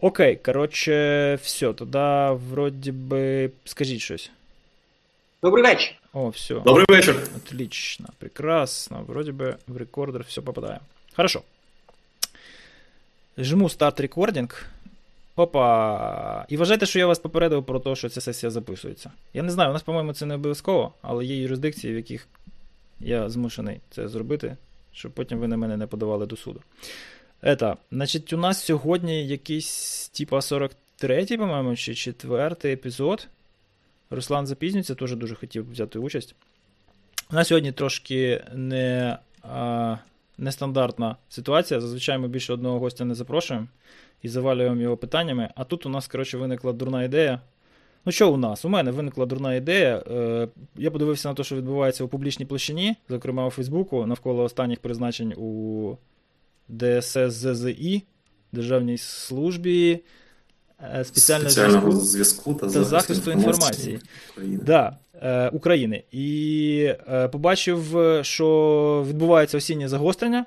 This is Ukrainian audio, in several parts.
Окей, коротше, все, тоді вроді би. Скажіть щось. Добрий вечір. О, все. Добрий вечір. Отлично, прекрасно. Вроде бы в рекордер все попадає. Хорошо. Жму старт рекординг. Опа. І вважайте, що я вас попередив про те, що ця сесія записується. Я не знаю, у нас, по-моєму, це не обов'язково, але є юрисдикції, в яких я змушений це зробити, щоб потім ви на мене не подавали до суду. Это, значить, у нас сьогодні якийсь, типа, 43-й, по-моєму, чи 4-й епізод. Руслан запізнюється, теж дуже хотів взяти участь. У нас сьогодні трошки не, а, нестандартна ситуація. Зазвичай ми більше одного гостя не запрошуємо і завалюємо його питаннями. А тут у нас, коротше, виникла дурна ідея. Ну, що у нас? У мене виникла дурна ідея. Е, Я подивився на те, що відбувається у публічній площині, зокрема у Фейсбуку, навколо останніх призначень у ДССЗЗІ, Державній службі е, спеціального Спеціального зв'язку та, та захисту інформації. України. Да, е, України. І е, побачив, що відбувається осіннє загострення.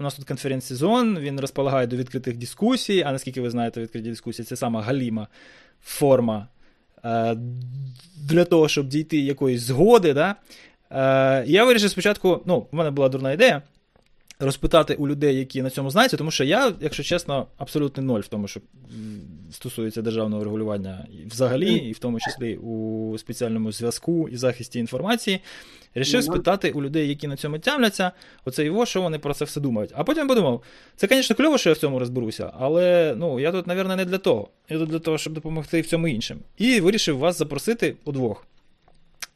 У нас тут конференц-сезон, він розполагає до відкритих дискусій. А наскільки ви знаєте, відкриті дискусії це сама галіма форма е, для того, щоб дійти якоїсь згоди. Да? Я вирішив спочатку, ну, в мене була дурна ідея. Розпитати у людей, які на цьому знаються, тому що я, якщо чесно, абсолютно ноль в тому, що стосується державного регулювання взагалі, і в тому числі у спеціальному зв'язку і захисті інформації. Рішив спитати у людей, які на цьому тямляться, оце його, що вони про це все думають. А потім подумав, це, звісно, кльово, що я в цьому розберуся, але ну, я тут, мабуть, не для того. Я тут для того, щоб допомогти в цьому іншим. І вирішив вас запросити удвох.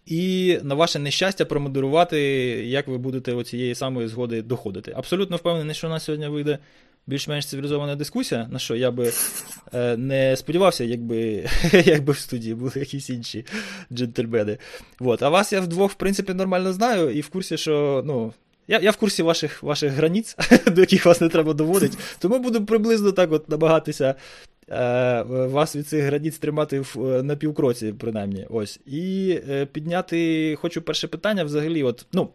І на ваше нещастя промодерувати, як ви будете оцієї самої згоди доходити. Абсолютно впевнений, що у нас сьогодні вийде більш-менш цивілізована дискусія, на що я би е, не сподівався, якби якби в студії були якісь інші джентльмени. Вот. А вас я вдвох, в принципі, нормально знаю, і в курсі, що ну. Я я в курсі ваших ваших границь, до яких вас не треба доводити, тому буду приблизно так от намагатися е, вас від цих границь тримати в, на півкроці, принаймні. Ось. І е, підняти хочу перше питання взагалі. от, ну,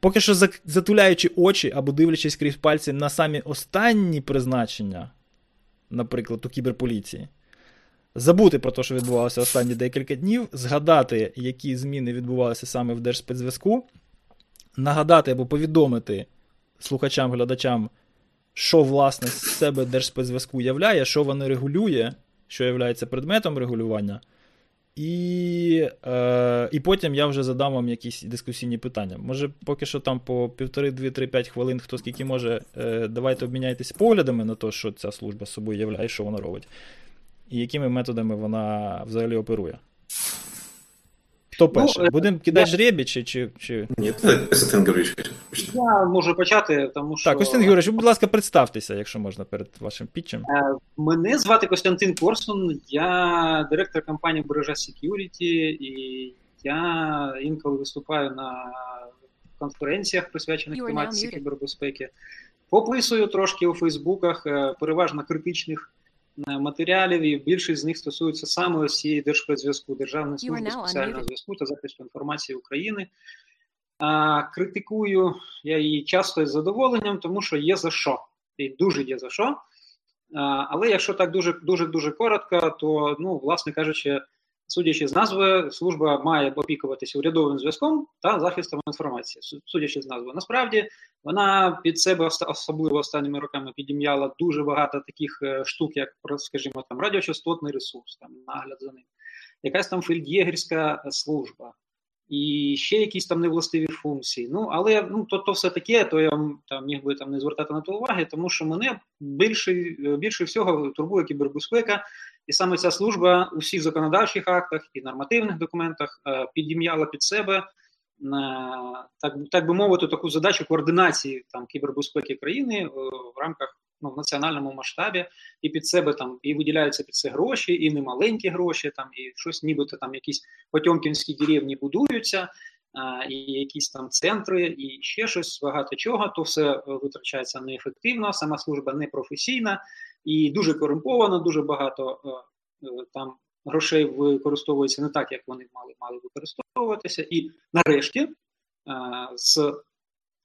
Поки що затуляючи очі або дивлячись крізь пальці на самі останні призначення, наприклад, у кіберполіції, забути про те, що відбувалося останні декілька днів, згадати, які зміни відбувалися саме в Держспецзв'язку, нагадати або повідомити слухачам, глядачам, що, власне, з себе Держспецзв'язку являє, що воно регулює, що є предметом регулювання. І е, і потім я вже задам вам якісь дискусійні питання. Може, поки що там по півтори, дві, три, п'ять хвилин, хто скільки може, е, давайте обміняйтесь поглядами на те, що ця служба собою являє, що вона робить, і якими методами вона взагалі оперує. Хто ну, перший? Ну, Будемо кидати я... жребі, чи. чи, чи... Ні, Костянтин Георгійович. Я можу почати, тому що. Так, Костянтин Георгійович, будь ласка, представтеся, якщо можна, перед вашим пітчем. Е, мене звати Костянтин Корсун, я директор компанії Бережа Security, і я інколи виступаю на конференціях, присвячених тематиці кібербезпеки. Пописую трошки у Фейсбуках, е, переважно критичних. Матеріалів, і більшість з них стосуються саме ось цієї держпродзв'язку, Державної служби спеціального зв'язку та захисту інформації України. А, Критикую я її часто із задоволенням, тому що є за що. І дуже є за що. А, Але якщо так дуже дуже дуже коротко, то ну, власне кажучи, Судячи з назви, служба має опікуватися урядовим зв'язком та захистом інформації. Судячи з назви, насправді вона під себе особливо останніми роками підім'яла дуже багато таких е, штук, як скажімо, там радіочастотний ресурс, там нагляд за ним, якась там фельдєгерська служба. І ще якісь там невластиві функції. Ну, але ну, то то все таке, то я там міг би там не звертати на то уваги, тому що мене більше більше всього турбує кібербезпека і саме ця служба у всіх законодавчих актах і нормативних документах е, підім'яла під себе е, так так би мовити таку задачу координації там кібербезпеки країни е, в рамках ну, в національному масштабі, і під себе там і виділяються під це гроші, і немаленькі гроші, там і щось, нібито там якісь потьомкінські деревні будуються. І якісь там центри, і ще щось багато чого, то все витрачається неефективно, сама служба не професійна, і дуже корумповано, дуже багато е, е, там грошей використовується не так, як вони мали мали використовуватися. І нарешті е, з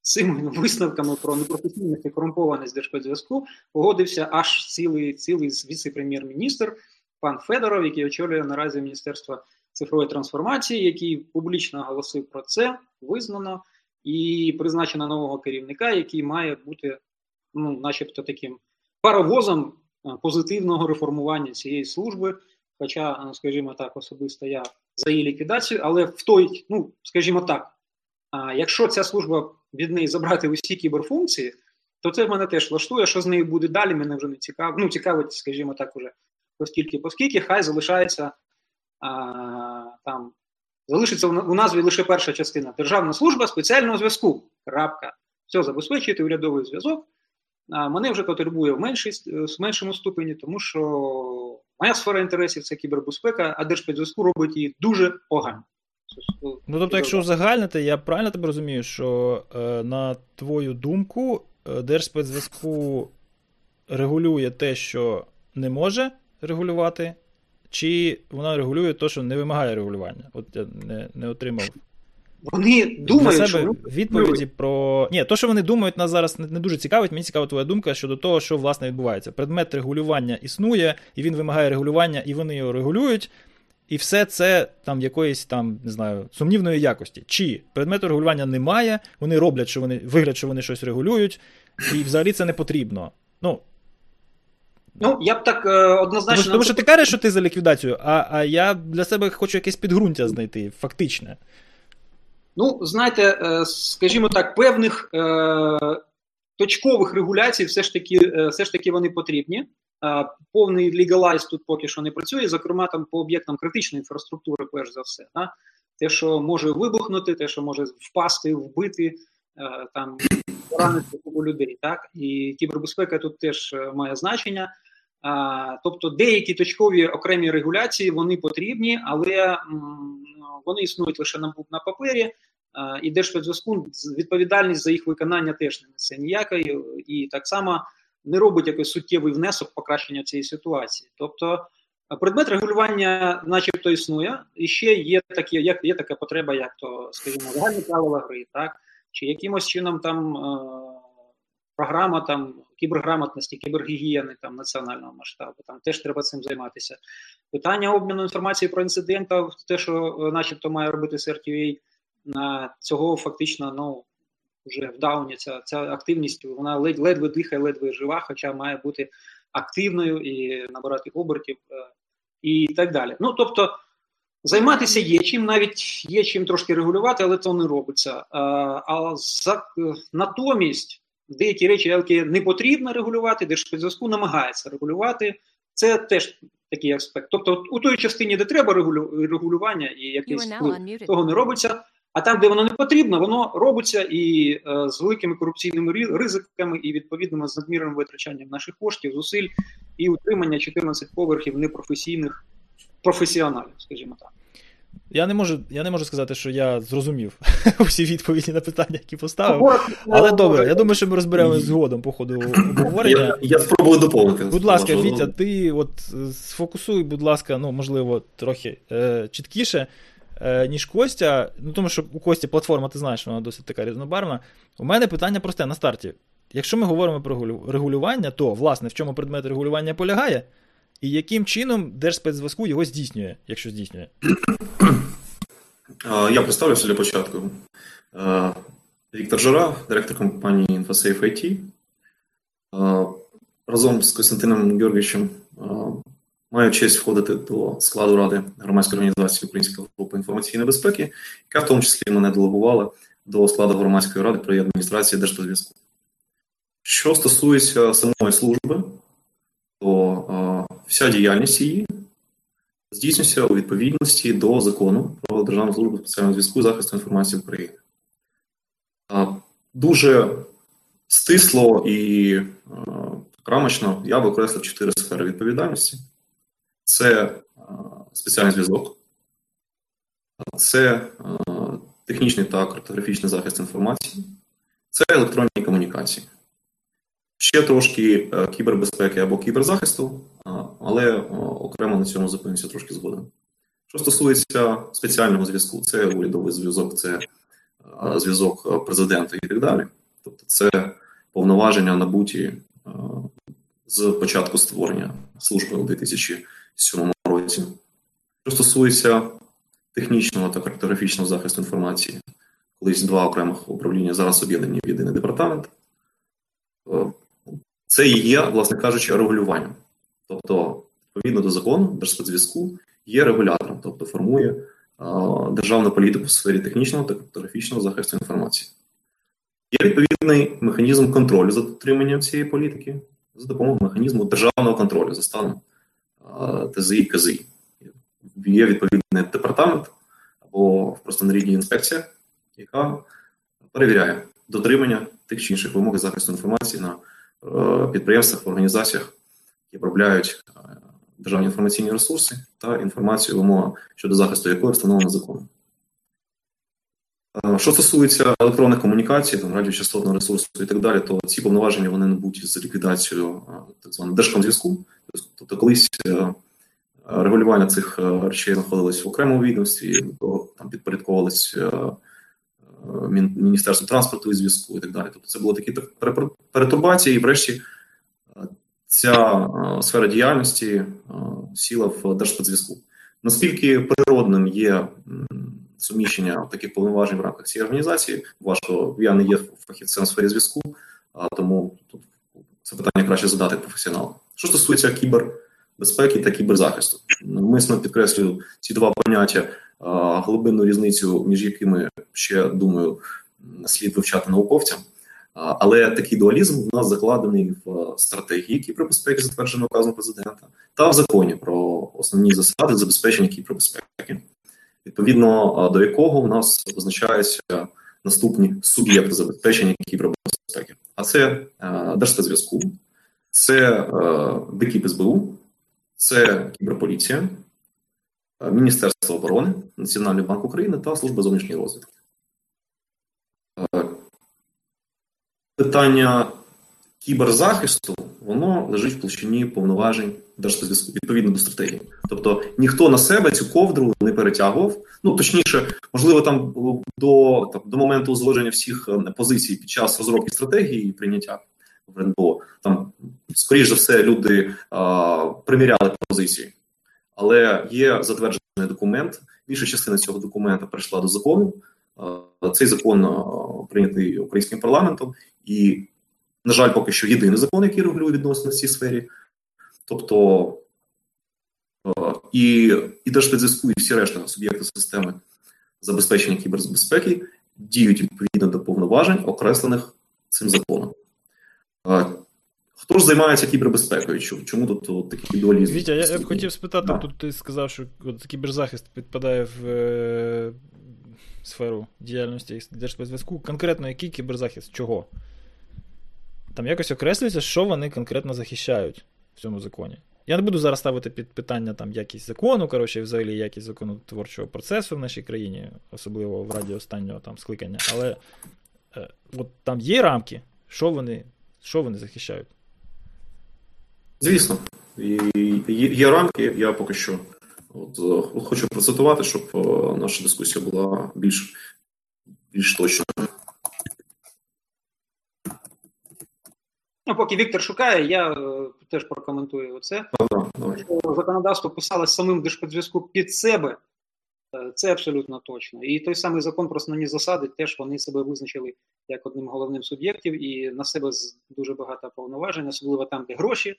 цими висновками про непрофесійність і корумпованість Держспецзв'язку погодився аж цілий цілий віце-прем'єр-міністр пан Федоров, який очолює наразі Міністерство цифрової трансформації, який публічно оголосив про це, визнано і призначено нового керівника, який має бути, ну, начебто, таким паровозом е, позитивного реформування цієї служби. Хоча, ну, скажімо так, особисто я за її ліквідацію, але в той, ну скажімо так, якщо ця служба від неї забрати усі кіберфункції, то це мене теж влаштує, що з нею буде далі, мене вже не цікаво. Ну, цікавить, скажімо так, уже постільки, оскільки хай залишається там, залишиться у назві лише перша частина Державна служба спеціального зв'язку. Крапка. Все забезпечуєте урядовий зв'язок. А мене вже потребує в меншій, в меншому ступені, тому що моя сфера інтересів це кібербезпека, а Держспецзв'язку робить її дуже погано. Ну тобто, якщо узагальнити, я правильно тебе розумію, що е, на твою думку, е, Держспецзв'язку регулює те, що не може регулювати, чи вона регулює те, що не вимагає регулювання? От я не не отримав. Вони думають, Для себе що відповіді про. Ні, то, що вони думають, нас зараз не, не дуже цікавить. Мені цікава твоя думка щодо того, що власне відбувається. Предмет регулювання існує, і він вимагає регулювання, і вони його регулюють. І все це там якоїсь там, не знаю, сумнівної якості. Чи предмету регулювання немає, вони роблять, що вони вигляд, що вони щось регулюють, і взагалі це не потрібно. Ну, Ну, я б так е, однозначно. Тому, тому що ти кажеш, що ти за ліквідацію, а а я для себе хочу якесь підґрунтя знайти, фактичне. Ну, знаєте, е, скажімо так, певних е, точкових регуляцій все ж таки все ж таки вони потрібні. Повний легалайз тут поки що не працює, зокрема там по об'єктам критичної інфраструктури, перш за все. Да? Те, що може вибухнути, те, що може впасти, вбити, там поранити купу людей. Так? І кібербезпека тут теж має значення. Тобто деякі точкові окремі регуляції вони потрібні, але вони існують лише на на папері, і Держспецзв'язку відповідальність за їх виконання теж не несе ніякої, і так само не робить якийсь суттєвий внесок покращення цієї ситуації. Тобто предмет регулювання, начебто, існує, і ще є такі, як є така потреба, як то, скажімо, загальні правила гри, так чи якимось чином там. Е, програма там кіберграмотності, кібергігієни там національного масштабу. Там теж треба цим займатися. Питання обміну інформації про інциденти, те, що, е, начебто, має робити CRTA, на цього фактично ну вже в дауні ця ця активність вона ледь ледве дихає, ледве жива, хоча має бути активною і набирати обертів е, і так далі. Ну тобто. Займатися є чим, навіть є чим трошки регулювати, але це не робиться. А, а за натомість деякі речі, які не потрібно регулювати, Держспецзв'язку намагається регулювати. Це теж такий аспект. Тобто, у той частині, де треба регулювання і якийсь вплив, того не робиться. А там, де воно не потрібно, воно робиться і е, з великими корупційними ризиками, і відповідними з надмірним витрачанням наших коштів, зусиль і утримання 14 поверхів непрофесійних професіоналів, скажімо так. Я не можу я не можу сказати, що я зрозумів усі відповіді на питання, які поставив. Але добре, я думаю, що ми розберемося згодом по ходу обговорення. Я я спробую доповнити. Будь ласка, Вітя, ти от е, сфокусуй, будь ласка, ну, можливо, трохи е, чіткіше, е, ніж Костя. Ну, тому що у Кості платформа, ти знаєш, вона досить така різнобарвна. У мене питання просте на старті. Якщо ми говоримо про регулювання, то, власне, в чому предмет регулювання полягає? І яким чином Держспецзв'язку його здійснює, якщо здійснює? Я представлюся для початку. Віктор Жара, директор компанії InfoSafe IT. Разом з Костянтином Георгійовичем маю честь входити до складу ради громадської організації Української групи інформаційної безпеки, яка в тому числі мене делегувала до складу громадської ради при адміністрації Держспецзв'язку. Що стосується самої служби, то вся діяльність її здійснюється у відповідності до закону про Державну службу спеціального зв'язку захисту інформації України. Дуже стисло і рамочно я використав чотири сфери відповідальності: це спеціальний зв'язок, це технічний та криптографічний захист інформації, це електронні комунікації. Ще трошки е, кібербезпеки або кіберзахисту, але окремо на цьому зупинюся трошки згодом. Що стосується спеціального зв'язку, це урядовий зв'язок, це зв'язок президента і так далі. Тобто, це повноваження набуті з початку створення служби у 2007 році. Що стосується технічного та картографічного захисту інформації, колись два окремих управління зараз об'єднані в єдиний департамент. Е, це і є, власне кажучи, регулюванням. Тобто, відповідно до закону, Держспецзв'язку є регулятором, тобто формує державну політику в сфері технічного та картографічного захисту інформації. Є відповідний механізм контролю за дотриманням цієї політики за допомогою механізму державного контролю за станом ТЗІ КЗІ. Є відповідний департамент або просто нарідні інспекція, яка перевіряє дотримання тих чи інших вимог захисту інформації на е, підприємствах, організаціях, які обробляють е, державні інформаційні ресурси та інформацію, вимога щодо захисту якої встановлено законом. Е, що стосується електронних комунікацій, там радіочастотного ресурсу і так далі, то ці повноваження вони набуті з ліквідацією так званого держкомзв'язку. Тобто, колись регулювання цих речей знаходилось в окремому відомстві, там підпорядковувалось Міністерство транспорту і зв'язку і так далі. Тобто це були такі перетурбації, і врешті ця сфера діяльності сіла в Держспецзв'язку. Наскільки природним є суміщення таких повноважень в рамках цієї організації, важко я не є фахівцем в сфері зв'язку, а тому це питання краще задати професіоналам. Що стосується кібербезпеки та кіберзахисту, мисно підкреслюю ці два поняття глибинну різницю, між якими ще думаю, слід вивчати науковцям. Але такий дуалізм у нас закладений в стратегії кібербезпеки, затвердженого указом президента, та в законі про основні засади забезпечення кібербезпеки, відповідно до якого у нас визначаються наступні суб'єкти забезпечення кібербезпеки. А це Держспецзв'язку, це ДКІП СБУ, це кіберполіція, Е, Міністерство оборони, Національний банк України та Служба зовнішньої розвідки. Е, питання кіберзахисту воно лежить в площині повноважень Держспецзв'язку відповідно до стратегії. Тобто ніхто на себе цю ковдру не перетягував. Ну точніше, можливо, там до там, до моменту узгодження всіх е, позицій під час розробки стратегії і прийняття в РНБО, там скоріш за все люди а, приміряли позиції але є затверджений документ. Більша частина цього документа прийшла до закону. Е, цей закон е, прийнятий українським парламентом, і, на жаль, поки що єдиний закон, який регулює відносини в цій сфері. Тобто е, і і Держспецзв'язку, і всі решта суб'єкти системи забезпечення кібербезпеки діють відповідно до повноважень, окреслених цим законом. Хто ж займається кібербезпекою? Чому тут от, такий дуалізм? Вітя, я, я б хотів спитати, да. тут ти сказав, що от кіберзахист підпадає в сферу діяльності Держспецзв'язку. Конкретно який кіберзахист? Чого? Там якось окреслюється, що вони конкретно захищають в цьому законі. Я не буду зараз ставити під питання там якість закону, коротше, взагалі якість законотворчого процесу в нашій країні, особливо в раді останнього там скликання. Але е, от там є рамки, що вони, що вони захищають? Звісно, і є рамки. Я поки що от, е, хочу процитувати, щоб е, наша дискусія була більш більш точною. Ну, поки Віктор шукає, я е, теж прокоментую це. Законодавство писалось самим Держподзв'язку під себе. Е, це абсолютно точно. І той самий закон про основні засади теж вони себе визначили як одним головним суб'єктів і на себе дуже багато повноважень, особливо там, де гроші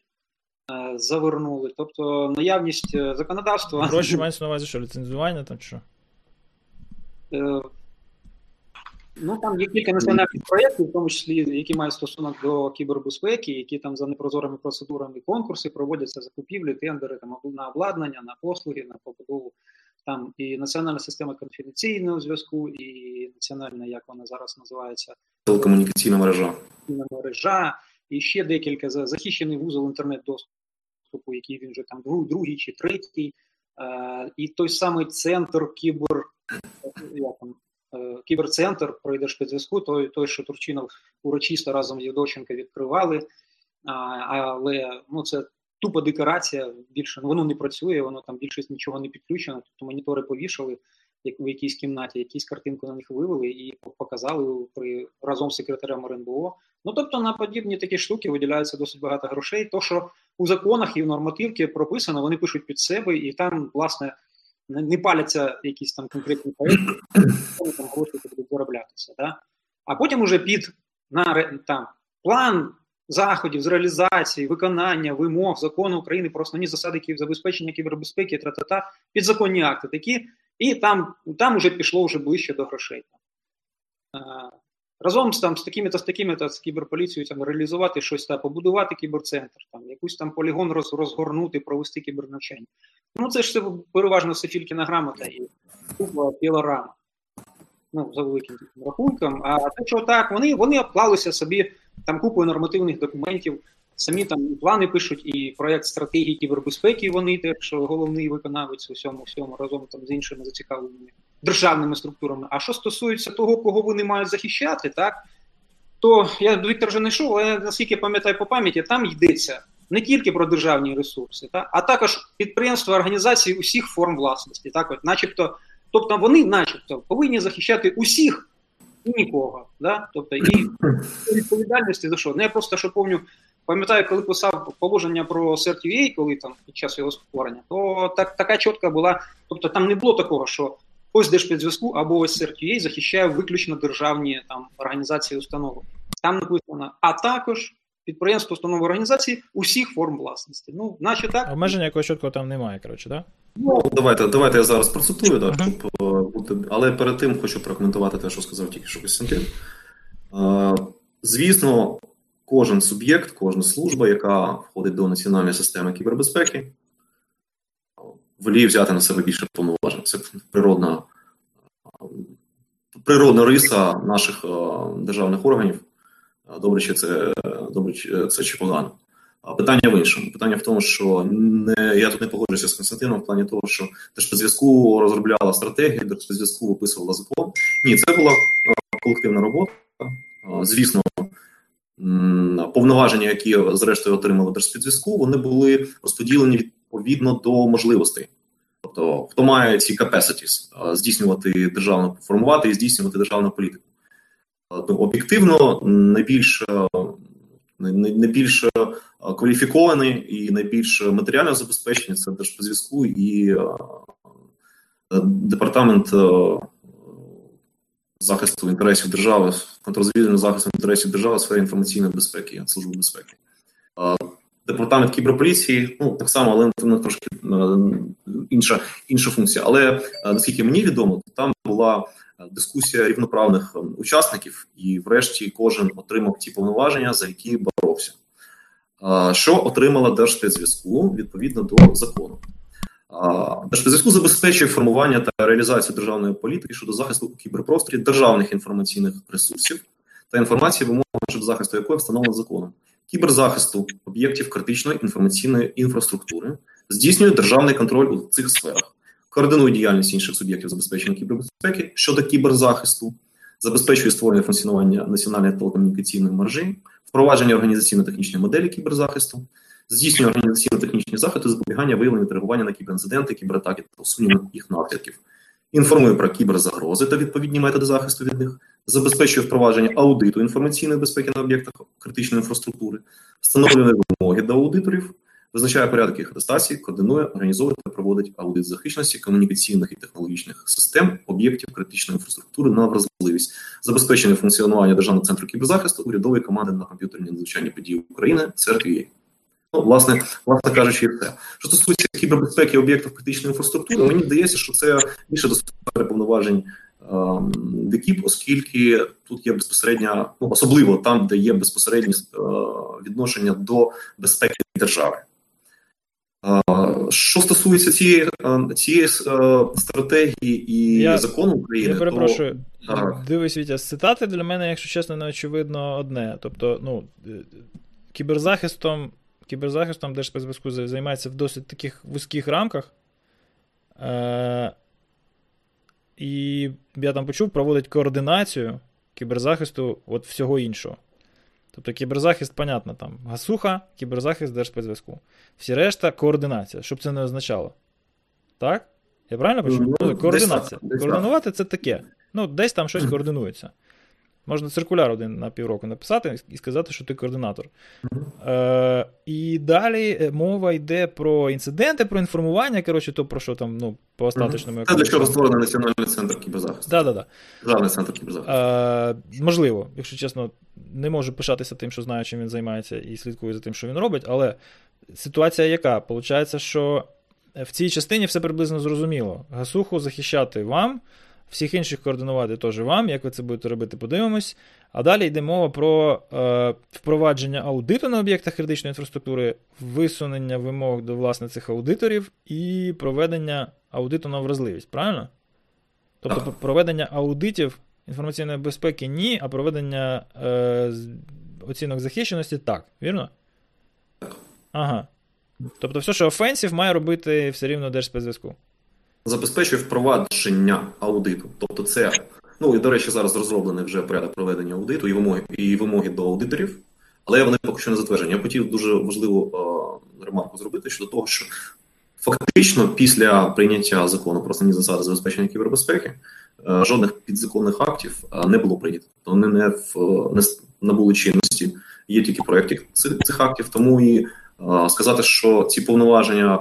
завернули. Тобто наявність е, законодавства. Гроші мається на увазі, що ліцензування там чи що? Е, ну там є кілька національних проєктів, в тому числі, які мають стосунок до кібербезпеки, які там за непрозорими процедурами конкурси проводяться закупівлі, тендери там на обладнання, на послуги, на побудову. Там і національна система конфіденційного зв'язку, і національна, як вона зараз називається, телекомунікаційна мережа. мережа, і ще декілька захищений вузол інтернет-доступу, який він вже там другий чи третій, е, і той самий центр кібер, як там, е, кіберцентр про спецзв'язку, той, той, що Турчинов урочисто разом з Євдоченко відкривали. Але ну, це тупа декорація, більше ну, воно не працює, воно там більшість нічого не підключено, тобто монітори повішали, в якійсь кімнаті, якісь картинку на них вивели і показали при разом з секретарем РНБО. Ну тобто на подібні такі штуки виділяється досить багато грошей. То що у законах і в нормативці прописано, вони пишуть під себе, і там, власне, не паляться якісь там конкретні проєкти, там гроші будуть зароблятися. Да? А потім уже під на там план заходів з реалізації, виконання вимог закону України про основні засади забезпечення кібербезпеки, тра-та-та, підзаконні акти такі, і там там вже пішло вже ближче до грошей. Разом з там з такими-то з такими-то з кіберполіцією там реалізувати щось та побудувати кіберцентр, там якусь там полігон роз, розгорнути, провести кібернавчання. Ну це ж це переважно Софількіна грамота і купа пілорама. Ну, за великим рахунком. А те, що так, вони вони обклалися собі там купою нормативних документів, самі там плани пишуть, і проєкт стратегії кібербезпеки. Вони теж головний виконавець у всьому всьому разом там з іншими зацікавленими державними структурами. А що стосується того, кого вони мають захищати, так то я Віктор вже не йшов, але наскільки пам'ятаю по пам'яті, там йдеться не тільки про державні ресурси, так, а також підприємства організації усіх форм власності, так, от, начебто, тобто вони, начебто, повинні захищати усіх нікого. Да? Тобто і відповідальності за що? Ну я просто що помню, пам'ятаю, коли писав положення про CERTUA, коли там під час його створення, то так, така чітка була. Тобто там не було такого, що ось Держспецзв'язку або ось CERTUA захищає виключно державні там організації установи. Там написано, а також підприємство установи організації усіх форм власності. Ну, наче так. Обмеження якогось чіткого там немає, коротше, так? Ну, давайте давайте я зараз процитую, да, щоб е, бути. Але перед тим хочу прокоментувати те, що сказав тільки що Костянтин. Е, звісно, кожен суб'єкт, кожна служба, яка входить до національної системи кібербезпеки, воліє взяти на себе більше повноважень. Це природна природна риса наших е, державних органів. Добре, чи це добре, це чи погано. Питання в іншому. Питання в тому, що не я тут не погоджуюся з Константином в плані того, що Держспецзв'язку розробляла стратегію, Держспецзв'язку виписувала закон. Ні, це була колективна робота. Звісно, повноваження, які зрештою отримали Держспецзв'язку, вони були розподілені відповідно до можливостей. Тобто, хто має ці capacities здійснювати державну формувати і здійснювати державну політику. Ну, об'єктивно найбільш найбільш е, кваліфікований і найбільш матеріально забезпечені це Держпозв'язку і е, департамент е, захисту інтересів держави, контррозвідувального захисту інтересів держави в сфері інформаційної безпеки, служби безпеки. Департамент кіберполіції, ну так само, але не трошки інша інша функція. Але наскільки мені відомо, там була дискусія рівноправних ем, учасників, і, врешті, кожен отримав ті повноваження, за які боровся. Що отримала Держспецзв'язку відповідно до закону? Держспецзв'язку забезпечує формування та реалізацію державної політики щодо захисту у кіберпросторі державних інформаційних ресурсів та інформації, вимоги щодо захисту якої встановлено законом, кіберзахисту об'єктів критичної інформаційної інфраструктури, здійснює державний контроль у цих сферах. Координує діяльність інших суб'єктів забезпечення кібербезпеки щодо кіберзахисту, забезпечує створення функціонування національної телекомунікаційної мережі, впровадження організаційно-технічної моделі кіберзахисту, здійснює організаційно-технічні заходи, запобігання, виявлення реагування на кіберінциденти, кібератаки та усунення їх наслідків. Інформує про кіберзагрози та відповідні методи захисту від них, забезпечує впровадження аудиту інформаційної безпеки на об'єктах критичної інфраструктури, встановлює вимоги до аудиторів, визначає порядок їх атестації, координує, організовує та проводить аудит захищеності комунікаційних і технологічних систем, об'єктів критичної інфраструктури на вразливість, забезпечення функціонування державного центру кіберзахисту, урядової команди на комп'ютерні надзвичайні події України, ЦРКЄ. Ну, власне, власне кажучи, все. Що стосується кібербезпеки об'єктів критичної інфраструктури, мені здається, що це більше до повноважень ем, ДКІП, оскільки тут є безпосередньо, ну особливо там, де є безпосередні е, відношення до безпеки держави. Що стосується цієї цієї е, стратегії і я, закону України, я перепрошую, то... дивись, Вітя, цитати для мене, якщо чесно, не очевидно одне. Тобто, ну, е, кіберзахистом кіберзахистом Держспецзв'язку займається в досить таких вузьких рамках. Е- І я там почув, проводить координацію кіберзахисту от всього іншого. Тобто кіберзахист, понятно, там гасуха, кіберзахист Держспецзв'язку. Всі решта координація, щоб це не означало. Так? Я правильно почув? Ну, Координація. Десь Координувати це таке. Ну, десь там щось координується. Можна циркуляр один на півроку написати і сказати, що ти координатор. Е, І далі е, мова йде про інциденти, про інформування. Коротше, то про що там, ну, по остаточному. Та для чого створений Національний центр кіберзахисту. Да, да, да. Державний центр кіберзахисту. Е, Можливо, якщо чесно, не можу пишатися тим, що знаю, чим він займається, і слідкую за тим, що він робить, але ситуація яка? Получається, що в цій частині все приблизно зрозуміло. Гасуху захищати вам. Всіх інших координувати теж вам, як ви це будете робити, подивимось. А далі йде мова про е, впровадження аудиту на об'єктах критичної інфраструктури, висунення вимог до власне цих аудиторів і проведення аудиту на вразливість, правильно? Тобто проведення аудитів інформаційної безпеки ні, а проведення е, оцінок захищеності так, вірно? Ага. Тобто, все, що офенсів, має робити все рівно Держспецзв'язку забезпечує впровадження аудиту. Тобто, це, ну і до речі, зараз розроблений вже порядок проведення аудиту і вимоги і вимоги до аудиторів, але вони поки що не затверджені. Я хотів дуже важливу е, ремарку зробити щодо того, що фактично після прийняття закону про основні засади забезпечення кібербезпеки е, жодних підзаконних актів е, не було прийнято. Тобто вони не в не набули чинності. Є тільки проєкти цих, цих актів, тому і е, сказати, що ці повноваження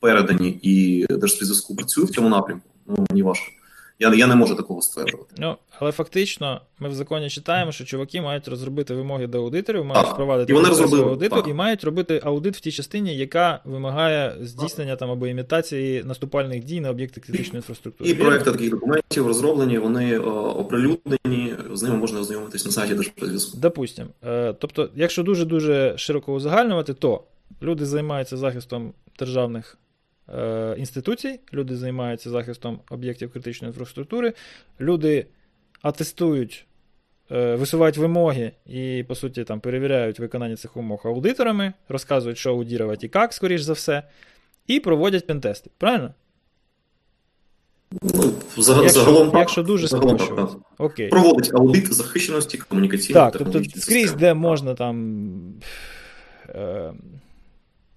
передані і Держспецзв'язку працює в цьому напрямку. Ну мені важко. Я я не можу такого стверджувати. Ну, але фактично, ми в законі читаємо, що чуваки мають розробити вимоги до аудиторів, мають так. впровадити і вони розробили, аудиту так. і мають робити аудит в тій частині, яка вимагає здійснення там або імітації наступальних дій на об'єкти критичної інфраструктури. І проекти таких документів розроблені, вони о, оприлюднені, з ними можна ознайомитись на сайті Держспецзв'язку. Допустим. Е, тобто, якщо дуже дуже широко узагальнювати, то люди займаються захистом державних Е, інституцій, люди займаються захистом об'єктів критичної інфраструктури, люди атестують, е, висувають вимоги і, по суті, там перевіряють виконання цих умов аудиторами, розказують, що аудірувати і як, скоріш за все, і проводять пентести. Правильно? Ну, Загалом, якщо, загалом, якщо дуже так, Окей. Проводить аудит захищеності комунікаційної Так, тобто скрізь, де можна там е,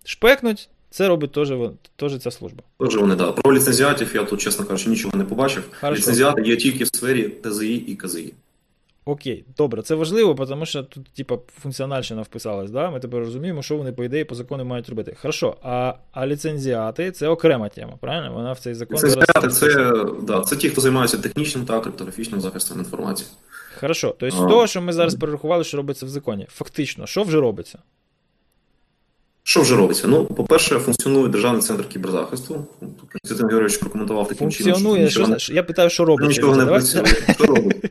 шпекнуть, це робить теж, теж ця служба. Теж вони, да. Про ліцензіатів я тут, чесно кажучи, нічого не побачив. Хорошо. Ліцензіати є тільки в сфері ТЗІ і КЗІ. Окей, добре, це важливо, тому що тут, типа, функціональщина вписалась, да? Ми тепер розуміємо, що вони, по ідеї, по закону мають робити. Хорошо, а а ліцензіати це окрема тема, правильно? Вона в цей закон. Ліцензіати це, да, це ті, хто займається технічним та криптографічним захистом інформації. Хорошо, тобто з того, що ми зараз перерахували, що робиться в законі, фактично, що вже робиться? Що вже робиться? Ну, по-перше, функціонує Державний центр кіберзахисту. Константин Георгійович прокоментував таким чином. Функціонує, що, я питаю, що робить. Нічого не працює. Що робить?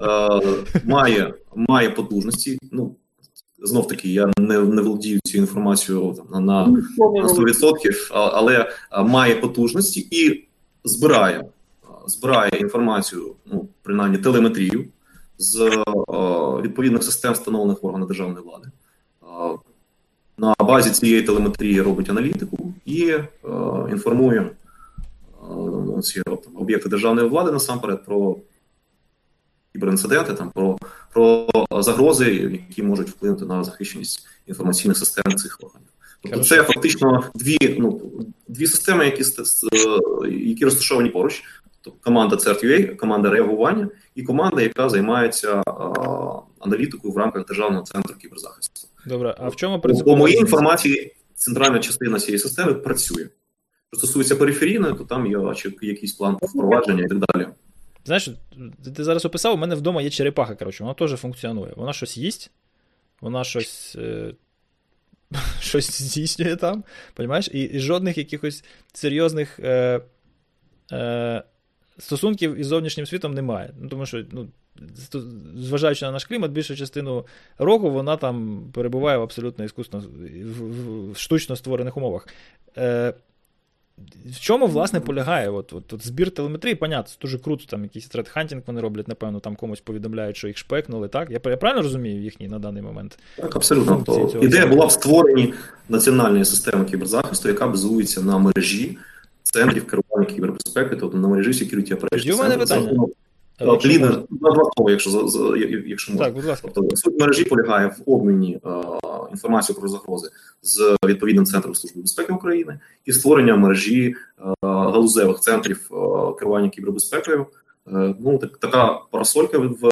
Е, має, має потужності. Ну, знов таки, я не не володію цією інформацією там, на, на 100%, але має потужності і збирає збирає інформацію, ну, принаймні телеметрію з відповідних систем, встановлених в органах державної влади на базі цієї телеметрії робить аналітику і е, інформує е, ці об'єкти державної влади насамперед про кіберінциденти, там про про загрози, які можуть вплинути на захищеність інформаційних систем цих органів. Тобто це фактично дві ну, дві системи, які які розташовані поруч. Тобто команда CERT.UA, команда реагування і команда, яка займається аналітикою в рамках Державного центру кіберзахисту. Добре, а в чому? По моїй інформації, центральна частина цієї системи працює. Що стосується периферійної, то там є якийсь план впровадження і так далі. Знаєш, ти зараз описав, у мене вдома є черепаха, коротше, вона теж функціонує. Вона щось їсть, вона щось е, щось здійснює там, розумієш? І, і жодних якихось серйозних е, е, стосунків із зовнішнім світом немає. Ну, Тому що ну, зважаючи на наш клімат, більшу частину року вона там перебуває в абсолютно іскусно, в, в штучно створених умовах. Е, в чому, власне, полягає от, от, от збір телеметрії, понятно, це дуже круто, там якийсь тредхантінг вони роблять, напевно, там комусь повідомляють, що їх шпекнули, так? Я, я правильно розумію їхній на даний момент? Так, абсолютно. Ідея була в створенні національної системи кіберзахисту, яка базується на мережі центрів керування кібербезпеки, тобто на мережі Security Operation У мене питання. Лідер на два слова, якщо якщо можна. Так, будь ласка. Тобто, суть мережі полягає в обміні е, інформацією про загрози з відповідним центром служби безпеки України і створення мережі е, галузевих центрів е, керування кібербезпекою. Е, ну так така парасолька в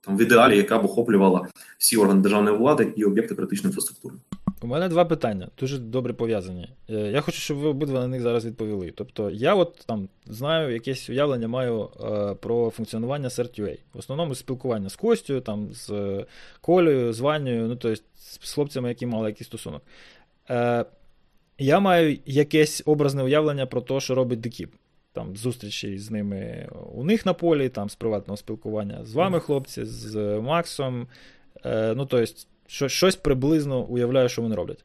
там в ідеалі, яка б охоплювала всі органи державної влади і об'єкти критичної інфраструктури. У мене два питання, дуже добре пов'язані. Е, я хочу, щоб ви обидва на них зараз відповіли. Тобто, я от там знаю, якесь уявлення маю е, про функціонування CERT.UA. В основному спілкування з Костю, там, з Колею, з Ванею, ну тобто з хлопцями, які мали якийсь стосунок. Е, Я маю якесь образне уявлення про те, що робить Декіп там зустрічі з ними у них на полі, там з приватного спілкування з вами, хлопці, з Максом. Е, ну, тобто, щось приблизно уявляю, що вони роблять.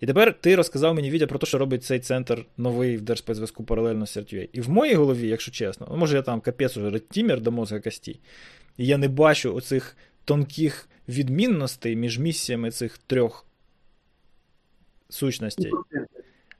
І тепер ти розказав мені відео про те, що робить цей центр новий в Держспецзв'язку паралельно з CertUA. І в моїй голові, якщо чесно, ну, може я там капець уже редтімер до мозга костей, і я не бачу оцих тонких відмінностей між місіями цих трьох сущностей.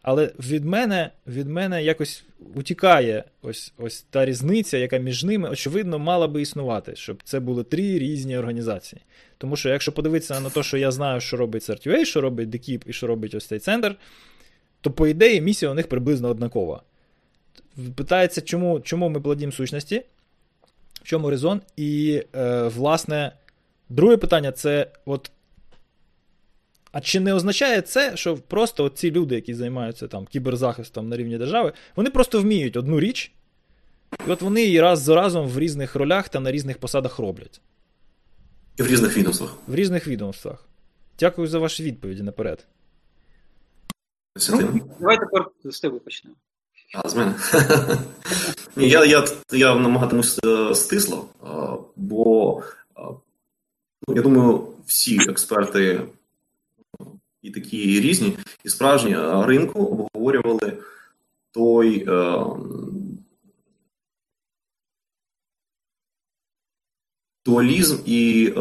Але від мене від мене якось утікає ось ось та різниця, яка між ними, очевидно, мала би існувати, щоб це були три різні організації. Тому що, якщо подивитися на те, що я знаю, що робить CertUA, що робить Dekip і що робить ось цей центр, то, по ідеї, місія у них приблизно однакова. Питається, чому чому ми плодім сущності, в чому резон? І, е, власне, друге питання це от а чи не означає це, що просто ці люди, які займаються там кіберзахистом на рівні держави, вони просто вміють одну річ, і от вони її раз за разом в різних ролях та на різних посадах роблять. І в різних відомствах. В різних відомствах. Дякую за ваші відповіді наперед. Ну, Давай тепер з тебе почнемо. А, з мене. Я я, я намагатимусь е, стисло, бо ну, я думаю, всі експерти і такі різні, і справжні ринку обговорювали той. Е, Дуалізм і е,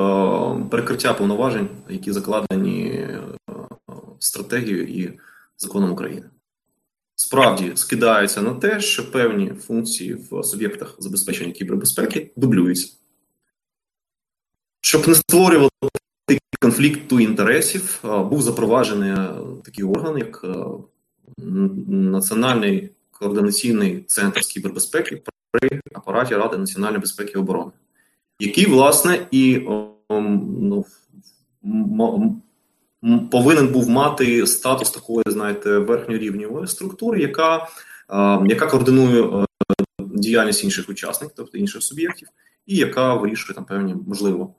перекриття повноважень, які закладені е, стратегією і законом України, справді скидаються на те, що певні функції в суб'єктах забезпечення кібербезпеки дублюються, щоб не створювати конфлікту інтересів був запроваджений такий орган, як Національний координаційний центр з кібербезпеки при апараті Ради національної безпеки і оборони, який, власне, і ну, повинен був мати статус такої, знаєте, верхньорівневої структури, яка яка координує е, діяльність інших учасників, тобто інших суб'єктів, і яка вирішує там певні можливо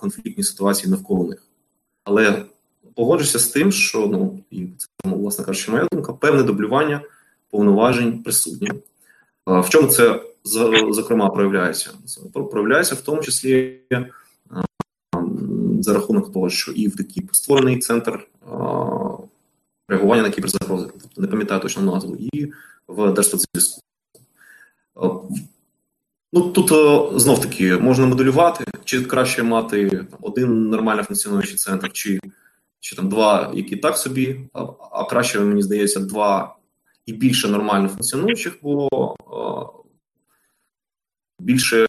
конфліктні ситуації навколо них. Але погоджуся з тим, що ну і це власне кажучи, моя думка, певне дублювання повноважень присутнє. В чому це зокрема проявляється? Проявляється в тому числі за рахунок того, що і в ДКІП створений центр реагування на кіберзагрози, тобто не пам'ятаю точно назву, і в Держспецзв'язку. Ну тут знов таки можна моделювати, чи краще мати один нормально функціонуючий центр, чи чи там два, які так собі, а, а краще, мені здається, два і більше нормально функціонуючих, бо а, більше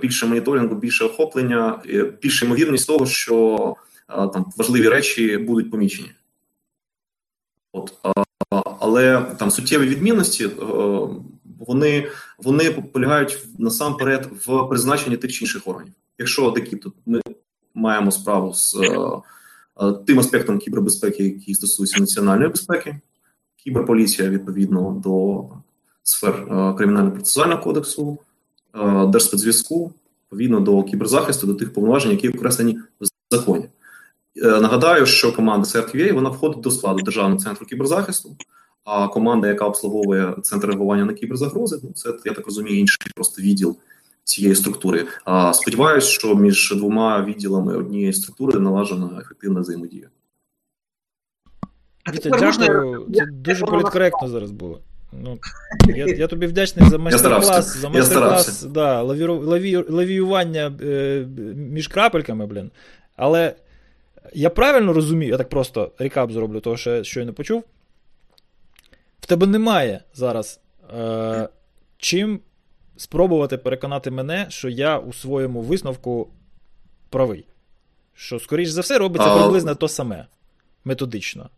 більше моніторингу, більше охоплення, більше ймовірність того, що а, там важливі речі будуть помічені. От, Але там суттєві відмінності вони вони полягають насамперед в призначенні тих чи інших органів. Якщо такі тут ми маємо справу з е, е, тим аспектом кібербезпеки, який стосується національної безпеки, кіберполіція відповідно до сфер е, кримінально-процесуального кодексу, е, держспецзв'язку, відповідно до кіберзахисту, до тих повноважень, які окреслені в законі. Е, нагадаю, що команда CRTVA, вона входить до складу державного центру кіберзахисту. А команда, яка обслуговує центр реагування на кіберзагрози, ну це я так розумію, інший просто відділ цієї структури. А сподіваюся, що між двома відділами однієї структури налажена ефективна взаємодія. Вітя, дякую. Це дуже політкоректно зараз було. Ну, Я я тобі вдячний за майстер-клас, за майстер-клас да, лаві, лаві, лавіювання е, між крапельками, блін. Але я правильно розумію, я так просто рекап зроблю, того, що я щойно почув. В тебе немає зараз е, чим спробувати переконати мене, що я у своєму висновку правий. Що, скоріш за все, робиться а... приблизно то саме методично.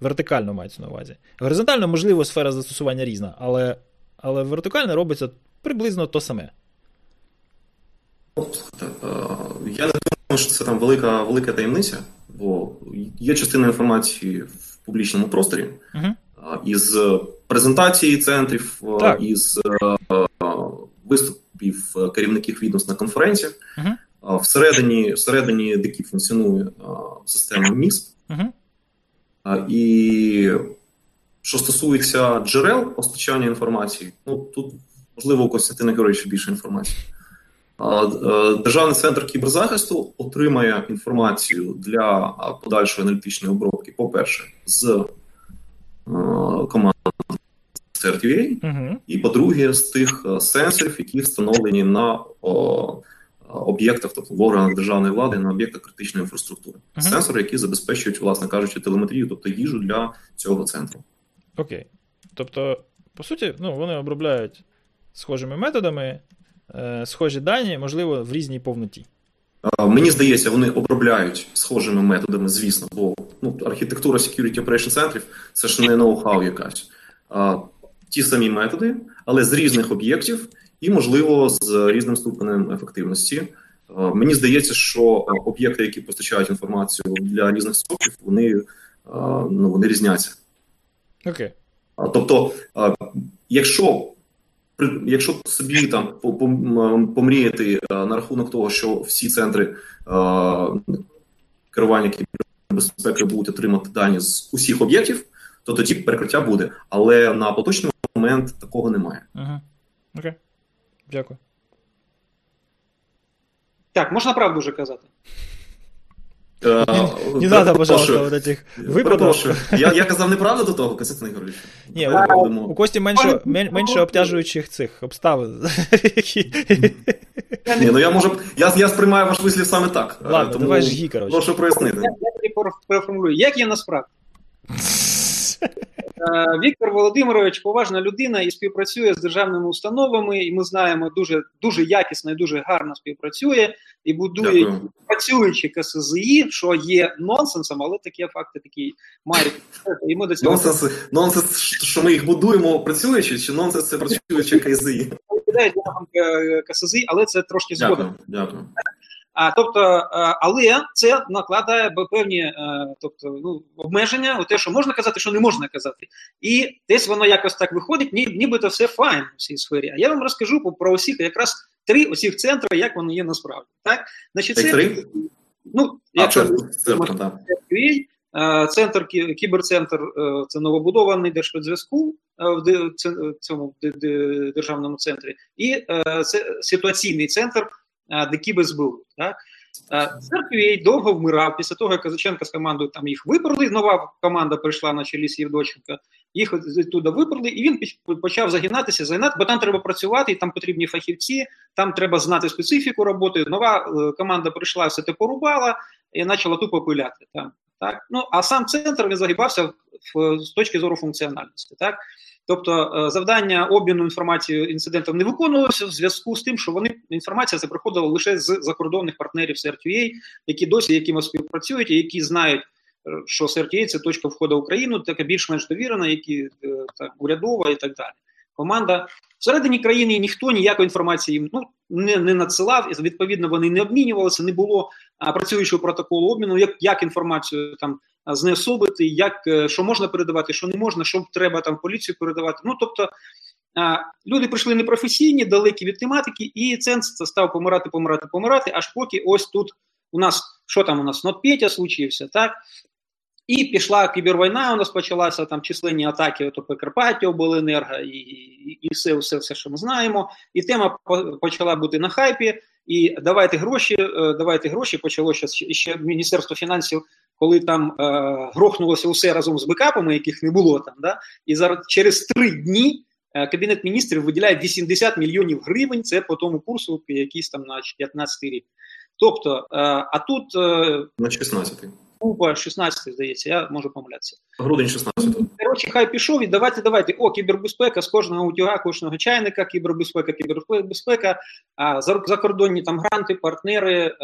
Вертикально мається на увазі. Горизонтально, можливо, сфера застосування різна, але але вертикально робиться приблизно то саме. Е, я не думаю, що це там велика велика таємниця, бо є частина інформації в публічному просторі uh із презентації центрів, е, так. із виступів керівників відомств на конференціях. uh Всередині всередині ДКІ функціонує система МІСП. uh І що стосується джерел постачання інформації, ну тут можливо у Костянтина Георгійовича більше інформації. Е, Державний центр кіберзахисту отримає інформацію для подальшої аналітичної обробки, по-перше, з е, команд CRTA, uh і по-друге, з тих е, сенсорів, які встановлені на о, об'єктах, тобто в органах державної влади, на об'єктах критичної інфраструктури. Сенсори, які забезпечують, власне кажучи, телеметрію, тобто їжу для цього центру. Окей. Тобто, по суті, ну, вони обробляють схожими методами. Е, схожі дані, можливо, в різній повноті. Мені здається, вони обробляють схожими методами, звісно, бо ну, архітектура Security Operation центрів це ж не ноу-хау якась. А, Ті самі методи, але з різних об'єктів і, можливо, з різним ступенем ефективності. А, мені здається, що об'єкти, які постачають інформацію для різних соків, вони а, ну, вони різняться. Окей. Okay. Тобто, якщо якщо собі там помріяти е, на рахунок того, що всі центри е, керування безпеки будуть отримати дані з усіх об'єктів, то тоді перекриття буде. Але на поточний момент такого немає. Ага. Окей. Дякую. Так, можна правду вже казати. Не, не надо, пожалуйста, вот этих виправдав. Я я казав неправду до того, Костянтин Ігорович? Ні, у, у Кості менше менше обтяжуючих цих обставин. Ні, ну я можу. Я я сприймаю ваш вислів саме так. Ладно, тому давай жги, коротше. Прошу прояснити. Я, я переформулюю. Як є насправді? Е, Віктор Володимирович поважна людина і співпрацює з державними установами, і ми знаємо, дуже дуже якісно і дуже гарно співпрацює і будує Дякую. працюючі КСЗІ, що є нонсенсом, але такі факти такі мають. І ми до цього нонсенс, нонсенс, що ми їх будуємо працюючи, чи нонсенс це працюючи КСЗІ? КСЗІ, але це трошки згодом. Дякую. Дякую. А тобто, е, але це накладає певні е, тобто, ну, обмеження у те, що можна казати, що не можна казати. І десь воно якось так виходить, ні, нібито все файн в цій сфері. А я вам розкажу про усіх якраз три усіх центри, як вони є насправді. Так? Значить, це, три? Ну, якщо е, Центр кіберцентр це новобудований держспецзв'язку в цьому державному центрі, і це ситуаційний центр де без СБУ. Так? Церквій довго вмирав після того, як Казаченко з командою там їх виперли. Нова команда прийшла на чолі з Євдоченка, їх туди виперли, і він почав загинатися, загинати, бо там треба працювати, і там потрібні фахівці, там треба знати специфіку роботи. Нова е, команда прийшла, все те порубала і почала тупо пиляти. Там, так? Ну, А сам центр він загибався в, з точки зору функціональності. Так? Тобто е, завдання обміну інформацією інцидентів не виконувалося в зв'язку з тим, що вони інформація це приходила лише з закордонних партнерів CRTA, які досі якимось співпрацюють і які знають, е, що CRTA – це точка входу в Україну, така більш-менш довірена, які е, так, урядова і так далі. Команда всередині країни ніхто ніякої інформації їм ну не не надсилав, і відповідно вони не обмінювалися, не було а, працюючого протоколу обміну, як як інформацію там знеособити, як е, що можна передавати, що не можна, що треба там поліцію передавати. Ну тобто люди прийшли непрофесійні, далекі від тематики, і ценз став помирати, помирати, помирати. Аж поки ось тут у нас що там у нас Нотпетя случився, так. І пішла кібервійна, у нас почалася там численні атаки ото Прикарпаття, обленерго і і, і все, все, все, що ми знаємо. І тема почала бути на хайпі. І давайте гроші, е, давайте гроші. Почало ще, ще Міністерство фінансів, коли там е, грохнулося усе разом з бекапами, яких не було там. Да? І зараз через три дні е, Кабінет міністрів виділяє 80 мільйонів гривень. Це по тому курсу, якийсь там на 15 рік. Тобто, е, а тут на 16 Купа 16, здається, я можу помилятися. Грудень 16. Коротше, хай пішов і давайте, давайте. О, кібербезпека з кожного утюга, кожного чайника, кібербезпека, кібербезпека, а закордонні там гранти, партнери, е,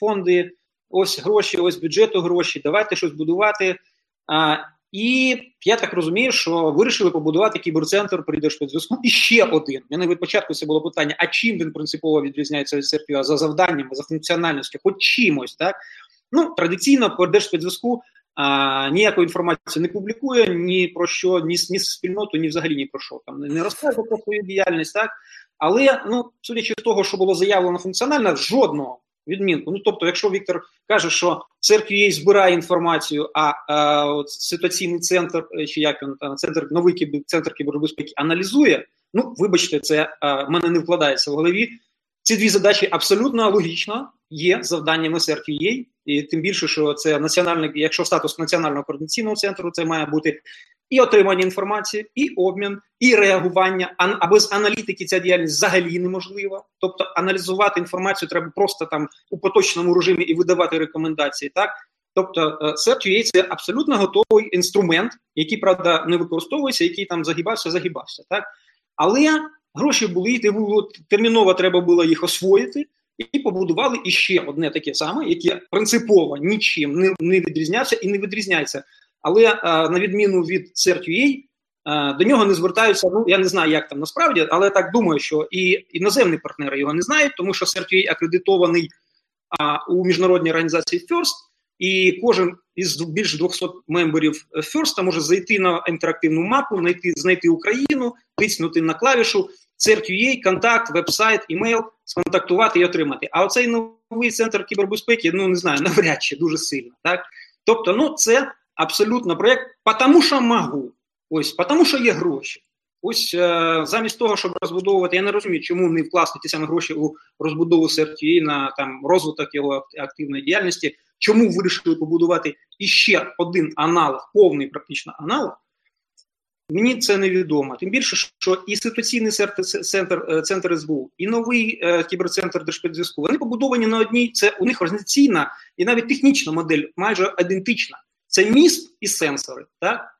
фонди, ось гроші, ось бюджету гроші. Давайте щось будувати. А, І я так розумію, що вирішили побудувати кіберцентр при Держспецзв'язку. І ще один. Мене від початку це було питання: а чим він принципово відрізняється від СРП? За завданнями, за функціональністю, хоч чимось, так? Ну, традиційно по Держспецзв'язку а, ніяку інформацію не публікує ні про що, ні ні спільноту, ні взагалі ні про що. Там не розказує про свою діяльність, так? Але ну, судячи з того, що було заявлено функціонально, жодного відмінку. Ну тобто, якщо Віктор каже, що CERT.UA збирає інформацію, а, а от ситуаційний центр, е, чи як він там центр новий кібер, центр кібербезпеки аналізує. Ну, вибачте, це а, в мене не вкладається в голові. Ці дві задачі абсолютно логічно є завданнями CERT.UA, і тим більше, що це національний, якщо статус національного координаційного центру, це має бути і отримання інформації, і обмін, і реагування. А без аналітики ця діяльність взагалі неможлива. Тобто аналізувати інформацію треба просто там у поточному режимі і видавати рекомендації. Так, тобто CERT.UA е, – це абсолютно готовий інструмент, який правда не використовується, який там загибався, загибався. Так, але гроші були, терміново треба було їх освоїти. І побудували іще одне таке саме, яке принципово нічим не не відрізнявся і не відрізняється але е, на відміну від CERT.UA, е, до нього не звертаються. Ну я не знаю, як там насправді, але так думаю, що і іноземні партнери його не знають, тому що CERT.UA акредитований у міжнародній організації FIRST, і кожен із більш 200 мемберів FIRST може зайти на інтерактивну мапу, знайти знайти Україну, тиснути на клавішу CERT.UA, контакт, веб-сайт, імейл, сконтактувати і отримати. А оцей новий центр кібербезпеки, ну не знаю, навряд чи дуже сильно. Так, тобто, ну це абсолютно проєкт, тому що можу. Ось, тому що є гроші. Ось е, замість того, щоб розбудовувати, я не розумію, чому не вкласти ті самі гроші у розбудову CRTA на там розвиток його активної діяльності. Чому вирішили побудувати іще один аналог, повний практично аналог? Мені це невідомо. Тим більше, що і ситуаційний центр е, центр СБУ, і новий е, кіберцентр Держспецзв'язку, вони побудовані на одній. Це у них організаційна і навіть технічна модель майже ідентична. Це міст і сенсори. так?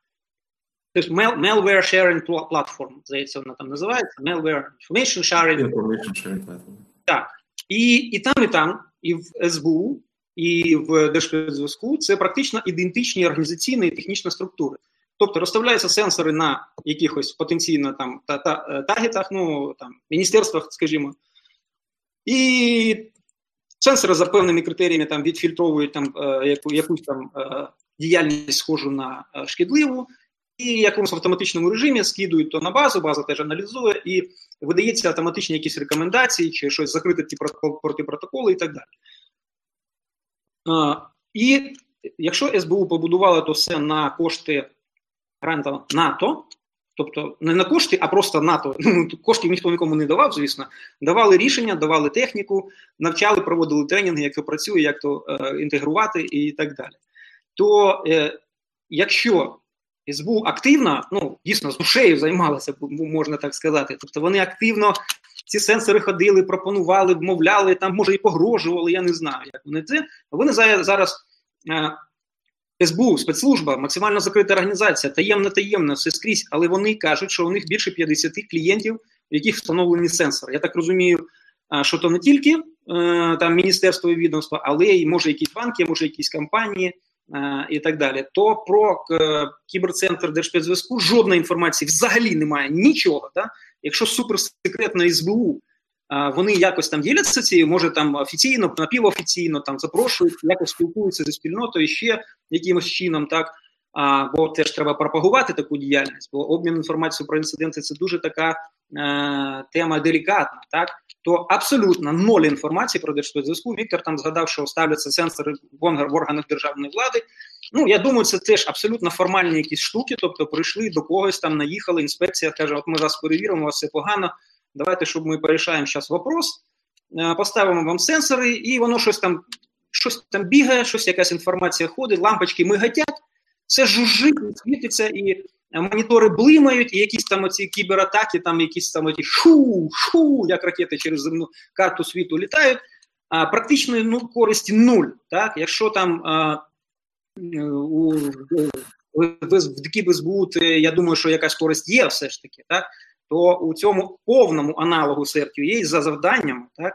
Тобто malware sharing platform, здається, вона там називається, malware information sharing. Information sharing platform. Так. І і там, і там, і в СБУ, і в Держспецзв'язку це практично ідентичні організаційні і технічні структури. Тобто розставляються сенсори на якихось потенційно там та, та, е, таргетах, ну там міністерствах, скажімо, і сенсори за певними критеріями там відфільтровують там е, яку, якусь там е, діяльність схожу на е, шкідливу, і в якомусь автоматичному режимі скидують то на базу, база теж аналізує, і видається автоматичні якісь рекомендації, чи щось закрити ті протипротоколи і так далі. І якщо СБУ побудувала то все на кошти гранта НАТО, тобто не на кошти, а просто НАТО, ну, коштів ніхто нікому не давав, звісно, давали рішення, давали техніку, навчали, проводили тренінги, як то працює, як то е, інтегрувати і так далі то е, якщо СБУ активно, ну дійсно з душею займалася, можна так сказати, тобто вони активно ці сенсори ходили, пропонували, вмовляли, там може і погрожували, я не знаю, як вони це. Вони зараз. Е, СБУ, спецслужба, максимально закрита організація, таємна, таємна, все скрізь, але вони кажуть, що у них більше 50 клієнтів, в яких встановлені сенсори. Я так розумію, що то не тільки е, там міністерство і відомство, але й може якісь банки, може якісь компанії. І так далі, то про е, кіберцентр Держспецзв'язку жодної інформації взагалі немає нічого. Да? Якщо суперсекретно СБУ вони якось там діляться цією, може там офіційно, напівофіційно там запрошують, якось спілкуються зі спільнотою ще якимось чином, так а, бо теж треба пропагувати таку діяльність, бо обмін інформацією про інциденти це дуже така е, тема делікатна, так то абсолютно ноль інформації про Держспецзв'язку. Віктор там згадав, що ставляться сенсори в органах державної влади. Ну я думаю, це теж абсолютно формальні якісь штуки. Тобто, прийшли до когось там, наїхали. Інспекція каже: От ми вас перевіримо, у вас все погано. Давайте, щоб ми порішаємо зараз вопрос, е, поставимо вам сенсори, і воно щось там щось там бігає, щось якась інформація ходить, лампочки мигатять, все жужжить, світиться і монітори блимають, і якісь там оці кібератаки, там якісь там оті шу, шу, як ракети через земну карту світу літають. А практичної ну, користі нуль. Так? Якщо там а, у в ДКБСБУ, я думаю, що якась користь є все ж таки, так? То у цьому повному аналогу CERT-UA за завданнями так,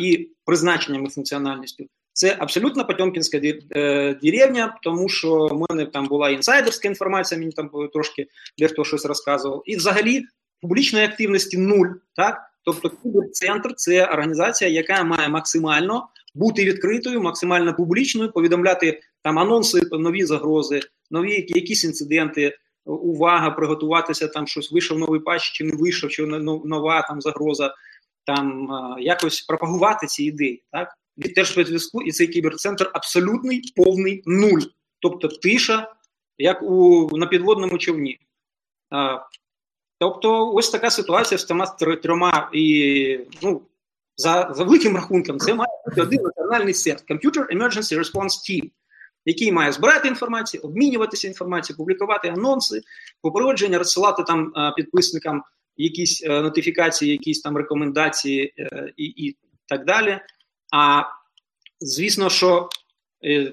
і призначенням і функціональністю це абсолютно Потьомкінська е, деревня, тому що в мене там була інсайдерська інформація, мені там трошки дехто щось розказував. І взагалі публічної активності нуль. так? Тобто Кіберцентр це організація, яка має максимально бути відкритою, максимально публічною, повідомляти там анонси, нові загрози, нові якісь інциденти. Увага, приготуватися там щось вийшов новий патч, чи не вийшов, чи нова там загроза, там якось пропагувати ці ідеї. Так від Держспецзв'язку і цей кіберцентр абсолютний повний нуль, тобто тиша, як у на підводному човні. А, Тобто, ось така ситуація з цими трьома і ну за за великим рахунком, це має бути один національний серт Computer Emergency Response Team, який має збирати інформацію, обмінюватися інформацією, публікувати анонси, попередження, розсилати там підписникам якісь е, нотифікації, якісь там рекомендації е, і, і так далі. А звісно, що Е,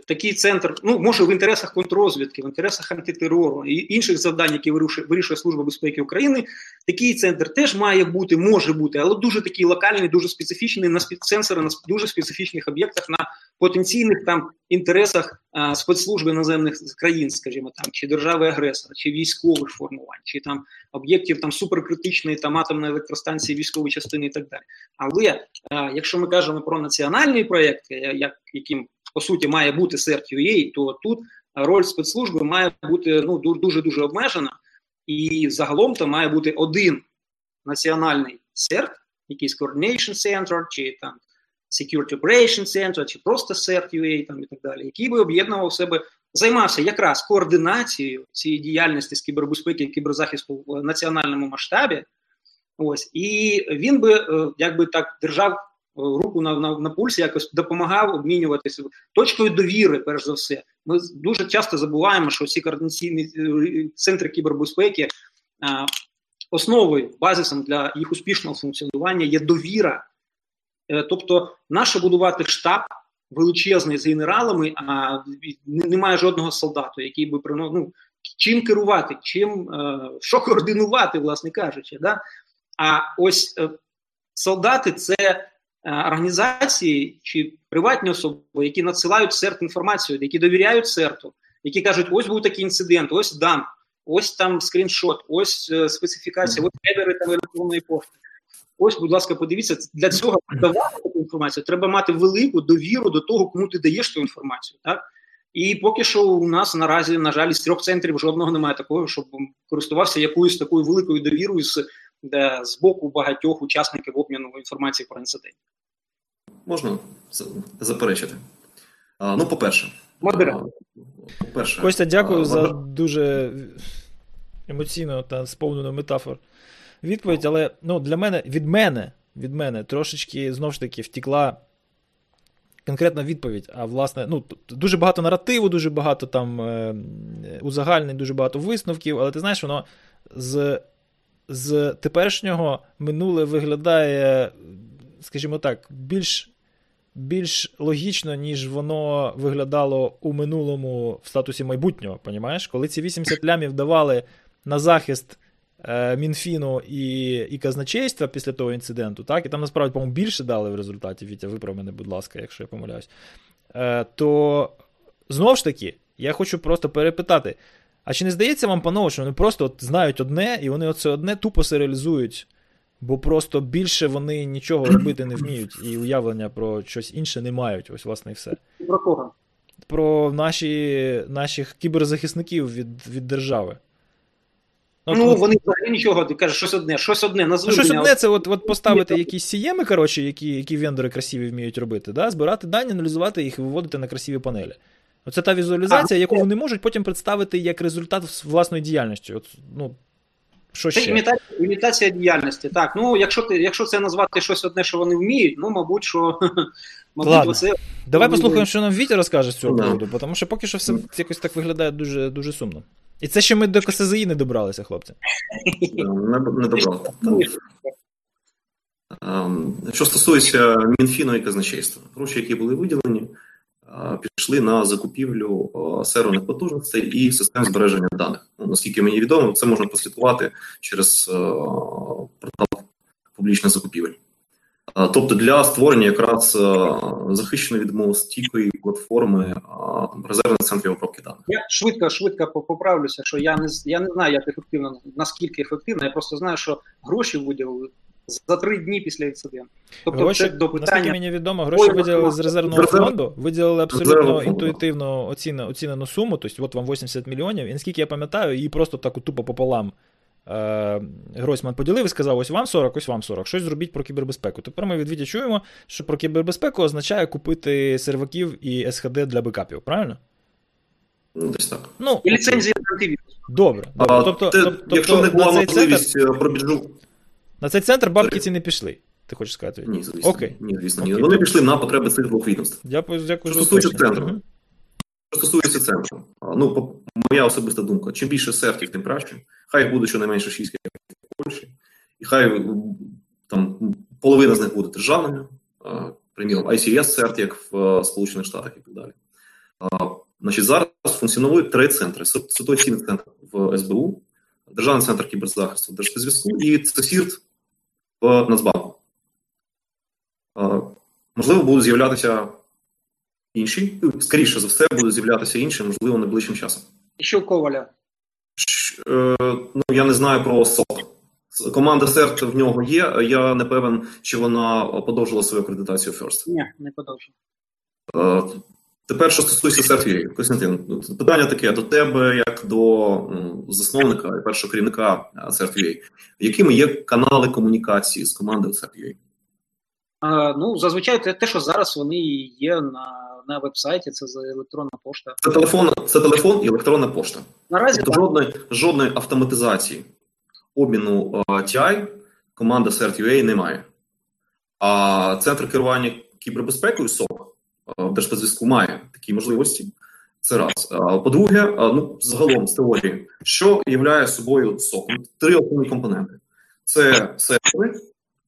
такий центр ну може в інтересах контррозвідки, в інтересах антитерору і інших завдань, які вирішує, вирішує служба безпеки України. Такий центр теж має бути, може бути, але дуже такий локальний, дуже специфічний на сенсори на дуже специфічних об'єктах на потенційних там інтересах а, спецслужби іноземних країн, скажімо там, чи держави агресора, чи військових формувань, чи там об'єктів там суперкритичної там атомної електростанції, військової частини і так далі. Але а, якщо ми кажемо про національні проєкти, як яким по суті має бути CERT-UA, то тут роль спецслужби має бути ну дуже дуже обмежена, і загалом то має бути один національний CERT, якийсь Coordination Center, чи там Security Operation Center, чи просто CERT-UA, там і так далі, який би об'єднував себе. Займався якраз координацією цієї діяльності з кібербезпеки і кіберзахисту в національному масштабі. Ось і він би е, якби так держав руку на на, на пульсі, якось допомагав обмінюватися точкою довіри, перш за все. Ми дуже часто забуваємо, що всі координаційні е, центри кібербезпеки а, основою, базисом для їх успішного функціонування є довіра. Е, тобто, наше будувати штаб величезний з генералами, а немає жодного солдату, який би ну, чим керувати, чим е, що координувати, власне кажучи. Да? А ось е, солдати це Е, організації чи приватні особи, які надсилають серт інформацію, які довіряють серту, які кажуть, ось був такий інцидент, ось дам, ось там скріншот, ось е, специфікація, ось хедери там електронної пошти. Ось, будь ласка, подивіться, для цього давати таку інформацію. Треба мати велику довіру до того, кому ти даєш ту інформацію. Так? І поки що у нас наразі, на жаль, з трьох центрів жодного немає такого, щоб користувався якоюсь такою великою довірою з де з боку багатьох учасників обміну інформації про інцидент. Можна заперечити. А, Ну, по-перше, по-перше, Костя, дякую а, за дуже емоційну та сповнену метафор відповідь, але ну, для мене від мене від мене трошечки знову ж таки втікла. Конкретна відповідь, а власне, ну дуже багато наративу, дуже багато там е, узагальнень, дуже багато висновків, але ти знаєш, воно з з теперішнього минуле виглядає, скажімо так, більш більш логічно, ніж воно виглядало у минулому в статусі майбутнього. Понімаєш? Коли ці 80 лямів давали на захист е, Мінфіну і і казначейства після того інциденту, так, і там насправді, по-моєму, більше дали в результаті, Вітя, виправ мене, будь ласка, якщо я помиляюсь, е, то знову ж таки, я хочу просто перепитати. А чи не здається вам, панове, що вони просто от знають одне, і вони оце одне тупо серіалізують, бо просто більше вони нічого робити не вміють, і уявлення про щось інше не мають. Ось, власне, і все. Про кого? Про наші, наших кіберзахисників від від держави. От, ну, от, вони взагалі нічого, ти кажеш, щось одне, щось одне, назви. Ну, щось одне, це от от поставити якісь сієми, коротше, які які вендори красиві вміють робити, да? збирати дані, аналізувати їх і виводити на красиві панелі. Оце та візуалізація, яку вони можуть потім представити як результат власної діяльності. От, ну, що ще? Це імітація, імітація діяльності. Так, ну якщо ти, якщо це назвати щось одне, що вони вміють, ну, мабуть, що. мабуть, Ладно. оце... Давай послухаємо, що нам Вітя розкаже з цього приводу, тому що поки що все якось так виглядає дуже дуже сумно. І це ще ми до КСЗІ не добралися, хлопці. Не, не добралися. Ем, що стосується Мінфіну і казначейства, гроші, які були виділені, пішли на закупівлю серверних потужностей і систем збереження даних. Ну, Наскільки мені відомо, це можна прослідкувати через портал публічних закупівель. Тобто для створення якраз захищено від стійкої платформи резервних центрів обробки даних. Я швидко швидко поправлюся, що я не я не знаю, як ефективно наскільки ефективно. Я просто знаю, що гроші виділили за три дні після інциденту. Тобто, гроші, це до питання... наскільки мені відомо, гроші Ой, виділили з резервного фонду, виділили абсолютно інтуїтивно оцінену, оцінену суму. Тобто, от вам 80 мільйонів. І наскільки я пам'ятаю, її просто так тупо пополам Е, Гройсман поділив і сказав: ось вам 40, ось вам 40. Щось зробіть про кібербезпеку. Тепер ми від чуємо, що про кібербезпеку означає купити серваків і СХД для бекапів, правильно? Ну, десь так. Ну, І ліцензії на антивірус. Добре. добре. А, тобто, те, тобто, якщо тобто, не була можливість центр... Е, пробіжу. На цей центр бабки ці не пішли. Ти хочеш сказати? Ні, звісно. Окей. Ні, звісно, ні. Вони пішли на потреби цих двох відомств. Дякую, дякую. Що стосується центру. Угу. Що стосується центру, ну, моя особиста думка: чим більше сертів, тим краще. Хай буде щонайменше 6 як в Польщі, і хай там половина з них буде державними, приміром, ICS серт, як в Сполучених Штатах і так далі. Значить, зараз функціонують три центри: ситуаційний центр в СБУ, Державний центр кіберзахисту Держспецзв'язку і ЦСІРТ в Нацбанку. Можливо, будуть з'являтися інші, ну, скоріше за все, будуть з'являтися інші, можливо, найближчим часом. І що Коваля? Е, ну, я не знаю про СОК. Команда СЕРТ в нього є. Я не певен, чи вона подовжила свою акредитацію First. Ні, не подовжила. Е, тепер, що стосується серт Костянтин, питання таке до тебе, як до засновника і першого керівника CERT.UA. Якими є канали комунікації з командою CERT.UA? Ну, зазвичай те, що зараз вони є на на веб-сайті, це електронна пошта. Це телефон, це телефон і електронна пошта. Наразі тобто жодної жодної автоматизації обміну TI команда CERT.UA немає. А центр керування кібербезпекою СОК в Держспецзв'язку має такі можливості. Це раз. Uh, по-друге, ну загалом з теорії, що являє собою СОК? Три основні компоненти: це сервери,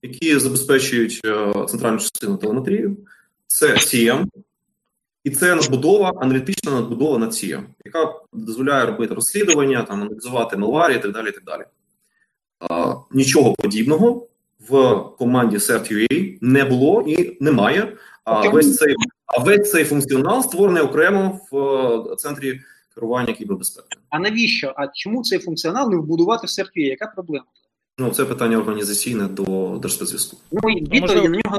які забезпечують центральну частину телеметрію, це CM, і це надбудова, аналітична надбудова над цією, яка дозволяє робити розслідування, там аналізувати малварі і так далі. І так далі. А, Нічого подібного в команді CERT.UA не було і немає. А весь цей а весь цей функціонал створений окремо в е, центрі керування кібербезпеки. А навіщо? А чому цей функціонал не вбудувати в серпі? Яка проблема? Ну, це питання організаційне до Держспецзв'язку. Ну і відповіді на нього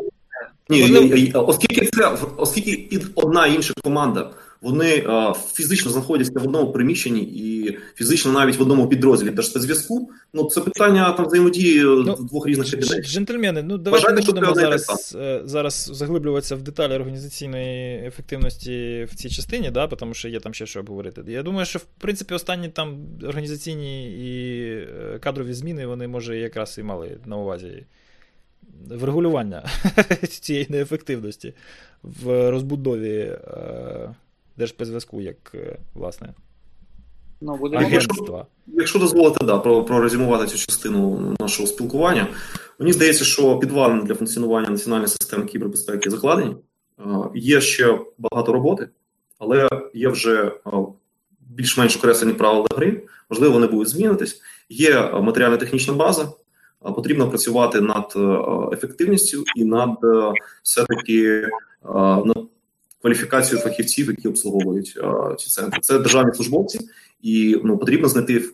ні, оскільки це оскільки під одна інша команда вони а, фізично знаходяться в одному приміщенні і фізично навіть в одному підрозділі держспецзв'язку, ну це питання там взаємодії ну, двох різних кабінетів. Джентльмени, ну давайте не будемо зараз е, зараз заглиблюватися в деталі організаційної ефективності в цій частині, да, тому що є там ще що обговорити. Я думаю, що в принципі останні там організаційні і е, кадрові зміни вони може якраз і мали на увазі врегулювання цієї неефективності в розбудові е, Держспецзв'язку як е, власне. Ну, будемо Якщо, якщо дозволити да, про, прорезюмувати цю частину нашого спілкування, мені здається, що підвалини для функціонування національної системи кібербезпеки закладені. Е, є ще багато роботи, але є вже більш-менш окреслені правила гри. Можливо, вони будуть змінитись. Є матеріально-технічна база, потрібно працювати над е, ефективністю і над е, все таки е, над кваліфікацією фахівців, які обслуговують ці центри. Це державні службовці, і ну потрібно знайти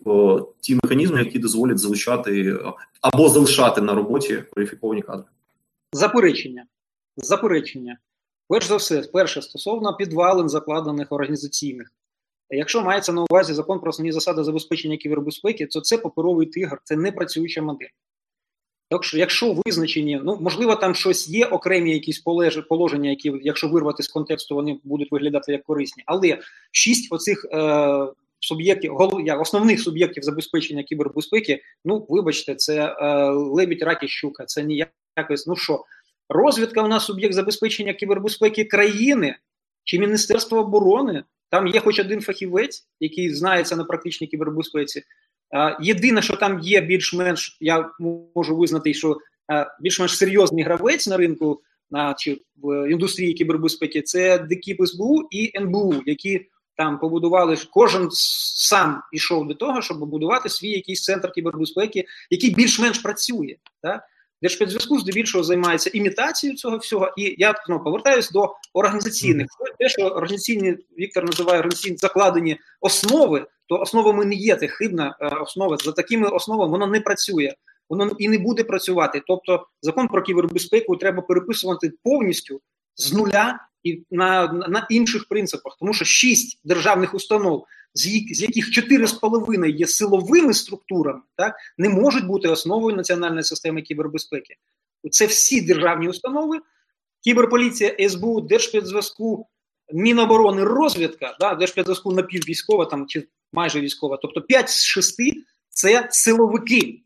ті механізми, які дозволять залучати або залишати на роботі кваліфіковані кадри. Заперечення. Заперечення. Перш за все, перше стосовно підвалин закладених організаційних. Якщо мається на увазі закон про основні засади забезпечення кібербезпеки, то це паперовий тигр, це не працююча модель. Так що, якщо визначені, ну можливо, там щось є, окремі якісь положення, які, якщо вирвати з контексту, вони будуть виглядати як корисні. Але шість оцих е, суб'єктів, основних суб'єктів забезпечення кібербезпеки, ну вибачте, це е, лебідь, раки, щука. Це ніякось, ну що, розвідка у нас суб'єкт забезпечення кібербезпеки країни чи Міністерство оборони. Там є хоч один фахівець, який знається на практичній кібербезпеці. Єдине, що там є більш-менш, я можу визнати, що більш-менш серйозний гравець на ринку на чи в індустрії кібербезпеки, це ДКІП СБУ і НБУ, які там побудували кожен сам ішов до того, щоб будувати свій якийсь центр кібербезпеки, який більш-менш працює. Так? Держспецзв'язку здебільшого займається імітацією цього всього, і я ну, повертаюся до організаційних. Те, що організаційні Віктор називає організаційні закладені основи, то основами не є це хибна е, основа. За такими основами воно не працює, воно і не буде працювати. Тобто, закон про кібербезпеку треба переписувати повністю з нуля і на, на інших принципах, тому що шість державних установ з яких 4,5 є силовими структурами, так не можуть бути основою національної системи кібербезпеки. Це всі державні установи, кіберполіція, СБУ, Держспецзв'язку, Міноборони, розвідка, да, Держспецзв'язку напіввійськова там чи майже військова. Тобто 5 з 6 це силовики.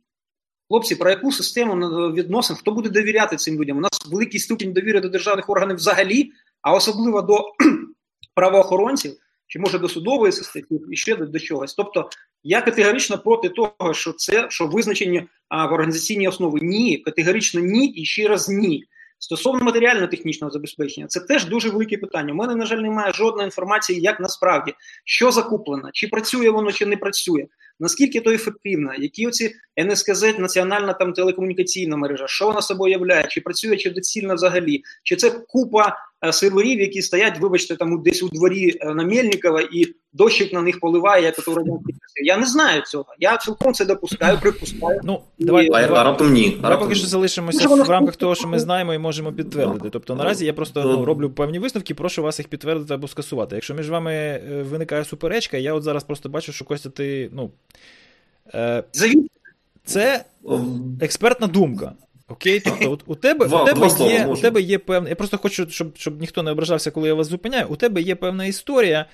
Хлопці, про яку систему відносин, хто буде довіряти цим людям? У нас великий ступінь довіри до державних органів взагалі, а особливо до правоохоронців чи може до судової системи і ще до, до чогось. Тобто я категорично проти того, що це що визначені а, в організаційній основі. Ні, категорично ні і ще раз ні. Стосовно матеріально-технічного забезпечення, це теж дуже велике питання. У мене, на жаль, немає жодної інформації, як насправді що закуплено, чи працює воно, чи не працює. Наскільки то ефективно, які оці НСКЗ, національна там телекомунікаційна мережа, що вона собою являє, чи працює, чи доцільно взагалі, чи це купа серверів, які стоять, вибачте, там десь у дворі е, на Мельникова, і дощик на них поливає, як у радянській Я не знаю цього. Я цілком це допускаю, припускаю. Ну давай а, а раптом ні. Давай поки що залишимося в рамках того, що ми знаємо і можемо підтвердити. Тобто наразі я просто ну, роблю певні висновки, прошу вас їх підтвердити або скасувати. Якщо між вами е, виникає суперечка, я от зараз просто бачу, що Костя, ти ну. Е, це експертна думка. Окей, тобто у, у тебе у тебе, є у тебе є певна. Я просто хочу, щоб щоб ніхто не ображався, коли я вас зупиняю. У тебе є певна історія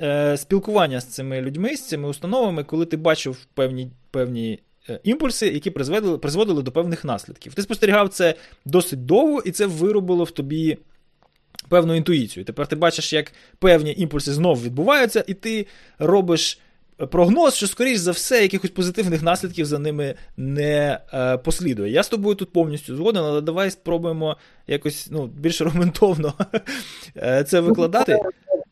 е, спілкування з цими людьми, з цими установами, коли ти бачив певні певні е, імпульси, які призводили, призводили до певних наслідків. Ти спостерігав це досить довго, і це виробило в тобі певну інтуїцію. Тепер ти бачиш, як певні імпульси знову відбуваються, і ти робиш прогноз, що, скоріш за все, якихось позитивних наслідків за ними не е, послідує. Я з тобою тут повністю згоден, але давай спробуємо якось ну, більш аргументовно е, це викладати.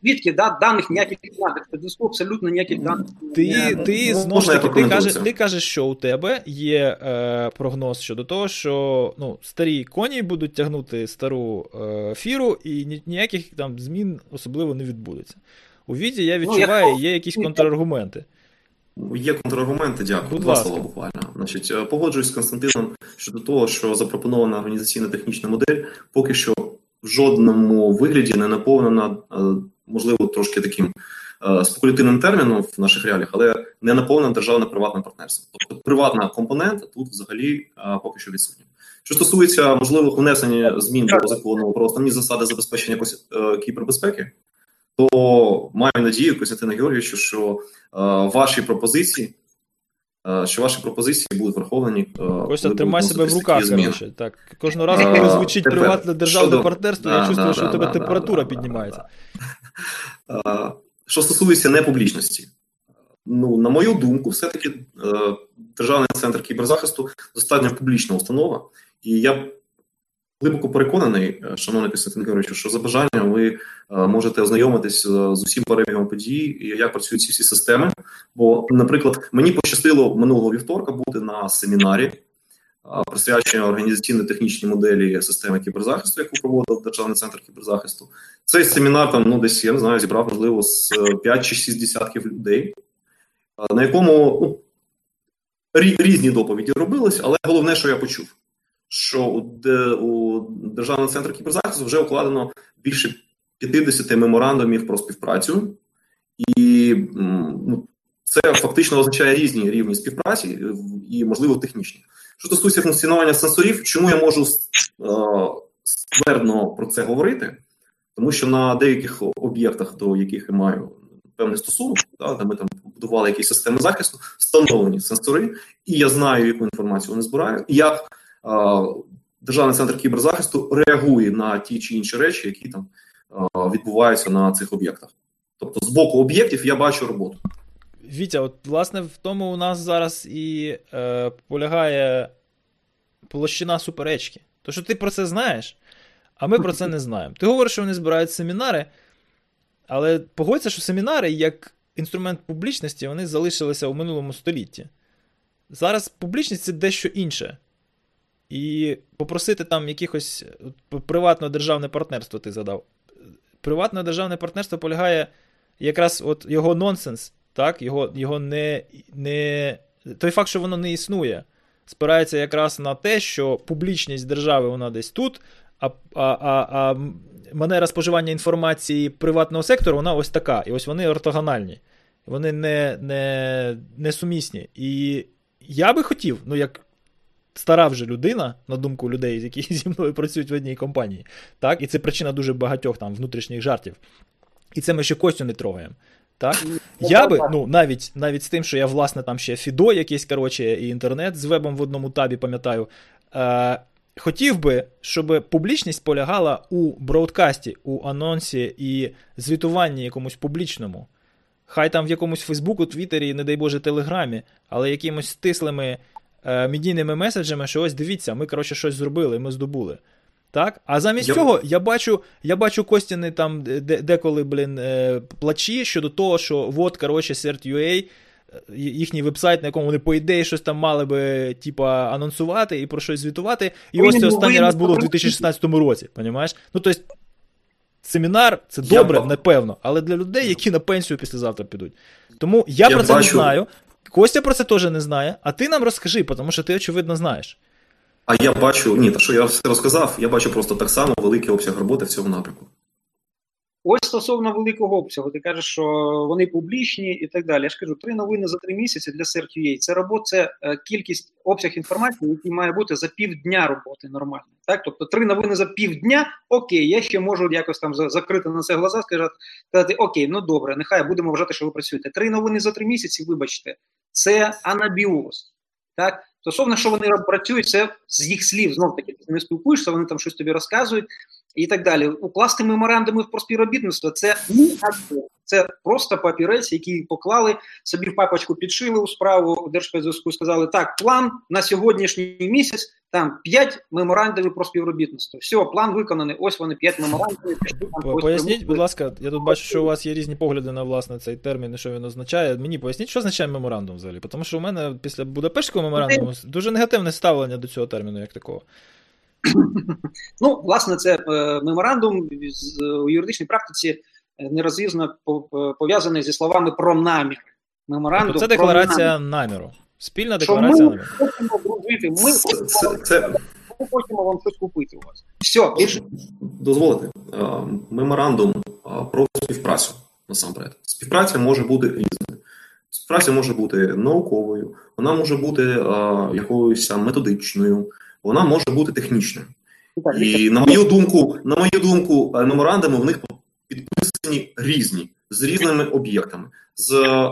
Звідки да, даних ніяких даних, зв'язку абсолютно ніяких даних. Ти ти ну, знову ж таки ти кажеш, ти кажеш, що у тебе є е, прогноз щодо того, що ну, старі коні будуть тягнути стару е, фіру, і ніяких там змін особливо не відбудеться. У віді я відчуваю, ну, є якісь контраргументи. Є контраргументи, дякую. Два слова буквально. Значить, е, погоджуюсь з Константином щодо того, що запропонована організаційно-технічна модель поки що в жодному вигляді не наповнена, е, можливо, трошки таким е, спекулятивним терміном в наших реаліях, але не наповнена державне приватне партнерство. Тобто приватна компонента тут взагалі поки що відсутня. Що стосується можливих внесення змін до закону про основні засади забезпечення кібербезпеки, то маю надію, Костянтина Георгійовичу, що е, ваші пропозиції. Е, що ваші пропозиції будуть враховані. Е, Костя, тримай себе в руках. Коротше. Так, Кожного разу, коли звучить Тепер, приватне державне щодо... партнерство, да, я чувствую, да, що да, у тебе температура піднімається. Що стосується непублічності, ну, на мою думку, все-таки Державний центр кіберзахисту достатньо публічна установа, і я Глибоко переконаний, е, шановний Костянтин Георгійович, що за бажанням ви е, можете ознайомитись е, з усім перебігом подій, і як працюють ці всі системи. Бо, наприклад, мені пощастило минулого вівторка бути на семінарі, присвячення організаційно-технічній моделі системи кіберзахисту, яку проводив Державний центр кіберзахисту. Цей семінар там ну десь я не знаю, зібрав можливо з 5 чи 6 десятків людей, на якому ну, різні доповіді робились, але головне, що я почув що у, Державний центр кіберзахисту вже укладено більше 50 меморандумів про співпрацю, і ну, це фактично означає різні рівні співпраці і, можливо, технічні. Що стосується функціонування сенсорів, чому я можу е, ствердно про це говорити? Тому що на деяких об'єктах, до яких я маю певний стосунок, да, де ми там будували якісь системи захисту, встановлені сенсори, і я знаю, яку інформацію вони збирають, і як Державний центр кіберзахисту реагує на ті чи інші речі, які там відбуваються на цих об'єктах. Тобто, з боку об'єктів я бачу роботу. Вітя, от власне в тому у нас зараз і е, полягає площина суперечки. То, що ти про це знаєш, а ми про це не знаємо. Ти говориш, що вони збирають семінари, але погодься, що семінари, як інструмент публічності, вони залишилися у минулому столітті. Зараз публічність це дещо інше. І попросити там якихось приватне державне партнерство ти задав. Приватне державне партнерство полягає якраз от його нонсенс, так, його його не, не. Той факт, що воно не існує, спирається якраз на те, що публічність держави вона десь тут, а а, а, а манера споживання інформації приватного сектору, вона ось така. І ось вони ортогональні. Вони не, не, не сумісні. І я би хотів, ну як стара вже людина, на думку людей, які зі мною працюють в одній компанії, так, і це причина дуже багатьох там внутрішніх жартів. І це ми ще Костю не трогаємо. Так? Ну, я би, ну, навіть навіть з тим, що я, власне, там ще Фідо якийсь, коротше, і інтернет з вебом в одному табі, пам'ятаю. Е, Хотів би, щоб публічність полягала у бродкасті, у анонсі і звітуванні якомусь публічному. Хай там в якомусь Фейсбуку, Твіттері, не дай Боже, Телеграмі, але якимось стислими медійними меседжами, що ось дивіться, ми, коротше, щось зробили, ми здобули. Так? А замість я... цього я бачу я бачу Костяни там деколи, блін, е, плачі щодо того, що от, коротше, CERT.ua, е, їхній вебсайт, на якому вони, по ідеї, щось там мали би типа, анонсувати і про щось звітувати. І ось це останній раз було в 2016 році. Понімаєш? Ну, тобто, семінар це добре, я... напевно, але для людей, які на пенсію післязавтра підуть. Тому я, я про це бачу... не знаю. Костя про це теж не знає, а ти нам розкажи, тому що ти, очевидно, знаєш. А я бачу, ні, та що я все розказав, я бачу просто так само великий обсяг роботи в цьому напрямку. Ось стосовно великого обсягу, ти кажеш, що вони публічні і так далі. Я ж кажу, три новини за три місяці для CERT.ua. Це робота, це е, кількість обсяг інформації, який має бути за півдня роботи нормально. Так, тобто три новини за півдня, окей, я ще можу якось там закрити на це глаза, сказати, окей, ну добре, нехай будемо вважати, що ви працюєте. Три новини за три місяці, вибачте, це анабіоз. Так, Стосовно, що вони працюють, це з їх слів, знов таки, ти не спілкуєшся, вони там щось тобі розказують і так далі. Укласти меморандуми про співробітництво це це просто папірець, який поклали собі в папочку, підшили у справу Держспецзв'язку, сказали, так, план на сьогоднішній місяць, там 5 меморандумів про співробітництво. Все, план виконаний, ось вони 5 меморандумів. Поясніть, будь ласка, я тут бачу, що у вас є різні погляди на власне цей термін і що він означає. Мені поясніть, що означає меморандум взагалі? Тому що у мене після Будапештського меморандуму дуже негативне ставлення до цього терміну, як такого. Ну, власне, це е, меморандум у юридичній практиці нерозв'язно пов'язаний зі словами про намір. Меморандум тобто Це декларація намір. наміру. Спільна декларація наміру. Ми хочемо дружити, ми це, це... ми хочемо вам щось купити у вас. Все, більше. Дозволите. Меморандум про співпрацю насамперед. Співпраця може бути різною. Співпраця може бути науковою, вона може бути а, якоюсь методичною, вона може бути технічною. І на мою думку, на мою думку, меморандуми в них підписані різні з різними об'єктами, з е,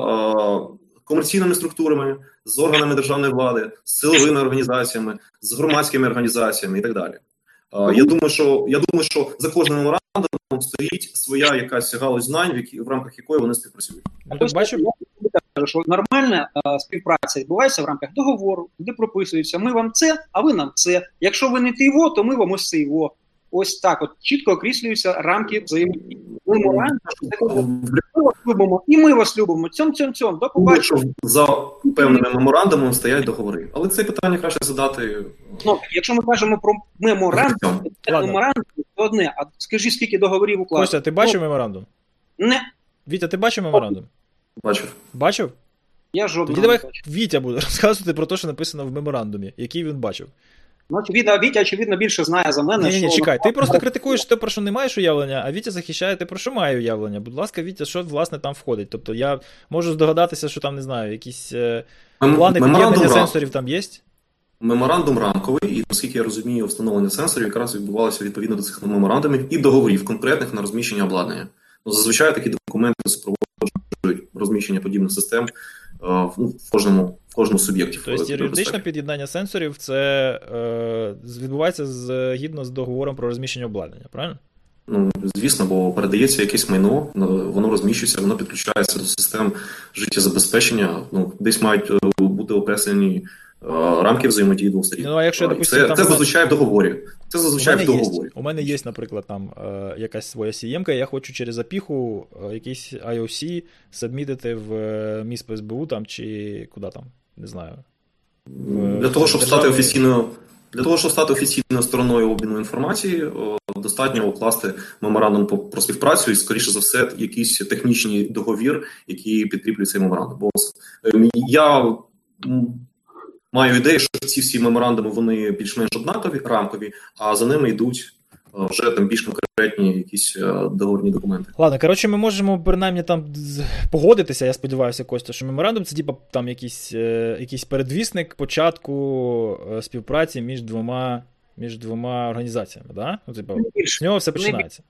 комерційними структурами, з органами державної влади, з силовими організаціями, з громадськими організаціями і так далі. Е, я думаю, що я думаю, що за кожним меморандумом стоїть своя якась галузь знань, в, які, в рамках якої вони співпрацюють. Ну, бачу, що нормальна а, співпраця відбувається в рамках договору, де прописується: ми вам це, а ви нам це. Якщо ви не тиво, то ми вам ось це його. Ось так, от чітко окріслюються рамки взаємодії. Ми морально вас любимо, і ми вас любимо. Цьом, цьом, цьом. До побачення. За певними меморандумами стоять договори. Але це питання краще задати. Ну, Якщо ми кажемо про меморандум, це меморандум то одне. А скажи, скільки договорів укладено. Костя, ти бачив ну, меморандум? Не. Вітя, ти бачив меморандум? Бачив. Бачив? Я жодного Тоді давай Вітя буде розказувати про те, що написано в меморандумі, який він бачив. Ну, очевидно, Вітя, очевидно, більше знає за мене. Ні, ні, що... чекай, ти просто критикуєш те, про що не маєш уявлення, а Вітя захищає те, про що має уявлення. Будь ласка, Вітя, що власне там входить? Тобто я можу здогадатися, що там не знаю, якісь е... плани під'єднання сенсорів там є. Меморандум рамковий, і наскільки я розумію, встановлення сенсорів якраз відбувалося відповідно до цих меморандумів і договорів конкретних на розміщення обладнання. Ну, Зазвичай такі документи супроводжують розміщення подібних систем Е, ну, в кожному в кожному суб'єкті. Тобто юридичне під'єднання сенсорів це е, відбувається згідно з договором про розміщення обладнання, правильно? Ну, звісно, бо передається якесь майно, ну, воно розміщується, воно підключається до систем життєзабезпечення. Ну, десь мають е, бути окреслені рамки взаємодії двох сторін. Ну, а якщо, допустим, це, там... це зазвичай в договорі. Це зазвичай в договорі. Є, у мене є, наприклад, там е, якась своя CM, я хочу через запіху е, якийсь IOC сабмітити в е, міст ПСБУ там чи куди там, не знаю. Для того, щоб стати офіційною. Для того, щоб стати офіційною стороною обміну інформації, достатньо укласти меморандум про співпрацю і, скоріше за все, якийсь технічний договір, який підкріплює цей меморандум. Бо ем, я маю ідею, що ці всі меморандуми вони більш-менш однакові, рамкові, а за ними йдуть вже там більш конкретні якісь договорні документи. Ладно, коротше, ми можемо принаймні там погодитися. Я сподіваюся, Костя, що меморандум це типа там якийсь е, якийсь передвісник початку е, співпраці між двома між двома організаціями. Да? Ну, типа, з нього все починається.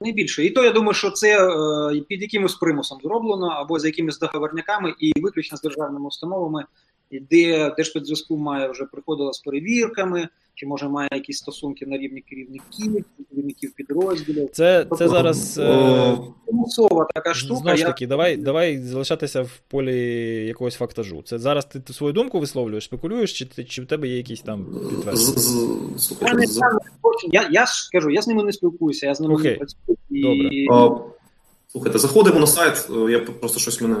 Не більше. І то я думаю, що це е, під якимось примусом зроблено, або за якимись договорниками, і виключно з державними установами, де Держспецзв'язку має вже приходила з перевірками, чи може має якісь стосунки на рівні керівників, керівників підрозділів. Це тобто, це зараз е, примусова така штука. Знову ж таки, я... давай давай залишатися в полі якогось фактажу. Це зараз ти свою думку висловлюєш, спекулюєш, чи чи в тебе є якісь там підтвердження? Я я ж кажу, я з ними не спілкуюся, я з ними Окей. не працюю. І... Добре. Слухайте, заходимо на сайт, я просто щось мене.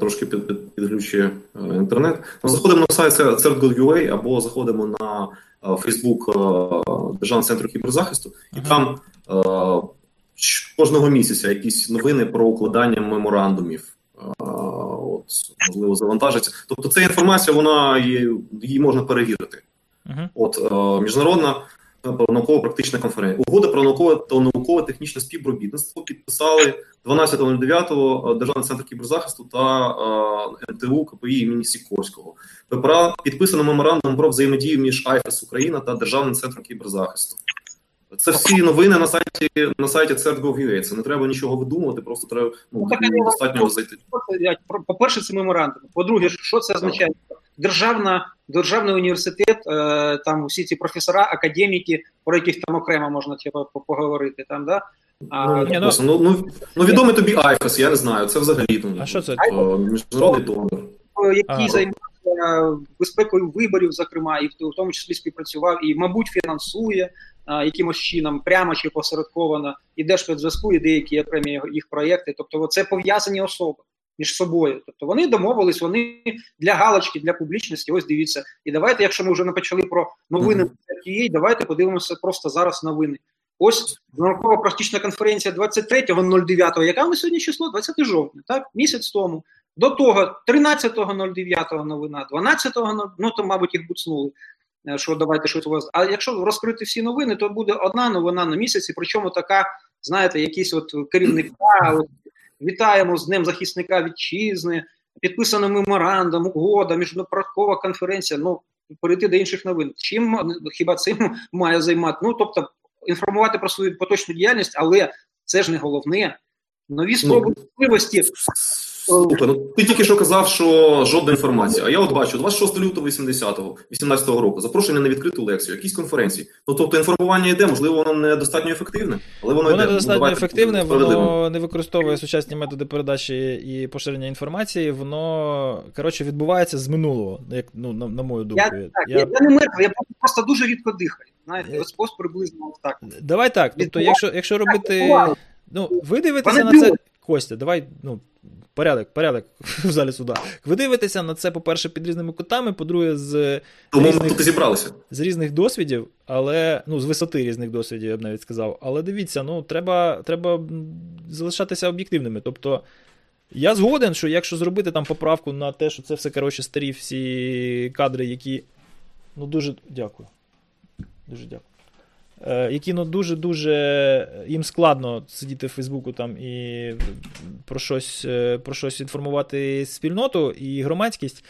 Трошки під, під, підглючує інтернет. Заходимо на сайт CERT.gov.ua або заходимо на Фейсбук Державного центру кіберзахисту, і uh-huh. там е, кожного місяця якісь новини про укладання меморандумів. От, Можливо, завантажиться. Тобто, ця інформація, вона її, її можна перевірити. От е, міжнародна науково-практична конференція. Угода про наукове та науково-технічне співробітництво підписали 12.09 Державний центр кіберзахисту та е, МТУ КПІ імені Сікорського. Підписано меморандум про взаємодію між АйФЕС Україна та Державним центром кіберзахисту. Це всі новини на сайті на сайті CERT.gov.ua. Це не треба нічого видумувати, просто треба ну, ну достатньо зайти. По-перше, це меморандум. По-друге, що це означає? Державна, Державний університет, е, там всі ці професора, академіки, про яких там окремо можна типу, поговорити. Там, да? А, ну, ну, ну, ну, ну відомий тобі Айфес, я не знаю. Це взагалі ну, а що це? міжнародний донор. Який займається безпекою виборів, зокрема, і в тому числі співпрацював, і, мабуть, фінансує а, якимось чином, прямо чи посередковано, і Держспецзв'язку, і деякі окремі їх проєкти. Тобто, це пов'язані особи між собою. Тобто вони домовились, вони для галочки, для публічності. Ось дивіться. І давайте, якщо ми вже не почали про новини mm-hmm. давайте подивимося просто зараз новини. Ось наукова практична конференція 23.09, яка ми сьогодні число? 20 жовтня, так? Місяць тому. До того 13.09 новина, 12.00, ну то, мабуть, їх буцнули. Е, що давайте щось у вас. А якщо розкрити всі новини, то буде одна новина на місяці, причому така, знаєте, якісь от керівника, от, вітаємо з Днем захисника вітчизни, підписано меморандум, угода, міжнародкова конференція. Ну, перейти до інших новин. Чим хіба цим має займати? Ну, тобто, інформувати про свою поточну діяльність, але це ж не головне. Нові спроби ну, можливості. Слухай, ну ти тільки що казав, що жодна інформація. А я от бачу 26 лютого 80-го, 18-го року запрошення на відкриту лекцію, якісь конференції. Ну тобто інформування йде, можливо, воно не достатньо ефективне, але воно, воно йде. достатньо ну, ефективне, воно не використовує сучасні методи передачі і поширення інформації. Воно коротше відбувається з минулого, як ну на, на мою думку. Я, так, я... я не мертвий, я просто дуже рідко дихаю. Знаєте, ось ось приблизно так. Давай так. Тобто, якщо якщо робити. Ну, ви дивитеся на це. Костя, давай, ну, порядок, порядок в залі суда. Ви дивитеся на це, по-перше, під різними кутами, по-друге, з Тому різних, тут зібралися. з різних досвідів, але ну, з висоти різних досвідів, я б навіть сказав. Але дивіться, ну, треба треба залишатися об'єктивними. Тобто, я згоден, що якщо зробити там поправку на те, що це все коротше, старі всі кадри, які. Ну, дуже дякую. Дуже дякую. Е, які ну дуже-дуже їм складно сидіти в Фейсбуку там і про щось е, про щось інформувати спільноту і громадськість,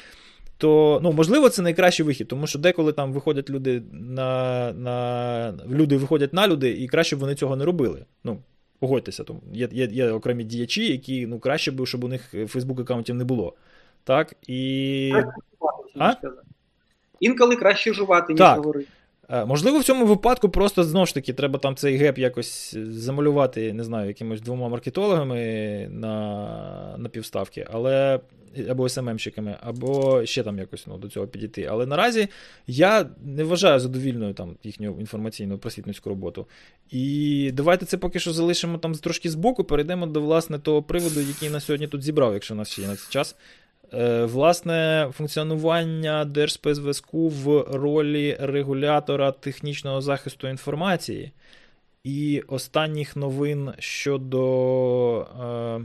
то ну, можливо це найкращий вихід, тому що деколи там виходять люди на на люди виходять на люди, і краще б вони цього не робили. Ну, Погодьтеся, тому є є, є окремі діячі, які ну, краще б, щоб у них Фейсбук аккаунтів не було. Так, і... А? Інколи краще жувати, ніж говорити. Е, можливо, в цьому випадку просто знову ж таки треба там цей геп якось замалювати, не знаю, якимось двома маркетологами на на півставки, але або СММщиками, або ще там якось ну, до цього підійти. Але наразі я не вважаю задовільною там їхню інформаційну просвітницьку роботу. І давайте це поки що залишимо там трошки збоку, перейдемо до власне того приводу, який на сьогодні тут зібрав, якщо у нас ще є на цей час. Е, власне, функціонування Держспецзв'язку в ролі регулятора технічного захисту інформації і останніх новин щодо е,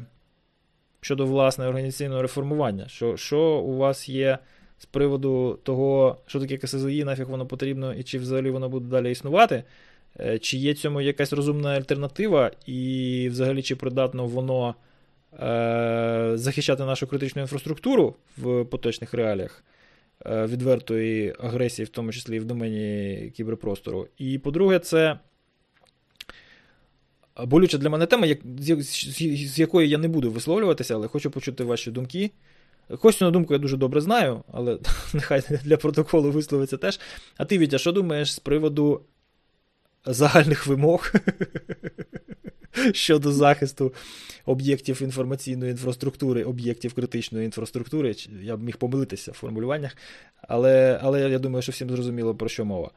щодо власне організаційного реформування. Що що у вас є з приводу того, що таке КСЗІ, нафіг воно потрібно, і чи взагалі воно буде далі існувати? Е, чи є цьому якась розумна альтернатива, і взагалі чи придатно воно захищати нашу критичну інфраструктуру в поточних реаліях е, відвертої агресії, в тому числі і в домені кіберпростору? І по-друге, це болюча для мене тема, з, якої я не буду висловлюватися, але хочу почути ваші думки. Костю на думку я дуже добре знаю, але нехай для протоколу висловиться теж. А ти, Вітя, що думаєш з приводу загальних вимог щодо захисту об'єктів інформаційної інфраструктури, об'єктів критичної інфраструктури? Я б міг помилитися в формулюваннях, але, але я думаю, що всім зрозуміло, про що мова.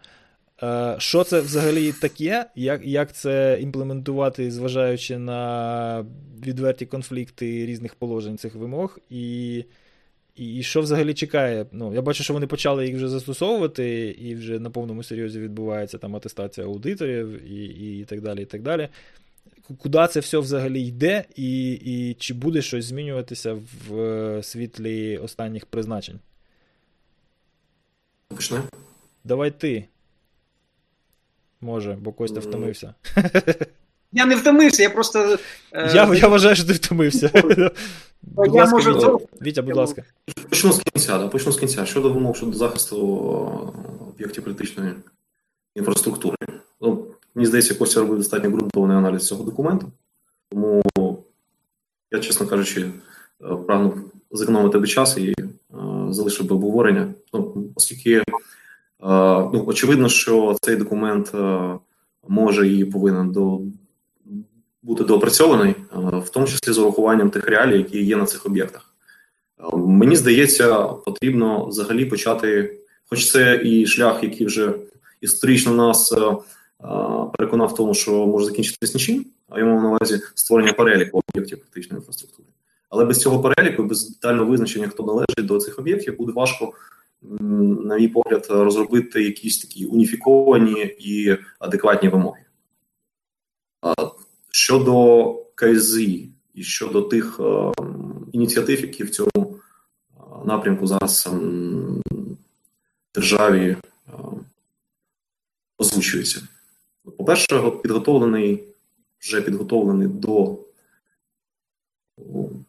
Е, що це взагалі таке? Як як це імплементувати, зважаючи на відверті конфлікти різних положень цих вимог? І і, і що взагалі чекає? Ну, Я бачу, що вони почали їх вже застосовувати, і вже на повному серйозі відбувається там атестація аудиторів і і, так далі. і так далі. Куди це все взагалі йде, і і чи буде щось змінюватися в е, світлі останніх призначень? Почне? Давай ти. Може, бо Костя втомився. Я не втомився, я просто. Е... Я я вважаю, що ти втомився. будь я ласка, можу... Вітя, Вітя, будь ласка. Почну з кінця, да, почну з кінця. Щодо вимог щодо захисту об'єктів критичної інфраструктури. Мені здається, Костя робив достатньо ґрунтовний аналіз цього документу. Тому я, чесно кажучи, е, прагну зекономити тебе час і е, залишив би обговорення. Ну, Оскільки ну, очевидно, що цей документ може і повинен до, бути доопрацьований, в тому числі з урахуванням тих реалій, які є на цих об'єктах. Мені здається, потрібно взагалі почати, хоч це і шлях, який вже історично нас переконав в тому, що може закінчитись нічим, а йому на увазі створення переліку об'єктів критичної інфраструктури. Але без цього переліку, без детального визначення, хто належить до цих об'єктів, буде важко на мій погляд, розробити якісь такі уніфіковані і адекватні вимоги. Щодо КСЗІ і щодо тих е, ініціатив, які в цьому напрямку зараз державі озвучуються. По-перше, підготовлений, вже підготовлений до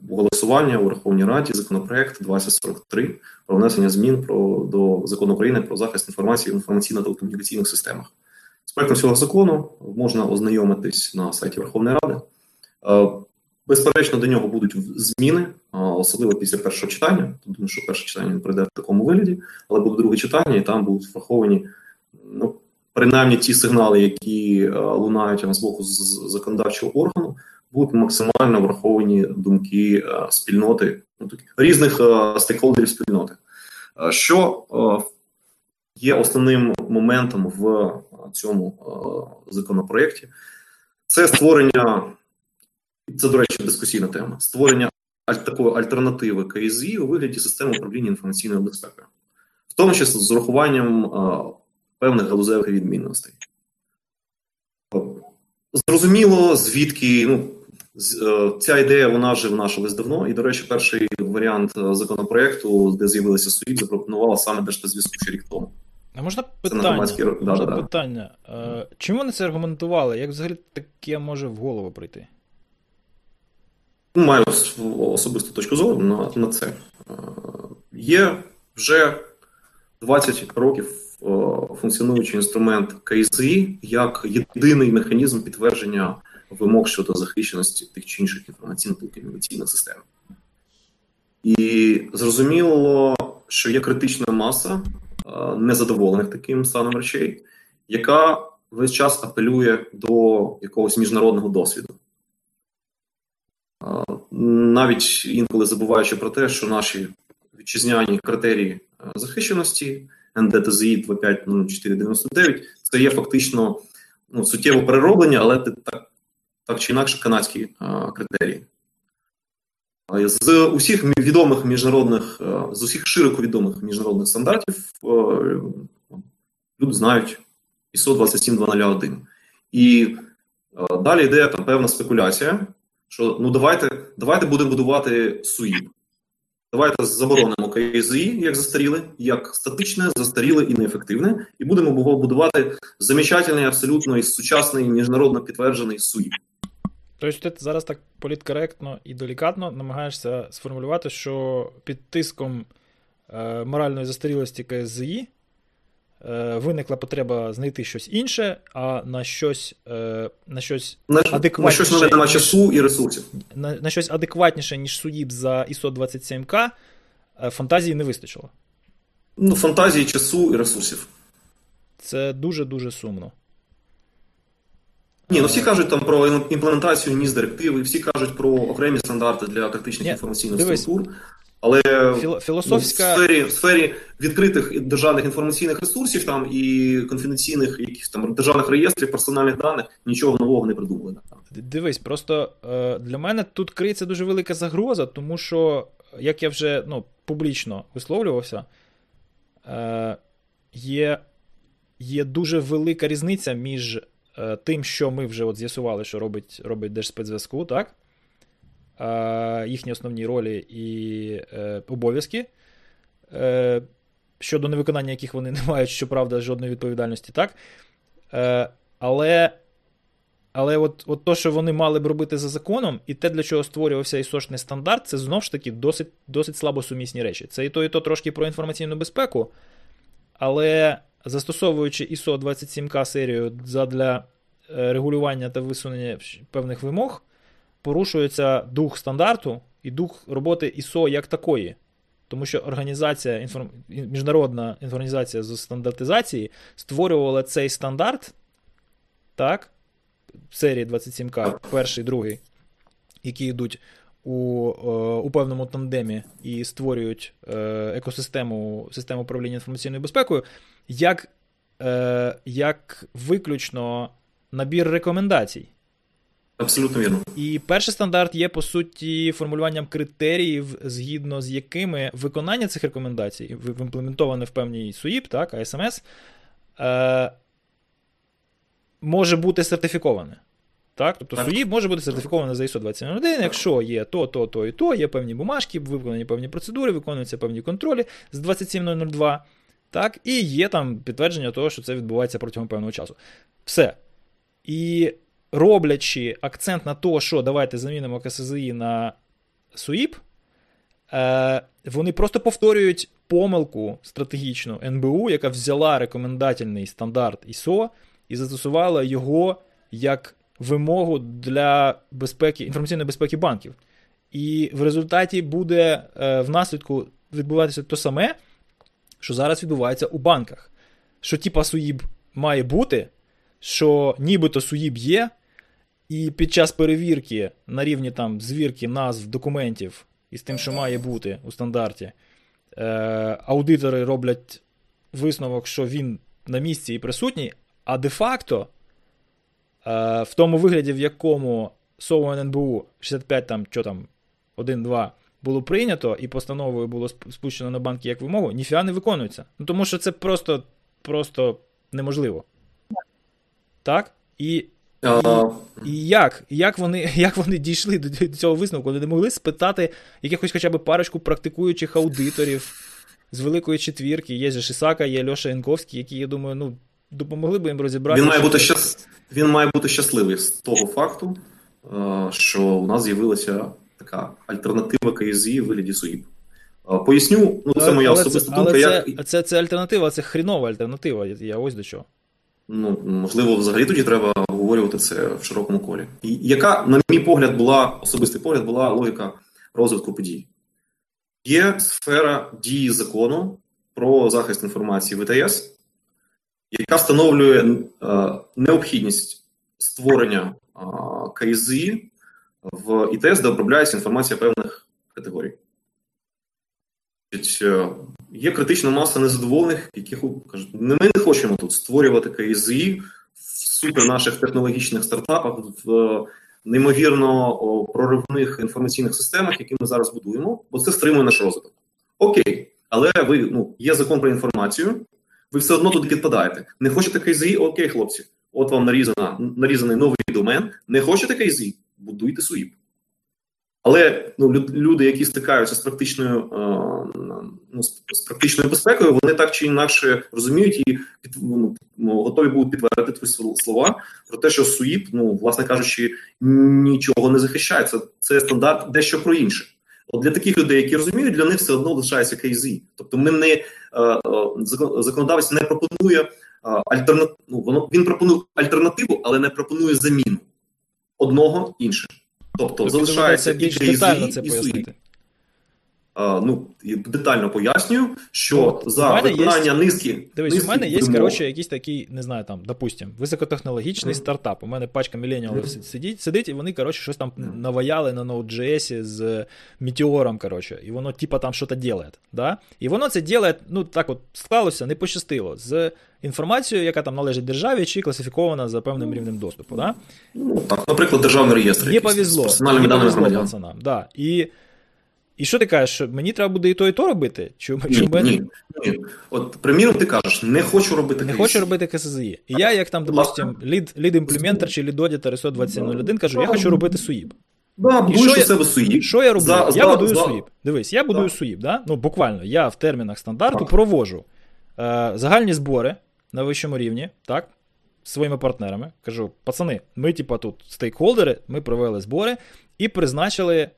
голосування у Верховній Раді законопроект 2043 про внесення змін про до закону України про захист інформації в інформаційно-телекомунікаційних системах. З проектом цього закону можна ознайомитись на сайті Верховної Ради. Е, безперечно, до нього будуть зміни, особливо після першого читання. Тому що перше читання не пройде в такому вигляді, але буде друге читання, і там будуть враховані ну, принаймні ті сигнали, які е, лунають з боку законодавчого органу, будуть максимально враховані думки е, спільноти ну, різних е, стейкхолдерів спільноти. Що є основним моментом в цьому законопроєкті? Це створення, це, до речі, дискусійна тема, створення такої альтернативи КСІ у вигляді системи управління інформаційною безпекою, в тому числі з урахуванням певних галузевих відмінностей. Зрозуміло, звідки ну, Е, ця ідея вона вже внашилась давно. І, до речі, перший варіант е, законопроекту, де з'явилися СУІП, запропонувала саме Держспецзв'язку ще рік тому. А можна питання? Громадські... Можна да, питання. Да. Чим вони це аргументували? Як взагалі таке може в голову прийти? Ну, маю особисту точку зору на, на це. Е, є вже 20 років функціонуючий інструмент КСІ як єдиний механізм підтвердження вимог щодо захищеності тих чи інших інформаційно-телекомунікаційних систем. І зрозуміло, що є критична маса незадоволених таким станом речей, яка весь час апелює до якогось міжнародного досвіду. Навіть інколи забуваючи про те, що наші вітчизняні критерії захищеності НДТЗІ 250499 це є фактично ну, суттєво перероблення, але так так чи інакше канадські а, критерії. З усіх відомих міжнародних, з усіх широко відомих міжнародних стандартів люди знають ISO 27201. І далі йде певна спекуляція, що ну давайте давайте будемо будувати СУІП. Давайте заборонимо КСІ, як застаріле, як статичне, застаріле і неефективне, і будемо будувати замечательний, абсолютно і сучасний міжнародно підтверджений СУІ. Тобто ти зараз так політкоректно і делікатно намагаєшся сформулювати, що під тиском е, моральної застарілості КСЗІ виникла потреба знайти щось інше, а на щось е, на щось на, адекватніше. На щось не нема часу і ресурсів. На, на щось адекватніше, ніж СУІП за ISO 27К, е, фантазії не вистачило. Ну, фантазії, часу і ресурсів. Це дуже-дуже сумно. Ні, ну всі кажуть там про імплементацію ніс директиви, всі кажуть про окремі стандарти для критичних Ні, інформаційних дивись, структур. Але філософська... в сфері в сфері відкритих державних інформаційних ресурсів там і конфіденційних якихось там державних реєстрів, персональних даних нічого нового не придумали. Дивись, просто е, для мене тут криється дуже велика загроза, тому що, як я вже ну, публічно висловлювався, е, є, є дуже велика різниця між Е, тим, що ми вже от з'ясували, що робить робить Держспецзв'язку, так? Їхні основні ролі і е, обов'язки, е, щодо невиконання яких вони не мають, щоправда, жодної відповідальності, так? Але але от от то, що вони мали б робити за законом, і те, для чого створювався ісошний стандарт, це знову ж таки досить досить слабосумісні речі. Це і то, і то трошки про інформаційну безпеку, але застосовуючи ISO 27К серію для е, регулювання та висунення певних вимог, порушується дух стандарту і дух роботи ISO як такої. Тому що організація, міжнародна організація з стандартизації створювала цей стандарт, так, серії 27К, перший, другий, які йдуть у е, у певному тандемі і створюють е, екосистему систему управління інформаційною безпекою, як, е, як виключно набір рекомендацій. Абсолютно вірно. І перший стандарт є, по суті, формулюванням критеріїв, згідно з якими виконання цих рекомендацій, імплементоване в певній СУІП, так, АСМС, е, може бути сертифіковане. Так? Тобто так. СУІП може бути сертифікована за ISO 271, якщо є то, то, то і то, є певні бумажки, виконані певні процедури, виконуються певні контролі з 27002. Так, І є там підтвердження того, що це відбувається протягом певного часу. Все. І роблячи акцент на те, що давайте замінимо КСЗІ на СУІП, е, вони просто повторюють помилку стратегічну НБУ, яка взяла рекомендательний стандарт ISO і застосувала його як вимогу для безпеки, інформаційної безпеки банків. І в результаті буде е, в наслідку відбуватися те саме, що зараз відбувається у банках. Що типа СУїб має бути, що нібито СУїб є, і під час перевірки на рівні там звірки назв документів із тим, що має бути у стандарті, е, аудитори роблять висновок, що він на місці і присутній, а де-факто Е, в тому вигляді, в якому СОУ НБУ 65 там, що там, 1-2 було прийнято і постановою було спущено на банки як вимогу, ніфіга не виконується. Ну, Тому що це просто просто неможливо. Так? І і, і як як, вони як вони дійшли до цього висновку? Вони не могли спитати якихось хоча б парочку практикуючих аудиторів з Великої четвірки. Є же Шисака, є Льоша Янковський, які, я думаю, ну, допомогли б їм розібратися. Він має бути щас... Він має бути щасливий з того факту, що у нас з'явилася така альтернатива КСІ в вигляді СУІП. Поясню, ну це моя особиста думка. Але це, як... це, це альтернатива, це хрінова альтернатива. Я ось до чого. Ну, можливо, взагалі тоді треба обговорювати це в широкому колі. І яка, на мій погляд, була особистий погляд, була логіка розвитку подій? Є сфера дії закону про захист інформації в ІТС, яка встановлює е, необхідність створення е, КСЗІ в ІТС, де обробляється інформація певних категорій. Є критична маса незадоволених, яких кажуть, ми не хочемо тут створювати КСЗІ в супер наших технологічних стартапах, в неймовірно проривних інформаційних системах, які ми зараз будуємо, бо це стримує наш розвиток. Окей, але ви ну є закон про інформацію, ви все одно туди підпадаєте. Не хочете КЗІ? Окей, хлопці. От вам нарізана, нарізаний новий домен. Не хочете КЗІ? Будуйте СУІП. Але ну, люди, які стикаються з практичною е, ну, з практичною безпекою, вони так чи інакше розуміють і під, ну, ну готові будуть підтвердити твої слова про те, що СУІП, ну власне кажучи, нічого не захищає. Це, стандарт дещо про інше. От для таких людей, які розуміють, для них все одно лишається КЗ. Тобто, ми не е, е, законодавець не пропонує альтернативу. Ну, воно він пропонує альтернативу, але не пропонує заміну одного іншим. Тобто, залишається більш детально це пояснити. Ну, детально пояснюю, що ну, за виконання є... низки. Дивись, низки у мене є, коротше, якийсь такий, не знаю, там, допустим, високотехнологічний mm. стартап. У мене пачка міленіалів mm. сидить, сидить, і вони, коротше, щось там mm. наваяли на Node.js з Meteor, коротше, і воно, типа, там щось делает. Да? І воно це делает, ну, так от склалося, не пощастило. З інформацією, яка там належить державі, чи класифікована за певним рівнем доступу. Да? Ну, так, наприклад, державний реєстр. Не повезло. З не повезло пацанам. Да. І і що ти кажеш, що мені треба буде і то, і то робити? Чи, ні, ні, ні. От, приміром, ти кажеш, не хочу робити Не хочу робити КСЗІ. І я, як там, допустим, лід, лід імплементер чи лід одітер ISO 2701, кажу, я хочу робити СУІП. Да, будуєш у себе СУІП. Що я роблю? За, я за, будую за... СУІП. Дивись, я будую да. СУІП. Да? Ну, буквально, я в термінах стандарту так. провожу е, загальні збори на вищому рівні, так? Своїми партнерами. Кажу, пацани, ми, типа, тут стейкхолдери, ми провели збори і призначили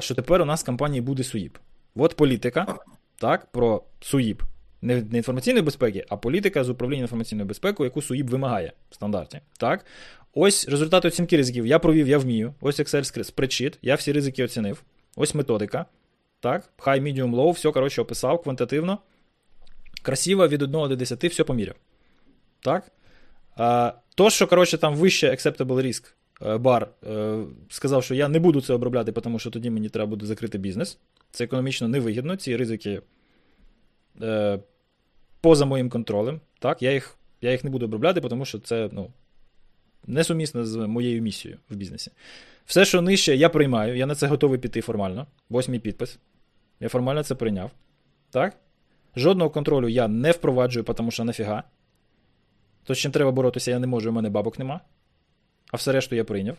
що тепер у нас в компанії буде СУїП. От політика так, про СУїП. Не, не інформаційної безпеки, а політика з управління інформаційною безпекою, яку СУїП вимагає в стандарті. Так? Ось результати оцінки ризиків. Я провів, я вмію. Ось Excel спредшит, я всі ризики оцінив. Ось методика. Так, High, medium, low, все, коротше, описав квантитивно. Красиво від 1 до 10, все поміряв. Так? А, То, що, коротше, там вище acceptable risk Е, бар е, сказав, що я не буду це обробляти, тому що тоді мені треба буде закрити бізнес. Це економічно невигідно, ці ризики е, поза моїм контролем. Так, Я їх я їх не буду обробляти, тому що це ну, несумісно з моєю місією в бізнесі. Все, що нижче, я приймаю, я на це готовий піти формально. Ось мій підпис. Я формально це прийняв. Так? Жодного контролю я не впроваджую, тому що нафіга. То, з чим треба боротися, я не можу, у мене бабок нема а все решту я прийняв.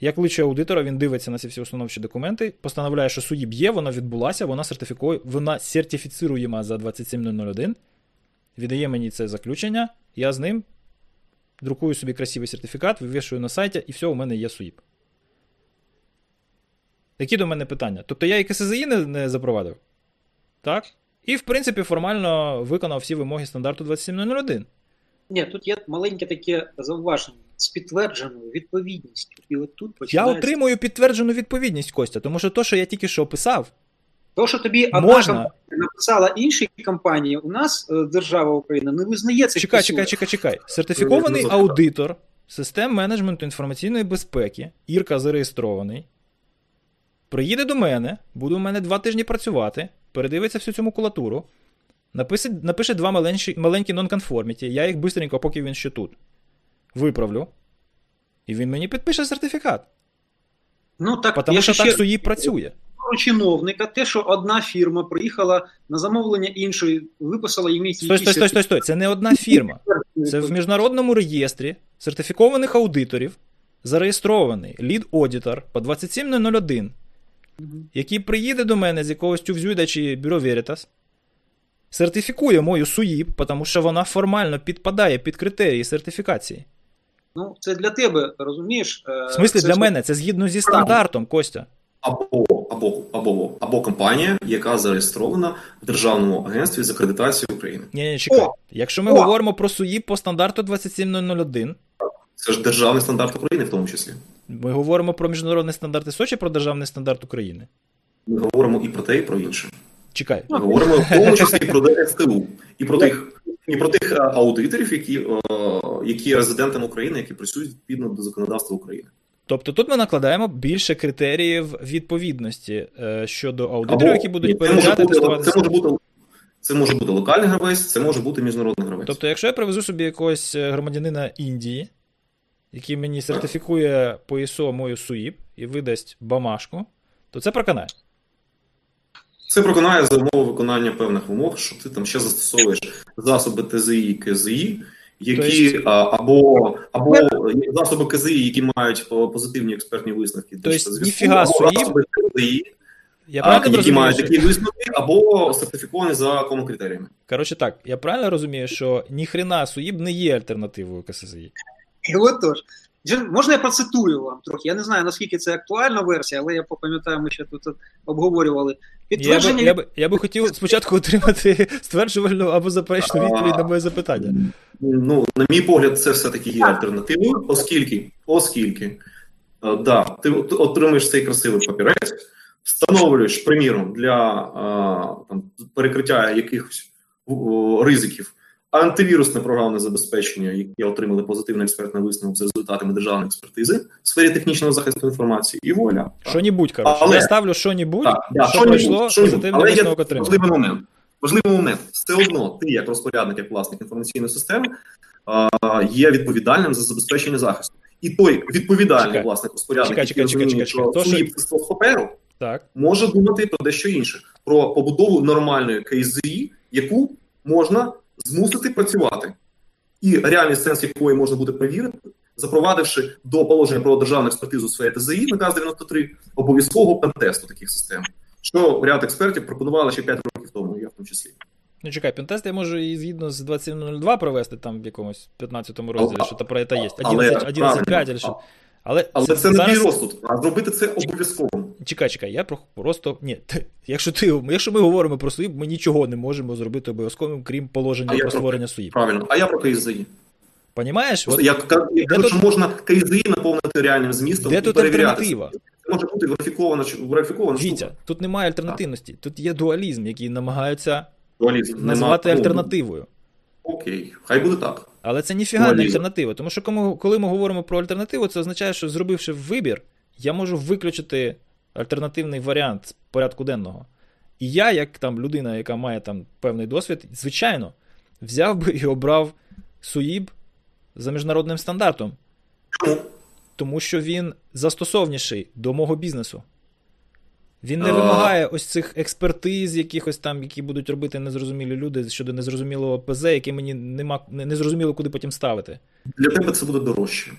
Я кличу аудитора, він дивиться на ці всі установчі документи, постановляє, що судді б'є, вона відбулася, вона сертифікує, вона сертифіцируєма за 27001, віддає мені це заключення, я з ним друкую собі красивий сертифікат, вивішую на сайті, і все, у мене є СУІП. Які до мене питання? Тобто я і КСЗІ не, не запровадив. Так? І, в принципі, формально виконав всі вимоги стандарту 27001. Ні, тут є маленьке таке зауваження з підтвердженою відповідністю. І от тут починається... Я отримую підтверджену відповідність, Костя, тому що то, що я тільки що описав. То, що тобі одна можна... компанія написала іншій компанії, у нас е, держава Україна не визнає цих Чекай, чекай, чекай, чекай. Сертифікований аудитор систем менеджменту інформаційної безпеки, Ірка зареєстрований. Приїде до мене, буде у мене два тижні працювати, передивиться всю цю макулатуру, напише напише два маленькі маленькі нонконформіті, я їх швидко, поки він ще тут виправлю, і він мені підпише сертифікат. Ну, так, Тому що ще... так СУї працює. Чиновника, те, що одна фірма приїхала на замовлення іншої, виписала їм Стой, стой, стой, стой, стой. Це не одна фірма. Це в міжнародному реєстрі сертифікованих аудиторів зареєстрований лід-одітор по 27001, який приїде до мене з якогось тювзюда чи бюро Veritas, сертифікує мою СУїП, тому що вона формально підпадає під критерії сертифікації. Ну, це для тебе, розумієш? Е, в смислі це для мене, це згідно зі стандартом, Костя. Або або, або, або компанія, яка зареєстрована в Державному агентстві з акредитацією України. Ні, ні, чекай. О! Якщо ми О! говоримо про СУїП по стандарту 27001. Це ж державний стандарт України в тому числі. Ми говоримо про міжнародні стандарти Сочі, про державний стандарт України. Ми говоримо і про те, і про інше. Чекай. Ми говоримо в тому числі про ДСТУ і про тих І про тих аудиторів, які які є резидентами України, які працюють відповідно до законодавства України. Тобто тут ми накладаємо більше критеріїв відповідності е, щодо аудиторів, які будуть перевіряти тестувати. Це може бути це може бути локальний гравець, це може бути міжнародний гравець. Тобто, якщо я привезу собі якогось е, громадянина Індії, який мені сертифікує по ISO мою СУІП і видасть бамашку, то це проканає. Це проконає за умови виконання певних вимог, що ти там ще застосовуєш засоби ТЗІ і КЗІ, які тобто... або або засоби КЗІ, які мають позитивні експертні висновки, тобто, ніфіга засоби КЗІ, я а, які розумію, мають такі висновки, або сертифіковані за кому критеріями. Коротше так, я правильно розумію, що ніхрена СУїб не є альтернативою КСЗІ. І от тож. Можна я процитую вам трохи? Я не знаю, наскільки це актуальна версія, але я пам'ятаю, ми ще тут обговорювали. Підтвердження... Я би, я, би, я би хотів спочатку отримати стверджувальну або заперечну відповідь на моє запитання. Ну, на мій погляд, це все-таки є альтернативою, оскільки, оскільки, да, ти отримуєш цей красивий папірець, встановлюєш, приміром, для там, перекриття якихось ризиків антивірусне програмне забезпечення, яке отримали позитивний експертний висновок за результатами державної експертизи в сфері технічного захисту інформації і воля. Що-нібудь, коротше. Але... Я ставлю що-нібудь, так, да, що пройшло, позитивний висновок отримав. Важливий момент. Важливий момент. Все одно ти, як розпорядник, як власник інформаційної системи, є відповідальним за забезпечення захисту. І той відповідальний чекай. власник розпорядник, чекай, чекай, який розуміє, що з паперу, так. може думати про дещо інше, про побудову нормальної КЗІ, яку можна змусити працювати, і реальний сенс якої можна буде перевірити, запровадивши до положення про державну експертизу сфері ТЗІ наказ 93 обов'язкового пентесту таких систем, що ряд експертів пропонували ще 5 років тому, я в тому числі. Ну, чекай, пентест я можу і згідно з 2702 провести там в якомусь 15-му розділі, що то про це є. 11.5 що. Але Але це, це не зараз... розсуд, а зробити це обов'язково. Чекай, чекай, я просто. Ні, якщо ти, якщо ми говоримо про СУІП, ми нічого не можемо зробити обов'язковим, крім положення а про створення СУІП. Правильно, а я про КСЗІ. Понімаєш? От, я кажу, тут... що можна КСЗІ наповнити реальним змістом. Де і тут альтернатива? Це може бути верифікована верифікована Вітя, тут немає альтернативності, тут є дуалізм, який намагаються дуалізм. назвати Нема... альтернативою. Окей, хай буде так. Але це ніфіга не альтернатива. Тому що коли ми говоримо про альтернативу, це означає, що зробивши вибір, я можу виключити альтернативний варіант з порядку денного. І я, як там людина, яка має там певний досвід, звичайно, взяв би і обрав СУїб за міжнародним стандартом. Тому що він застосовніший до мого бізнесу. Він не вимагає ось цих експертиз, якихось там, які будуть робити незрозумілі люди щодо незрозумілого ПЗ, яке мені нема не зрозуміло, куди потім ставити. Для тебе це буде дорожче.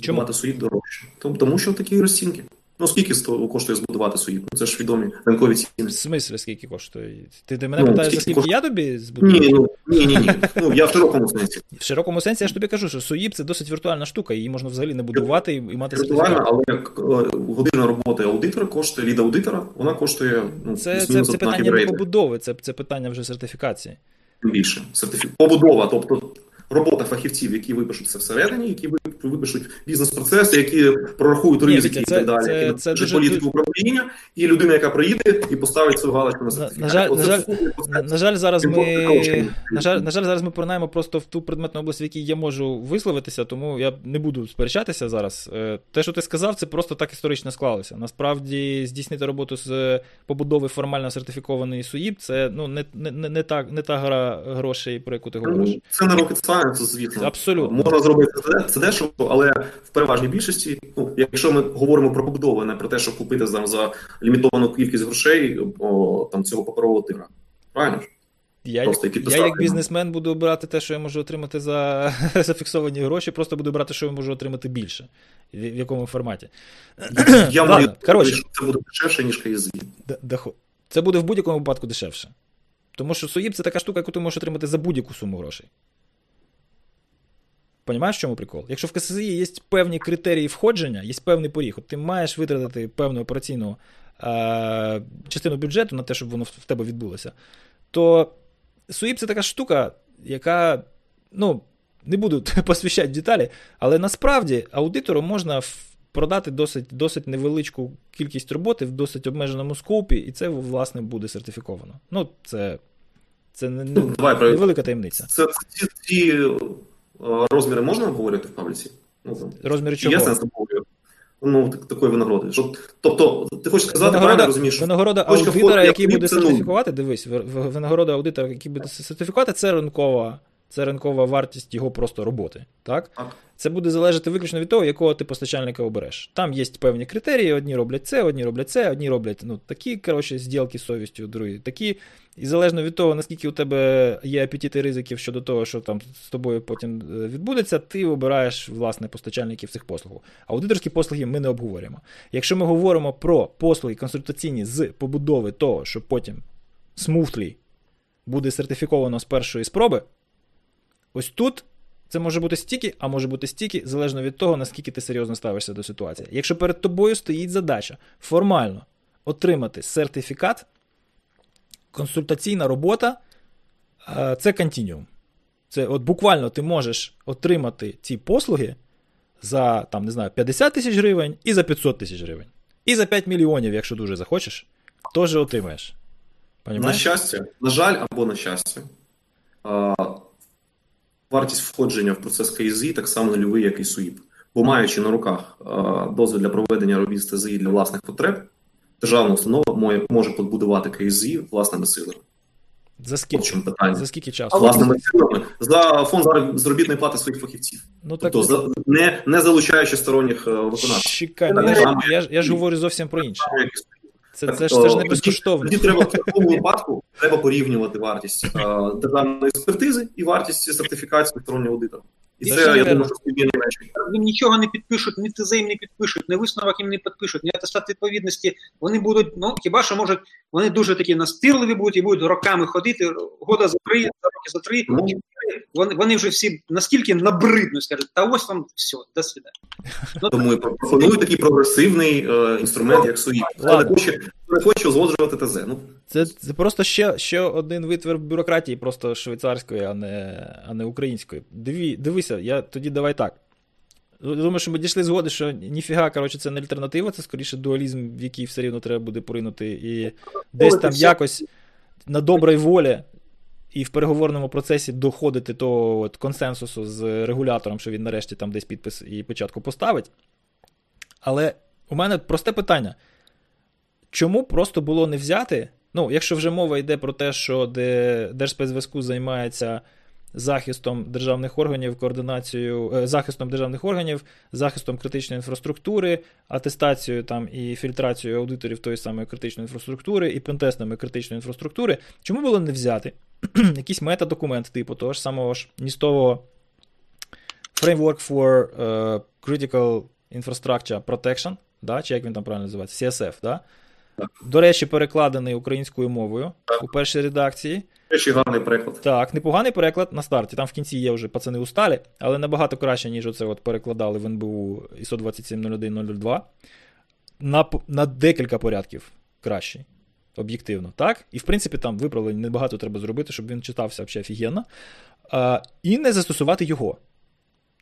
Чому? Мати свої дорожче. Тому що такі розцінки. Ну, скільки коштує збудувати свої? Ну, це ж відомі ринкові ціни. В смислі, скільки коштує? Ти, ти мене ну, питаєш, скільки коштує? я тобі збудую? Ні, ну, ні, ні, ні. Ну, я в широкому сенсі. В широкому сенсі я ж тобі кажу, що СУїб це досить віртуальна штука, її можна взагалі не будувати і, і мати Віртуальна, але як е, година роботи аудитора коштує, лід аудитора, вона коштує. ну, Це це, це питання не побудови, це це питання вже сертифікації. Більше. Сертифі... Побудова, тобто робота фахівців, які випишуть це всередині, які випишуть бізнес-процеси, які прорахують ризики Ні, це, і так далі, це, які це дуже... політику управління, і людина, яка приїде і поставить свою галочку на сертифікат. На жаль, на жаль, на жаль, зараз ми на жаль, на жаль, зараз ми поринаємо просто в ту предметну область, в якій я можу висловитися, тому я не буду сперечатися зараз. Е, те, що ти сказав, це просто так історично склалося. Насправді, здійснити роботу з побудови формально сертифікованої СУІП, це ну не не, не, не та не та гра грошей, про яку ти говориш. Ну, це не rocket science, звісно. Абсолютно. Можна зробити це дешево, але в переважній більшості, ну, якщо ми говоримо про побудову, не про те, щоб купити там за лімітовану кількість грошей о, там цього паперового тира. Правильно? Я, просто, я як бізнесмен буду обирати те, що я можу отримати за зафіксовані гроші, просто буду брати, що я можу отримати більше. В, в якому форматі. Я маю коротше, це буде дешевше, ніж КСЗ. Це буде в будь-якому випадку дешевше. Тому що СОїб це така штука, яку ти можеш отримати за будь-яку суму грошей. Понімаєш, в чому прикол? Якщо в КСЗІ є певні критерії входження, є певний поріг, от ти маєш витратити певну операційну е, частину бюджету на те, щоб воно в тебе відбулося, то СУІП це така штука, яка, ну, не буду посвящати деталі, але насправді аудитору можна продати досить досить невеличку кількість роботи в досить обмеженому скопі, і це, власне, буде сертифіковано. Ну, це Це не, ну, давай, невелика таємниця. Це ці розміри можна обговорювати в пабліці? Ну, Розміри чого? Є сенс обговорювати? Ну, такої винагороди. Що, тобто, ти хочеш сказати, винагорода, розумієш, що винагорода аудитора, який буде сертифікувати, дивись, винагорода аудитора, який буде сертифікувати, це ринкова це ринкова вартість його просто роботи. Так? так? Це буде залежати виключно від того, якого ти постачальника обереш. Там є певні критерії: одні роблять це, одні роблять це, одні роблять ну, такі коротше, зділки з совістю, другі такі. І залежно від того, наскільки у тебе є апетити ризиків щодо того, що там з тобою потім е, відбудеться, ти обираєш власне постачальників цих послуг. Аудиторські послуги ми не обговорюємо. Якщо ми говоримо про послуги консультаційні з побудови того, що потім смуфлі буде сертифіковано з першої спроби. Ось тут це може бути стільки, а може бути стільки, залежно від того, наскільки ти серйозно ставишся до ситуації. Якщо перед тобою стоїть задача формально отримати сертифікат, консультаційна робота це континіум. Це от буквально ти можеш отримати ці послуги за там, не знаю, 50 тисяч гривень і за 500 тисяч гривень. І за 5 мільйонів, якщо дуже захочеш, теж отримаєш. Понімаєш? На щастя, на жаль, або на щастя вартість входження в процес КІЗІ так само нульовий, як і СУІП. Бо маючи на руках дозвіл для проведення робіт з ТЗІ для власних потреб, державна установа може побудувати КІЗІ власними силами. За скільки питання. За скільки часу? Власними силами за фонд заробітної плати своїх фахівців. Ну, так... Тобто, за, не не залучаючи сторонніх е, виконавців. Чекай, ну, я, я, я ж говорю зовсім про інше. Це це, ж, це ж не безкоштовно. Тоді треба в такому випадку треба порівнювати вартість державної експертизи і вартість сертифікації стороннього аудитора. І це, я думаю, що. Їм нічого не підпишуть, ні ТЗ їм не підпишуть, ні висновок їм не підпишуть, ні атестат відповідності. Вони будуть, ну хіба що можуть, вони дуже такі настирливі будуть і будуть роками ходити, года за три, за роки за три. Ну, вони вони вже всі наскільки набридно скажуть, та ось вам все, до свидання. Ну, Тому я пропоную такий прогресивний е, інструмент, як СУІП. Але хоче, не хоче узгоджувати ТЗ. Ну. Це це просто ще ще один витвір бюрократії, просто швейцарської, а не а не української. Диві, Дивися, я тоді давай так. Думаю, що ми дійшли згоди, що ніфіга, коротше, це не альтернатива, це скоріше дуалізм, в який все рівно треба буде поринути. І десь там якось на добрій волі і в переговорному процесі доходити того от консенсусу з регулятором, що він нарешті там десь підпис і початку поставить. Але у мене просте питання. Чому просто було не взяти? Ну, якщо вже мова йде про те, що Держспецзв'язку займається захистом державних органів, координацією, е, захистом державних органів, захистом критичної інфраструктури, атестацією там і фільтрацією аудиторів тої самої критичної інфраструктури і пентестами критичної інфраструктури, чому було не взяти якийсь метадокумент, типу того ж самого ж ністового Framework for uh, Critical Infrastructure Protection, да, чи як він там правильно називається, CSF, да? До речі, перекладений українською мовою так. у першій редакції. Речі, гарний переклад. Так, непоганий переклад на старті. Там в кінці є вже пацани усталі, але набагато краще, ніж оце от перекладали в НБУ ISO 2701002. На на декілька порядків кращий. Об'єктивно, так? І в принципі там виправлень небагато треба зробити, щоб він читався взагалі офігенно. А, І не застосувати його.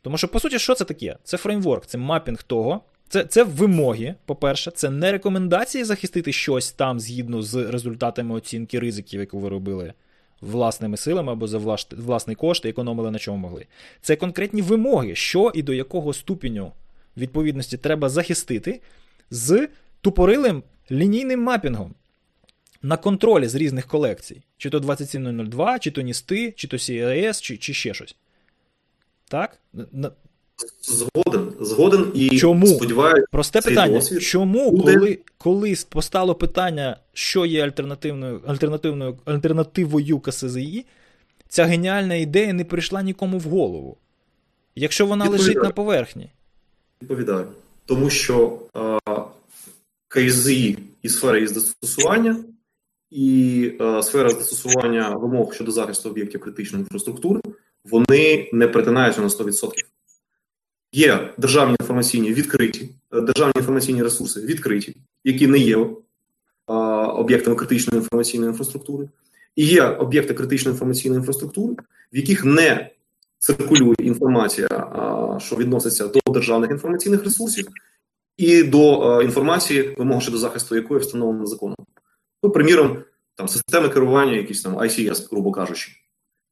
Тому що, по суті, що це таке? Це фреймворк, це мапінг того. Це це вимоги, по-перше, це не рекомендації захистити щось там згідно з результатами оцінки ризиків, яку ви робили власними силами або за власний кошт і економили на чому могли. Це конкретні вимоги, що і до якого ступеню відповідності треба захистити з тупорилим лінійним мапінгом на контролі з різних колекцій. Чи то 27002, чи то Ністи, чи то CIS, чи, чи ще щось. Так? Згоден, згоден і Чому? сподіваюся, просте питання. Чому, буде... коли коли постало питання, що є альтернативною альтернативною альтернативою КСЗІ, ця геніальна ідея не прийшла нікому в голову, якщо вона Відповідаю. лежить на поверхні? Відповідаю. Тому що а, КСЗІ і сфера її застосування, і а, сфера застосування вимог щодо захисту об'єктів критичної інфраструктури, вони не притинаються на 100%. Є державні інформаційні відкриті, е, державні інформаційні ресурси відкриті, які не є а, об'єктами критичної інформаційної інфраструктури, і є об'єкти критичної інформаційної інфраструктури, в яких не циркулює інформація, а, що відноситься до державних інформаційних ресурсів, і до а, інформації, вимог щодо захисту якої встановлено законом. Ну, приміром, там системи керування, якісь там ICS, грубо кажучи.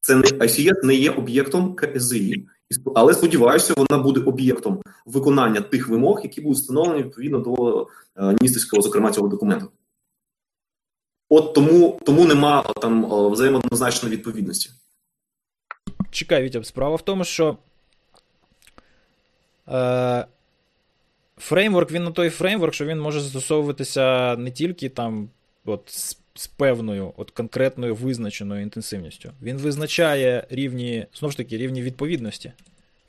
Це не ICS не є об'єктом КСЗІ, але сподіваюся, вона буде об'єктом виконання тих вимог, які будуть встановлені відповідно до е, Ністівського, зокрема цього документу. От тому тому нема там е, взаємооднозначної відповідності. Чекай, Вітя, справа в тому, що е, фреймворк, він на той фреймворк, що він може застосовуватися не тільки там от, з, певною, от конкретною визначеною інтенсивністю. Він визначає рівні, знову ж таки, рівні відповідності.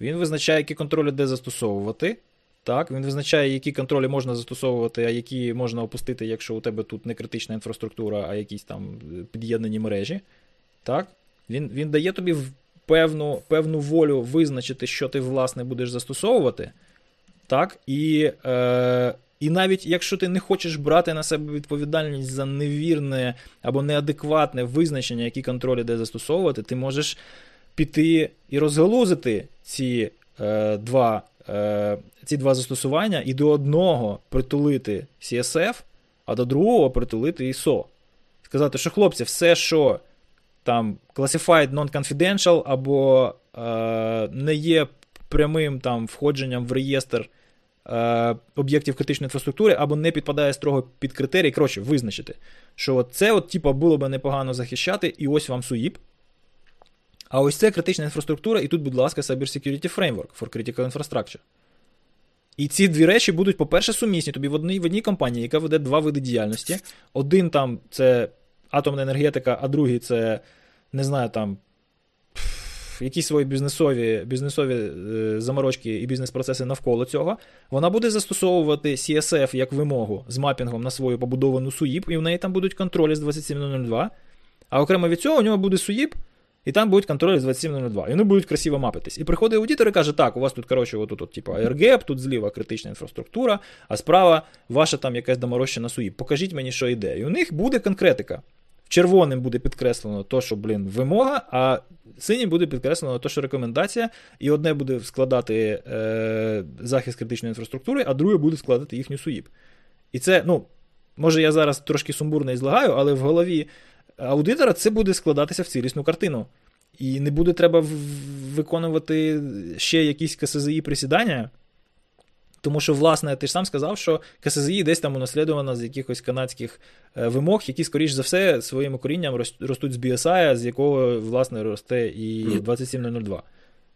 Він визначає, які контролі де застосовувати. Так, Він визначає, які контролі можна застосовувати, а які можна опустити, якщо у тебе тут не критична інфраструктура, а якісь там під'єднані мережі. Так? Він він дає тобі певну певну волю визначити, що ти, власне, будеш застосовувати. Так? І е, і навіть якщо ти не хочеш брати на себе відповідальність за невірне або неадекватне визначення, які контролі де застосовувати, ти можеш піти і розгалузити ці е, два е, ці два застосування і до одного притулити CSF, а до другого притулити ISO. Сказати, що хлопці, все, що там classified non-confidential або е, не є прямим там входженням в реєстр е, об'єктів критичної інфраструктури, або не підпадає строго під критерії, коротше, визначити, що це от, типу, було би непогано захищати, і ось вам SUIP. А ось це критична інфраструктура, і тут, будь ласка, Cyber Security Framework for Critical Infrastructure. І ці дві речі будуть, по-перше, сумісні тобі в одній в одній компанії, яка веде два види діяльності. Один там це атомна енергетика, а другий це, не знаю, там якісь свої бізнесові бізнесові е, заморочки і бізнес-процеси навколо цього. Вона буде застосовувати CSF як вимогу з мапінгом на свою побудовану SUIP, і в неї там будуть контролі з 2702. А окремо від цього у нього буде SUIP, і там будуть контролі з 2702. І вони будуть красиво мапитись. І приходить аудитор і каже, так, у вас тут, коротше, отут, от, типу, AirGap, тут зліва критична інфраструктура, а справа ваша там якась доморощена суїп. Покажіть мені, що йде. І у них буде конкретика. Червоним буде підкреслено то, що, блін, вимога, а синім буде підкреслено то, що рекомендація, і одне буде складати е, захист критичної інфраструктури, а друге буде складати їхню СУїП. І це, ну, може, я зараз трошки сумбурно і злагаю, але в голові аудитора це буде складатися в цілісну картину. І не буде треба виконувати ще якісь КСЗІ присідання. Тому що, власне, ти ж сам сказав, що КСЗІ десь там унаслідовано з якихось канадських е, вимог, які, скоріш за все, своїм корінням ростуть з BSI, з якого, власне, росте і 27002.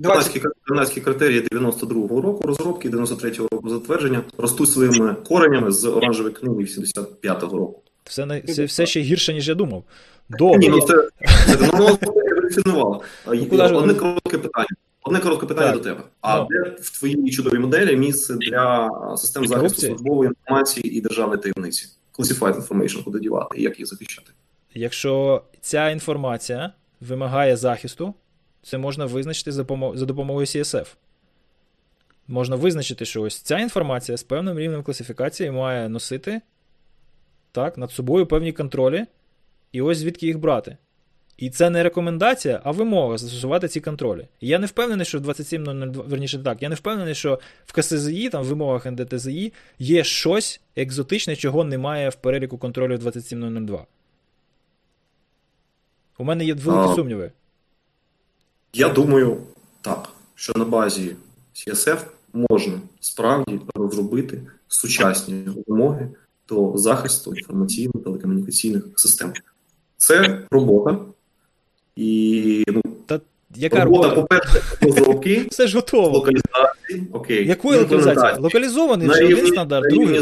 Канадські, канадські критерії 92-го року розробки, 93-го року затвердження ростуть своїми коренями з оранжевої книги 85-го року. Все це все ще гірше, ніж я думав. Добре. Ні, ну це, це, це ну, еволюціонувало. Ну, Одне коротке питання. Одне коротке питання так. до тебе. А no. де в твоїй чудовій моделі місце для систем захисту службової інформації і державної таємниці? Classified information, куди дівати і як їх захищати? Якщо ця інформація вимагає захисту, це можна визначити за допомогою CSF. Можна визначити, що ось ця інформація з певним рівнем класифікації має носити так, над собою певні контролі, і ось звідки їх брати. І це не рекомендація, а вимога застосувати ці контролі. І я не впевнений, що в 27.02, верніше так, я не впевнений, що в КСЗІ, там в вимогах НДТЗІ є щось екзотичне, чого немає в переліку контролю 27.02. У мене є великі а, сумніви. Я думаю, так, що на базі CSF можна справді розробити сучасні вимоги до захисту інформаційно-телекомунікаційних систем. Це робота. І ну, Та яка робота, робота? по-перше, розробки, все ж готово. Локалізації. окей. Якої локалізації? Локалізований вже один стандарт, другий.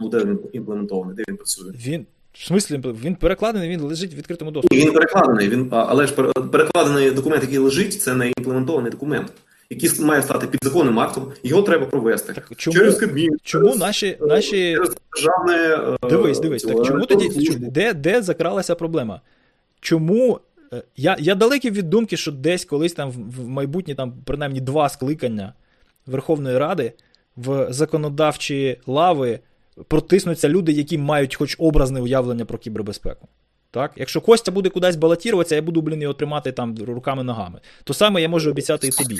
Ну, де він імплементований, де він працює? Він, в смислі, він перекладений, він лежить в відкритому доступі. Він перекладений, він, але ж перекладений документ, який лежить, це не імплементований документ. Який має стати підзаконним актом, його треба провести. Так, чому через Кабмін, чому наші наші через державне дивись, дивись, так чому тоді де де закралася проблема? Чому Е, я я далекий від думки, що десь колись там в майбутні, там принаймні два скликання Верховної Ради в законодавчі лави протиснуться люди, які мають хоч образне уявлення про кібербезпеку. Так? Якщо Костя буде кудись балотіруватися, я буду, блін, його тримати там руками-ногами. То саме я можу обіцяти і тобі.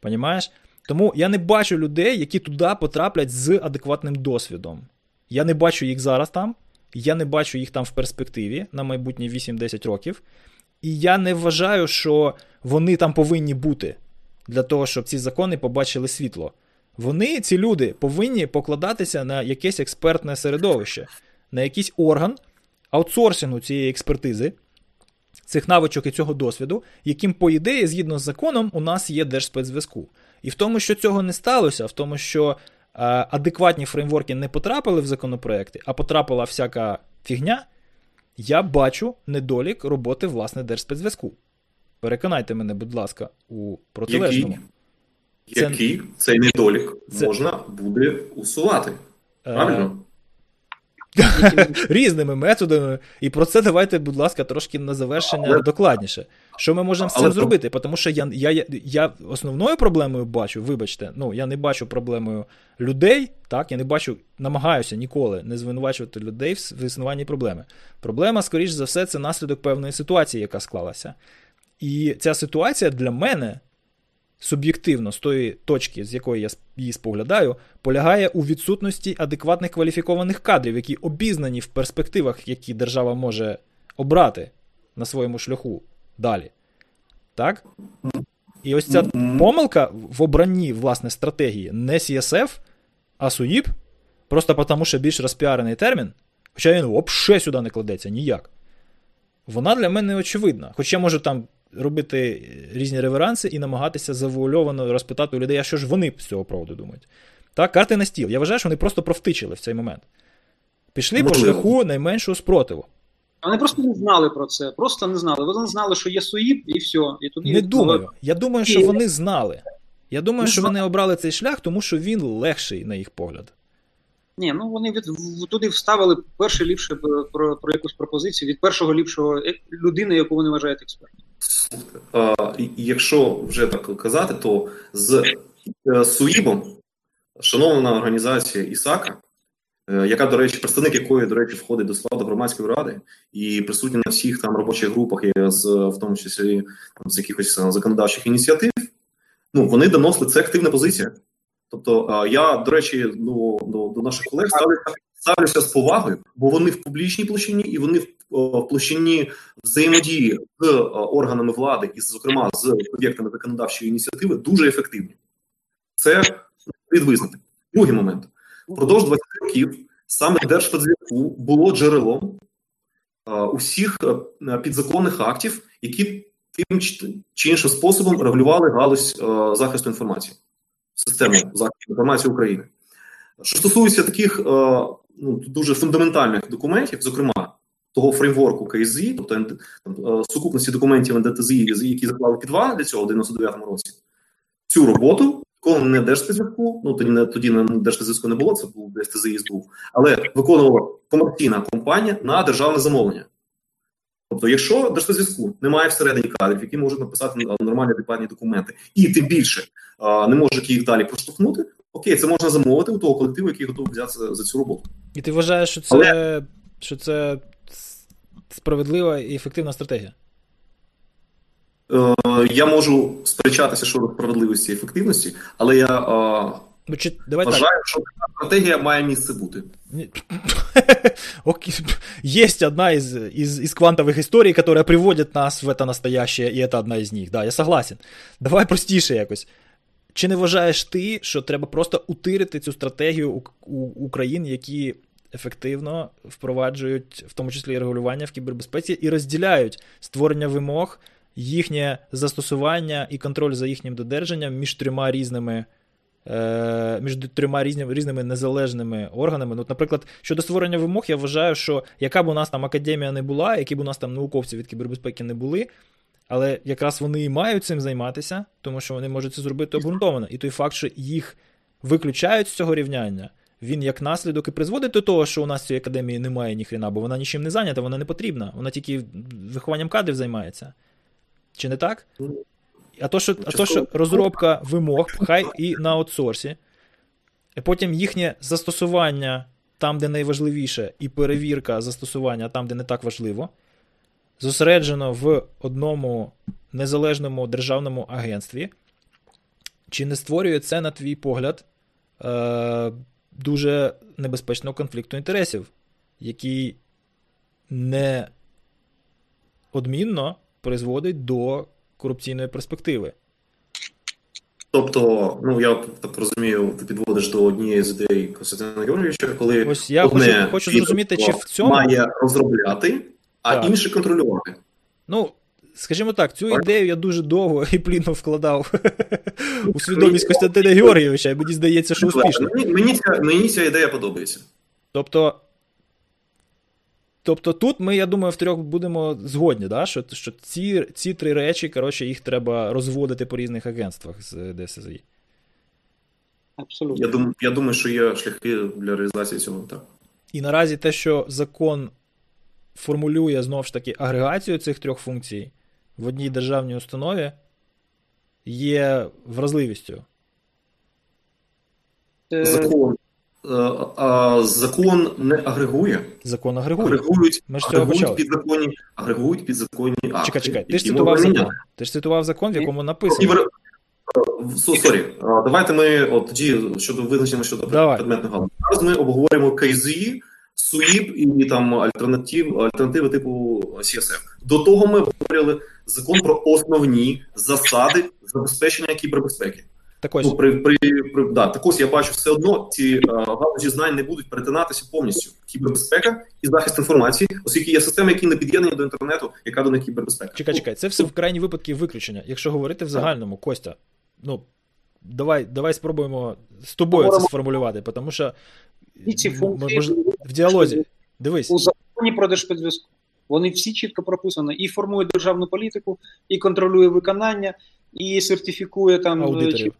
Понімаєш? Тому я не бачу людей, які туди потраплять з адекватним досвідом. Я не бачу їх зараз там. Я не бачу їх там в перспективі на майбутні 8-10 років. І я не вважаю, що вони там повинні бути для того, щоб ці закони побачили світло. Вони, ці люди, повинні покладатися на якесь експертне середовище, на якийсь орган аутсорсингу цієї експертизи, цих навичок і цього досвіду, яким, по ідеї, згідно з законом, у нас є держспецзв'язку. І в тому, що цього не сталося, в тому, що е, адекватні фреймворки не потрапили в законопроекти, а потрапила всяка фігня, я бачу недолік роботи власне держспецзв'язку. Переконайте мене, будь ласка, у протилежному. Який, це... Який цей недолік це... можна буде усувати? Правильно? Різними методами. І про це давайте, будь ласка, трошки на завершення але... докладніше. Що ми можемо з цим але... зробити? Тому що я я, я основною проблемою бачу, вибачте, ну я не бачу проблемою людей, так, я не бачу, намагаюся ніколи не звинувачувати людей в існуванні проблеми. Проблема, скоріш за все, це наслідок певної ситуації, яка склалася. І ця ситуація для мене суб'єктивно, з тої точки, з якої я її споглядаю, полягає у відсутності адекватних кваліфікованих кадрів, які обізнані в перспективах, які держава може обрати на своєму шляху далі. Так? І ось ця помилка в обранні власне стратегії не CSF, а СУІП, просто тому, що більш розпіарений термін, хоча він взагалі сюди не кладеться ніяк. Вона для мене очевидна. Хоча може там робити різні реверанси і намагатися завуальовано розпитати у людей, а що ж вони з цього проводу думають. Так, карти на стіл. Я вважаю, що вони просто провтичили в цей момент. Пішли Можливо. по шляху найменшого спротиву. Вони просто не знали про це, просто не знали. Вони знали, що є СУІП, і все. І тоді Не думаю. Я думаю, що вони знали. Я думаю, що вони обрали цей шлях, тому що він легший, на їх погляд. Ні, ну вони від туди вставили перше ліпше про про якусь пропозицію від першого ліпшого е, людини, яку вони вважають експертом. Якщо вже так казати, то з е, СУІБом, шановна організація ІСАКа, е, яка, до речі, представник якої, до речі, входить до складу громадської ради і присутня на всіх там робочих групах, з в тому числі там, з якихось законодавчих ініціатив, ну вони доносили це активна позиція. Тобто, я, до речі, до до, до наших колег ставлюся, ставлюся з повагою, бо вони в публічній площині і вони в, в площині взаємодії з органами влади, і, зокрема, з об'єктами законодавчої ініціативи, дуже ефективні. Це слід визнати. Другий момент: впродовж 20 років саме Держспецзв'язку було джерелом усіх підзаконних актів, які тим чи іншим способом регулювали галузь захисту інформації систему захисту інформації України. Що стосується таких е, ну, дуже фундаментальних документів, зокрема того фреймворку КСЗІ, тобто е, сукупності документів НДТЗІ, які заклали підва для цього в 99-му році, цю роботу виконував не Держспецзв'язку, ну тоді не тоді не Держспецзв'язку не було, це був ДСТЗІ СБУ, але виконувала комерційна компанія на державне замовлення. Тобто, якщо Держспецзв'язку немає всередині кадрів, які можуть написати нормальні адекватні документи, і тим більше не можуть їх далі проштовхнути, окей, це можна замовити у того колективу, який готовий взятися за цю роботу. І ти вважаєш, що це Але... що це справедлива і ефективна стратегія? Е, я можу сперечатися щодо справедливості і ефективності, але я. Е, Ну, чи, давай Вважаю, так. що така стратегія має місце бути. Есть одна из, из, из квантовых историй, которая приводит нас в это настоящее, и это одна из них. Да, я согласен. Давай простіше якось. Чи не вважаєш ти, що треба просто утирити цю стратегію у, у, у країн, які ефективно впроваджують, в тому числі і регулювання в кібербезпеці, і розділяють створення вимог, їхнє застосування і контроль за їхнім додержанням між трьома різними. Е, між трьома різними різними незалежними органами. Ну, Наприклад, щодо створення вимог, я вважаю, що яка б у нас там академія не була, які б у нас там науковці від кібербезпеки не були, але якраз вони і мають цим займатися, тому що вони можуть це зробити обґрунтовано. І той факт, що їх виключають з цього рівняння, він як наслідок і призводить до того, що у нас цієї академії немає ніхрена, бо вона нічим не зайнята, вона не потрібна. Вона тільки вихованням кадрів займається. Чи не так? А то, що а то, що розробка вимог, хай і на аутсорсі, і потім їхнє застосування там, де найважливіше, і перевірка застосування там, де не так важливо, зосереджено в одному незалежному державному агентстві. Чи не створює це, на твій погляд, е, дуже небезпечного конфлікту інтересів, який неодмінно призводить до корупційної перспективи. Тобто, ну я так розумію, ти підводиш до однієї з ідей Костянтина Георгійовича, коли Ось я одне хочу, хочу зрозуміти, чи в цьому має розробляти, а так. інше контролювати. Ну, скажімо так, цю ідею я дуже довго і плідно вкладав у свідомість Костянтина Георгійовича, і мені здається, що успішно. Мені, ця, мені ця ідея подобається. Тобто. Тобто тут ми, я думаю, втрьох будемо згодні, да? що що ці ці три речі, коротше, їх треба розводити по різних агентствах з ДСЗІ. Абсолютно. Я думаю, я думаю, що є шляхи для реалізації цього. так. І наразі те, що закон формулює знову ж таки агрегацію цих трьох функцій в одній державній установі, є вразливістю. Е, закон а, закон не агрегує. Закон агрегує. Агрегують, Ми ж агрегують підзаконні, агрегують підзаконні акти. Чекай, чекай, ти ж цитував закон. Ти ж цитував закон, в якому написано. Сорі, давайте ми от тоді щодо визначення щодо предметних галузей. Зараз ми обговорюємо КЗІ, СУІП і там альтернатив, альтернативи типу CSF. До того ми обговорювали закон про основні засади забезпечення кібербезпеки. Так ось. Ну, при, при, при, да, так ось я бачу, все одно ці галузі знань не будуть перетинатися повністю. Кібербезпека і захист інформації, оскільки є системи, які не під'єднані до інтернету, яка до них кібербезпека. Чекай, чекай, це все в крайні випадки виключення. Якщо говорити в загальному, Костя, ну давай давай спробуємо з тобою це сформулювати, тому що і ці функції мож, в діалозі. Дивись. У законі про держпідзв'язку. Вони всі чітко прописані і формує державну політику, і контролює виконання, і сертифікує там Аудиторів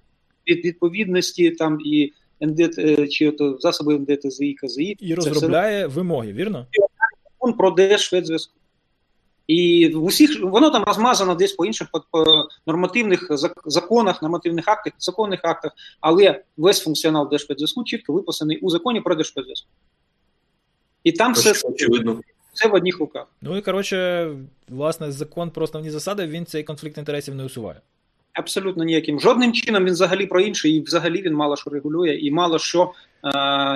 від відповідності там і НД, е, чи то засоби НДТЗІ, КЗІ. І розробляє все... вимоги, вірно? Закон про Держшведзв'язку. І в усіх воно там розмазано десь по інших по, по нормативних законах, нормативних актах, законних актах, але весь функціонал Держспецзв'язку чітко виписаний у законі про Держспецзв'язку. І там все, очевидно. все в одних руках. Ну і коротше, власне, закон про основні засади він цей конфлікт інтересів не усуває. Абсолютно ніяким. Жодним чином він взагалі про інше, і взагалі він мало що регулює, і мало що е,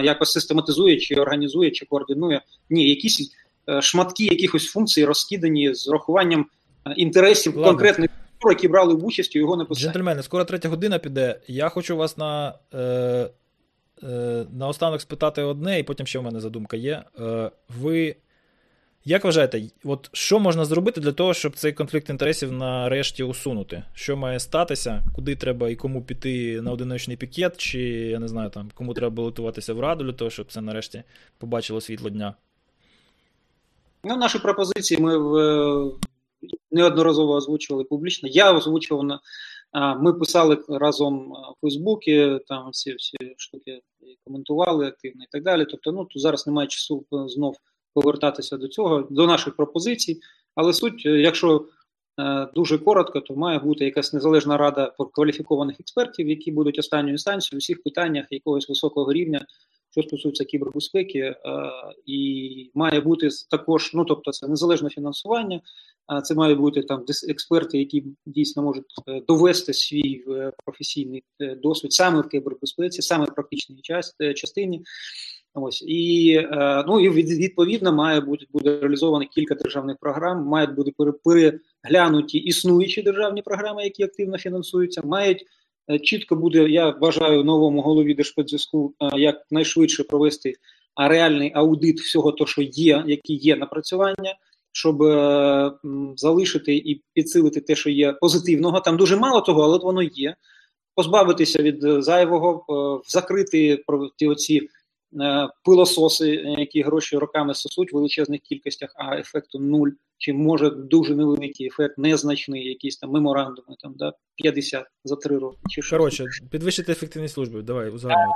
якось систематизує, чи організує, чи координує. Ні, якісь шматки якихось функцій розкидані з урахуванням е, інтересів Ладно. конкретних структур, які брали в участь у його написанні. Джентльмени, скоро третя година піде. Я хочу вас на е, е, наостанок спитати одне, і потім ще в мене задумка є. Е, Ви як вважаєте, от що можна зробити для того, щоб цей конфлікт інтересів нарешті усунути? Що має статися, куди треба і кому піти на одиночний пікет, чи я не знаю, там кому треба балотуватися в раду для того, щоб це нарешті побачило світло дня? Ну, Наші пропозиції ми в, неодноразово озвучували публічно. Я озвучував на. Ми писали разом в Фейсбуці, там всі всі штуки коментували активно і так далі. Тобто, ну тут зараз немає часу знов повертатися до цього, до наших пропозицій. Але суть, е, якщо е, дуже коротко, то має бути якась незалежна рада кваліфікованих експертів, які будуть останньою інстанцією у всіх питаннях якогось високого рівня, що стосується кібербезпеки, е, і має бути також, ну тобто, це незалежне фінансування. Це мають бути там експерти, які дійсно можуть довести свій професійний досвід саме в кібербезпеці, саме в практичній частині. Ось і е, ну і відповідно має бути буде реалізовано кілька державних програм. Мають бути переглянуті існуючі державні програми, які активно фінансуються. Мають е, чітко буде. Я вважаю новому голові Держспецзв'язку е, як найшвидше провести реальний аудит всього, того, що є, які є напрацювання, щоб залишити і підсилити те, що є позитивного. Там дуже мало того, але воно є. Позбавитися від зайвого, закрити ті оці Е, пилососи, які гроші роками сосуть в величезних кількостях, а ефекту нуль, чи може дуже невеликий ефект, незначний, якісь там меморандуми, там да 50 за три роки. Чи Коротше, підвищити ефективність служби. Давай узагальнюй.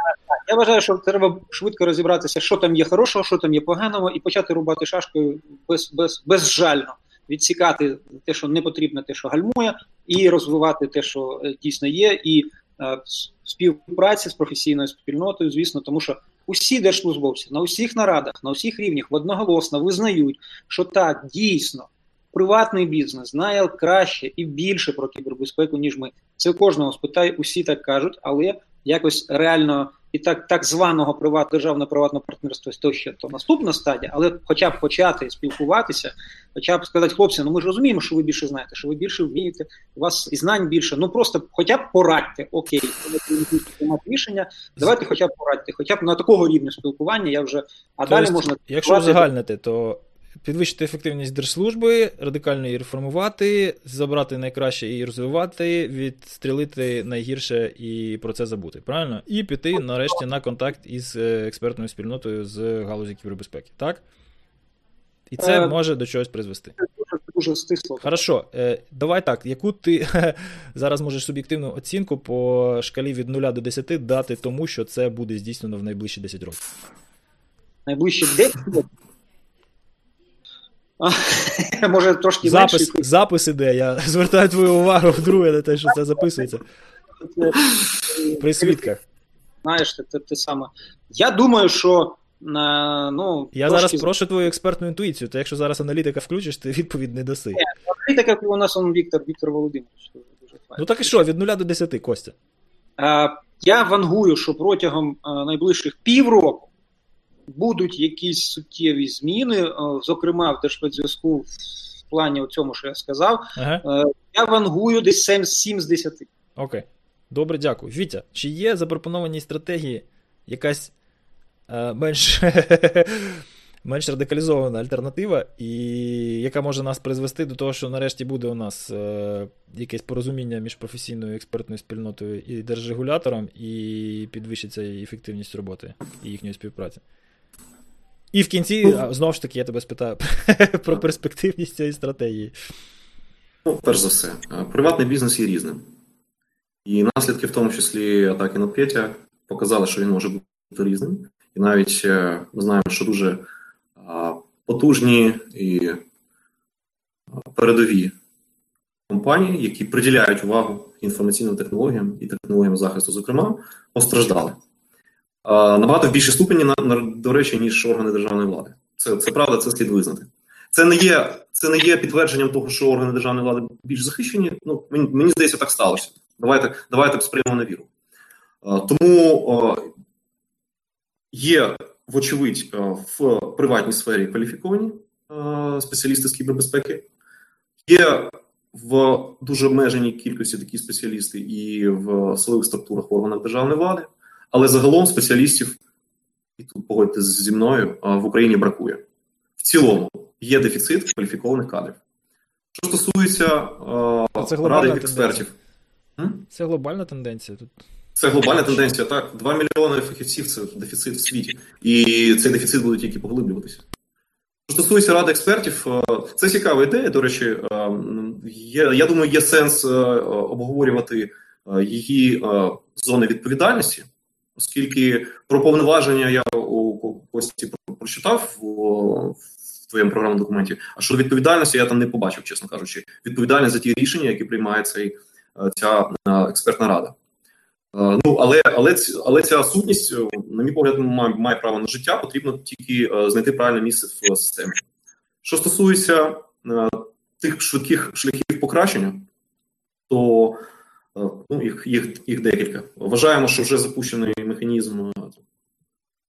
Я вважаю, що треба швидко розібратися, що там є хорошого, що там є поганого, і почати рубати шашкою без, без, безжально. Відсікати те, що не потрібно, те, що гальмує, і розвивати те, що е, дійсно є, і е, співпраці з професійною спільнотою, звісно, тому що усі держслужбовці на усіх нарадах, на усіх рівнях одноголосно визнають, що так дійсно приватний бізнес знає краще і більше про кібербезпеку, ніж ми. Це кожного спитає, усі так кажуть, але якось реально і так так званого приват державно приватного партнерства то ще то наступна стадія, але хоча б почати спілкуватися, хоча б сказати, хлопці, ну ми ж розуміємо, що ви більше знаєте, що ви більше вмієте, у вас і знань більше. Ну просто хоча б порадьте, окей, приймати рішення. Давайте, хоча б порадьте, хоча б на такого рівня спілкування я вже а Тобто, далі можна якщо узагальнити, то. Підвищити ефективність держслужби, радикально її реформувати, забрати найкраще і розвивати, відстрілити найгірше і про це забути. Правильно? І піти нарешті на контакт із е, експертною спільнотою з галузі кібербезпеки. Так? І це е, може до чогось призвести. Дуже дуже стисло. Хорошо, е, давай так. Яку ти зараз можеш суб'єктивну оцінку по шкалі від 0 до 10 дати тому, що це буде здійснено в найближчі 10 років? Найближчі 10 років? Може, трошки запис, менший. запис іде. Я звертаю твою увагу вдруге на те, що це записується. При свідках. Знаєш, те, те, те саме. Я думаю, що. ну, Я трошки... зараз прошу твою експертну інтуїцію, то якщо зараз аналітика включиш, ти відповідь не даси. Ні, аналітика у нас он Віктор Віктор Володимирович. Ну так і що, від 0 до 10, Костя? А, я вангую, що протягом а, найближчих півроку будуть якісь суттєві зміни, е, зокрема в Держспецзв'язку в плані цьому, що я сказав. Ага. Е, я вангую десь 7, 7 з 10. Окей. Добре, дякую. Вітя, чи є запропонованій стратегії якась е, менш менш радикалізована альтернатива, і яка може нас призвести до того, що нарешті буде у нас е, якесь порозуміння між професійною експертною спільнотою і держрегулятором, і підвищиться ефективність роботи і їхньої співпраці? І в кінці, ну, знову ж таки, я тебе спитаю про перспективність цієї стратегії. Ну, перш за все, приватний бізнес є різним. І наслідки, в тому числі атаки на Петя, показали, що він може бути різним. І навіть е, ми знаємо, що дуже потужні і передові компанії, які приділяють увагу інформаційним технологіям і технологіям захисту, зокрема, постраждали набагато в більшій ступені, до речі, ніж органи державної влади. Це це правда, це слід визнати. Це не є це не є підтвердженням того, що органи державної влади більш захищені. Ну мені, мені здається, так сталося. Давайте давайте сприймемо на віру. Тому є, вочевидь, в приватній сфері кваліфіковані спеціалісти з кібербезпеки. Є в дуже обмеженій кількості такі спеціалісти і в силових структурах органах державної влади. Але загалом спеціалістів, і тут погодьтесь зі мною, в Україні бракує. В цілому є дефіцит кваліфікованих кадрів. Що стосується це ради експертів, це глобальна тенденція тут. Це глобальна тенденція, так. Два мільйони фахівців це дефіцит в світі. І цей дефіцит буде тільки поглиблюватися. Що стосується ради експертів, це цікава ідея. До речі, є, я думаю, є сенс обговорювати її зони відповідальності оскільки про повноваження я у пості прочитав в твоєму програмному документі. А щодо відповідальності я там не побачив, чесно кажучи, відповідальність за ті рішення, які приймає цей е, ця е, експертна рада. Е, ну але але але ця сутність, на мій погляд, має, має право на життя. Потрібно тільки знайти правильне місце в системі. Що стосується тих швидких шляхів покращення, то ну, їх їх, їх декілька. Вважаємо, що вже запущений механізм е,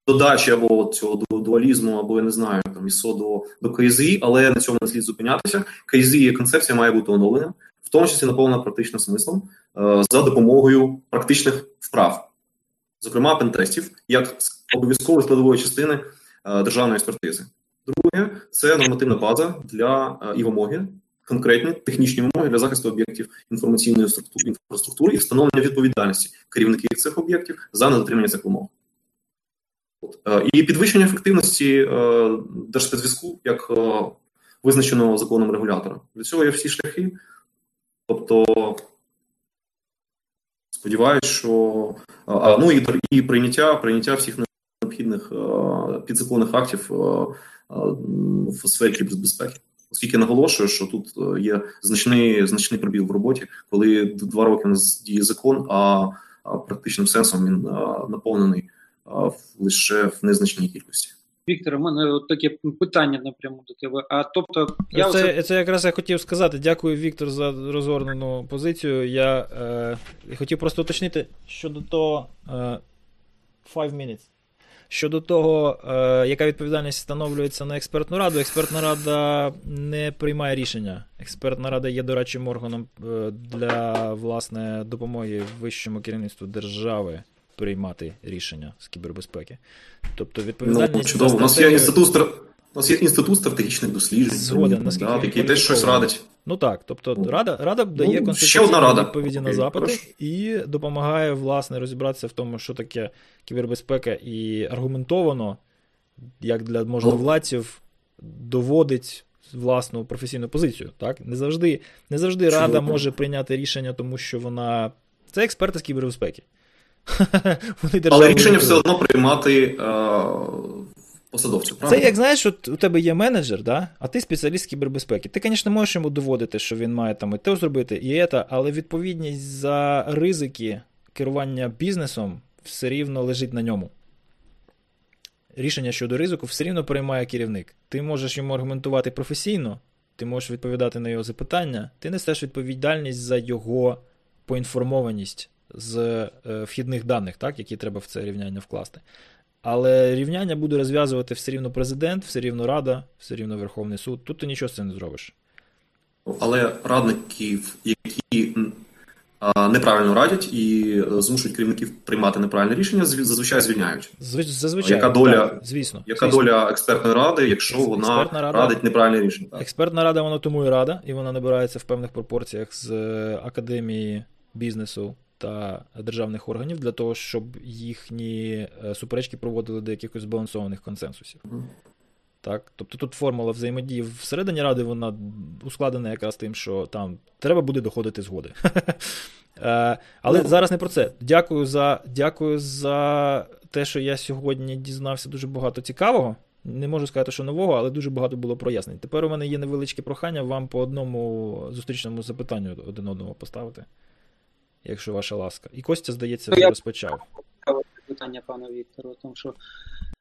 додачі або цього дуалізму, або я не знаю, там ІСО до до КЗІ, але на цьому не слід зупинятися. КЗІ як концепція має бути оновлена, в тому числі наповнена практичним смислом е, за допомогою практичних вправ, зокрема пентестів, як обов'язкової складової частини державної експертизи. Друге, це нормативна база для і вимоги конкретні технічні вимоги для захисту об'єктів інформаційної інфраструктури і встановлення відповідальності керівників цих об'єктів за недотримання цих вимог. Е, і підвищення ефективності е, держспецзв'язку як е, визначеного законом регулятора. Для цього є всі шляхи. Тобто, сподіваюся, що а, ну і і прийняття прийняття всіх необхідних підзаконних актів в сфері безпеки оскільки наголошую, що тут е, є значний значний пробіл в роботі, коли два роки у нас діє закон, а, практичним сенсом він наповнений лише в незначній кількості. Віктор, у мене от таке питання напряму до тебе. А тобто, я це, оце... це якраз я хотів сказати. Дякую, Віктор, за розгорнену позицію. Я е, хотів просто уточнити щодо того. Е, five minutes. Щодо того, е, яка відповідальність встановлюється на експертну раду, експертна рада не приймає рішення. Експертна рада є дорадчим органом е, для власне допомоги вищому керівництву держави приймати рішення з кібербезпеки. Тобто відповідальність. Ну, чудово. У нас є інститут у нас є інститут стратегічних досліджень, Згоден, наскільки да, який теж щось радить. Ну так, тобто рада рада дає ну, консультаційні відповіді на запити прошу. і допомагає власне розібратися в тому, що таке кібербезпека, і аргументовано, як для можновладців, доводить власну професійну позицію. Так? Не завжди не завжди рада може прийняти рішення, тому що вона. Це експерти з кібербезпеки. Вони Але рішення все одно приймати е, посадовцю. Це як знаєш, от у тебе є менеджер, да? а ти спеціаліст кібербезпеки. Ти, звісно, можеш йому доводити, що він має там і те зробити, і це, але відповідність за ризики керування бізнесом все рівно лежить на ньому. Рішення щодо ризику все рівно приймає керівник. Ти можеш йому аргументувати професійно, ти можеш відповідати на його запитання, ти несеш відповідальність за його поінформованість з е, вхідних даних, так, які треба в це рівняння вкласти. Але рівняння буде розв'язувати все рівно президент, все рівно Рада, все рівно Верховний суд. Тут ти нічого з цим не зробиш. Але радників, які неправильно радять і е, змушують керівників приймати неправильне рішення, зазвичай звільняють. Зазвичай, яка доля так, звісно, яка звісно. доля експертної ради, якщо вона рада, радить неправильне рішення? Так. Експертна рада, вона тому і рада, і вона набирається в певних пропорціях з е, академії бізнесу та державних органів для того, щоб їхні е, суперечки проводили до якихось збалансованих консенсусів. Так? Тобто тут формула взаємодії всередині ради вона ускладнена якраз тим, що там треба буде доходити згоди. Е, але зараз не про це. Дякую за дякую за те, що я сьогодні дізнався дуже багато цікавого. Не можу сказати, що нового, але дуже багато було прояснень. Тепер у мене є невеличке прохання вам по одному зустрічному запитанню один одному поставити якщо ваша ласка. І Костя, здається, вже розпочав. Питання пана Віктору, тому що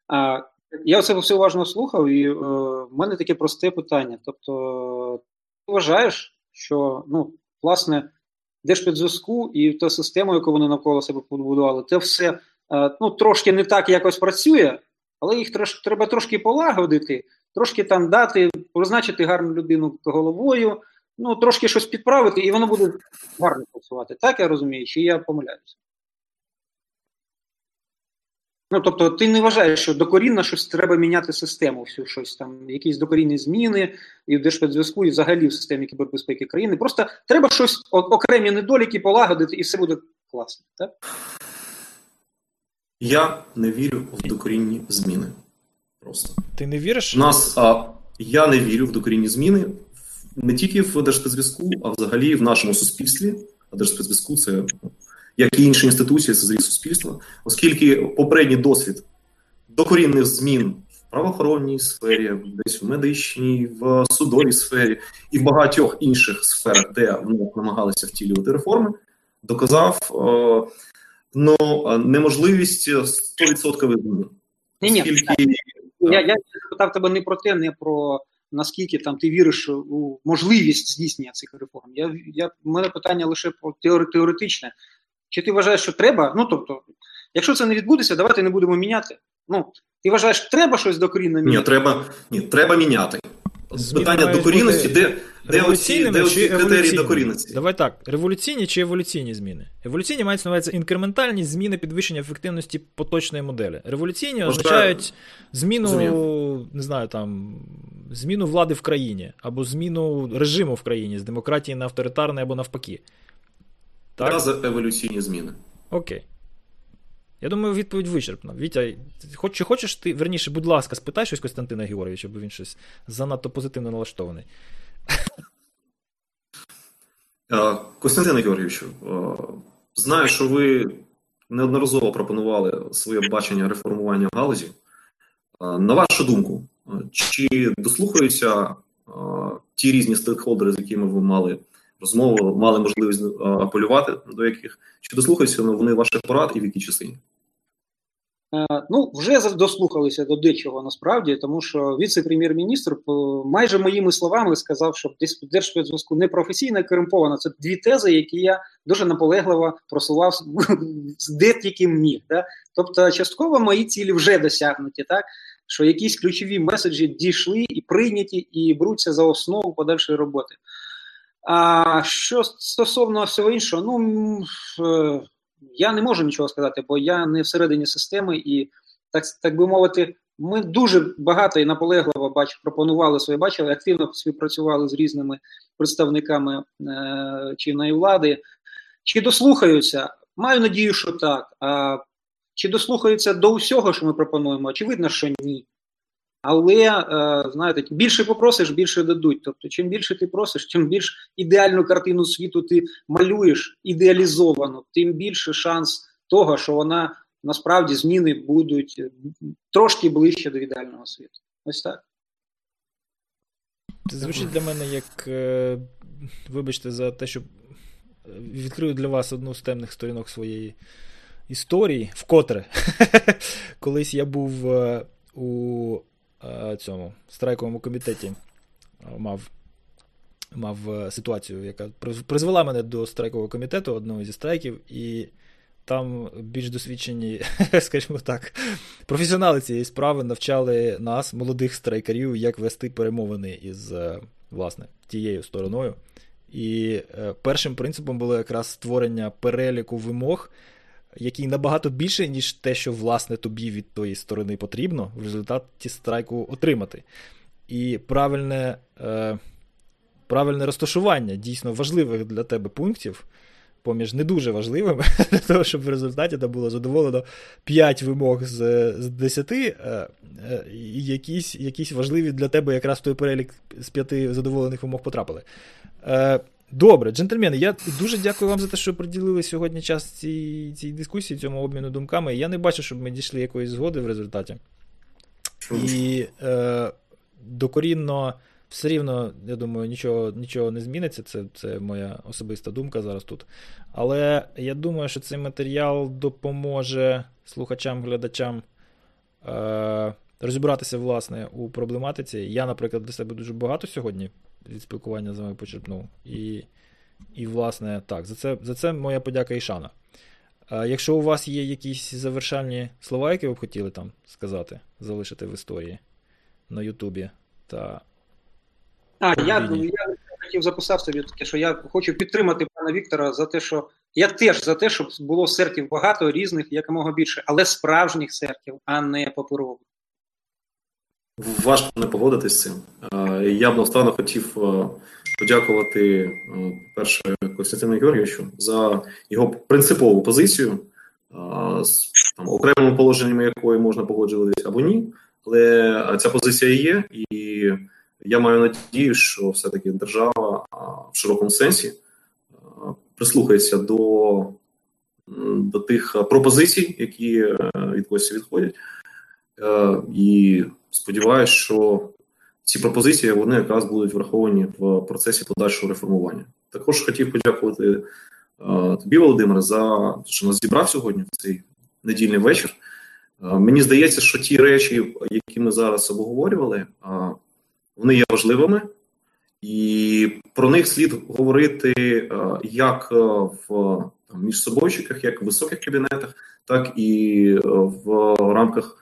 а, я це все уважно слухав, і е, в мене таке просте питання. Тобто, ти вважаєш, що ну, власне Держпідзв'язку і та система, яку вони навколо себе побудували, це все е, ну, трошки не так якось працює, але їх трош, треба трошки полагодити, трошки там дати, призначити гарну людину головою ну, трошки щось підправити, і воно буде гарно працювати. Так я розумію, чи я помиляюся? Ну, тобто, ти не вважаєш, що докорінно щось треба міняти систему, всю щось там, якісь докорінні зміни і в Держспецзв'язку, і взагалі в системі кібербезпеки країни. Просто треба щось окремі недоліки полагодити, і все буде класно. так? Я не вірю в докорінні зміни. Просто. Ти не віриш? У нас а, я не вірю в докорінні зміни не тільки в Держспецзв'язку, а взагалі в нашому суспільстві. А Держспецзв'язку це як і інші інституції, це зріз суспільства, оскільки попередній досвід докорінних змін в правоохоронній сфері, десь в медичній, в судовій сфері і в багатьох інших сферах, де вони намагалися втілювати реформи, доказав е, ну, неможливість 100% змін. Ні, ні, я, я питав тебе не про те, не про наскільки там ти віриш у можливість здійснення цих реформ. Я я у мене питання лише про теоретичне. Чи ти вважаєш, що треба? Ну тобто, якщо це не відбудеться, давайте не будемо міняти. Ну ти вважаєш, треба щось докорінно міняти? Ні, треба ні, треба міняти. Питання докорінності, де де оці, де оці критерії докорінності? Давай так: революційні чи еволюційні зміни? Еволюційні мають на інкрементальні зміни підвищення ефективності поточної моделі. Революційні означають зміну, Змін. не знаю, там зміну влади в країні, або зміну режиму в країні з демократії на авторитарне або навпаки. Так? Я за еволюційні зміни. Окей. Я думаю, відповідь вичерпна. Вітя, хоч, чи хочеш ти, верніше, будь ласка, спитай щось Костянтина Георгійовича, бо він щось занадто позитивно налаштований. Е, Костянтина Георгійовичу, е, знаю, що ви неодноразово пропонували своє бачення реформування галузі. Е, на вашу думку, чи дослухаються ті різні стейкхолдери, з якими ви мали розмову, мали можливість апелювати до яких, чи дослухаються вони ваших порад і в якій частині? Е, ну, вже дослухалися до дечого насправді, тому що віце-прем'єр-міністр майже моїми словами сказав, що Держспецзв'язку не професійна корумпована. Це дві тези, які я дуже наполегливо просував де тільки міг. Да? Тобто, частково мої цілі вже досягнуті, так що якісь ключові меседжі дійшли і прийняті, і бруться за основу подальшої роботи. А що стосовно всього іншого, ну е, я не можу нічого сказати, бо я не всередині системи, і так так би мовити, ми дуже багато і наполегливо бач, пропонували своє бачили, активно співпрацювали з різними представниками е, чинної влади. Чи дослухаються? Маю надію, що так. А чи дослухаються до усього, що ми пропонуємо? Очевидно, що ні. Але е, знаєте, більше попросиш, більше дадуть. Тобто, чим більше ти просиш, чим більш ідеальну картину світу ти малюєш ідеалізовано, тим більше шанс того, що вона насправді зміни будуть трошки ближче до ідеального світу. Ось так. Це звучить для мене як, е, вибачте, за те, що відкрию для вас одну з темних сторінок своєї історії, вкотре. Колись я був е, у Е, цьому страйковому комітеті е, мав мав е, ситуацію, яка призвела мене до страйкового комітету одного зі страйків, і там більш досвідчені, скажімо так, професіонали цієї справи навчали нас, молодих страйкарів, як вести перемовини із власне, тією стороною. І першим принципом було якраз створення переліку вимог який набагато більше, ніж те, що власне тобі від тої сторони потрібно, в результаті страйку отримати. І правильне е, правильне розташування дійсно важливих для тебе пунктів, поміж не дуже важливими, для того, щоб в результаті там було задоволено 5 вимог з з 10, е, е, і якісь якісь важливі для тебе якраз в той перелік з 5 задоволених вимог потрапили. Е, Добре, джентльмени, я дуже дякую вам за те, що приділили сьогодні час цій цій дискусії, цьому обміну думками. Я не бачу, щоб ми дійшли якоїсь згоди в результаті. І е, докорінно все рівно, я думаю, нічого нічого не зміниться. Це це моя особиста думка зараз тут. Але я думаю, що цей матеріал допоможе слухачам, глядачам е, розібратися власне у проблематиці. Я, наприклад, для себе дуже багато сьогодні від спілкування з вами почерпнув. І, і власне, так, за це за це моя подяка і шана. А Якщо у вас є якісь завершальні слова, які ви б хотіли там сказати, залишити в історії на Ютубі та. А, я я хотів записав собі таке, що я хочу підтримати пана Віктора за те, що я теж за те, щоб було сертів багато різних, якомога більше, але справжніх сертів, а не паперових. Важко не погодитись з цим. Я б наостанок хотів подякувати перше Костянтину Георгійовичу за його принципову позицію, там, окремими положеннями якої можна погоджуватись або ні. Але ця позиція є, і я маю надію, що все-таки держава в широкому сенсі прислухається до до тих пропозицій, які від Кості відходять. І Сподіваюсь, що ці пропозиції вони якраз будуть враховані в процесі подальшого реформування. Також хотів подякувати е, тобі, Володимире, за те, що нас зібрав сьогодні в цей недільний вечір. Е, мені здається, що ті речі, які ми зараз обговорювали, е, вони є важливими, і про них слід говорити як в міжсобойчиках, як в високих кабінетах, так і в рамках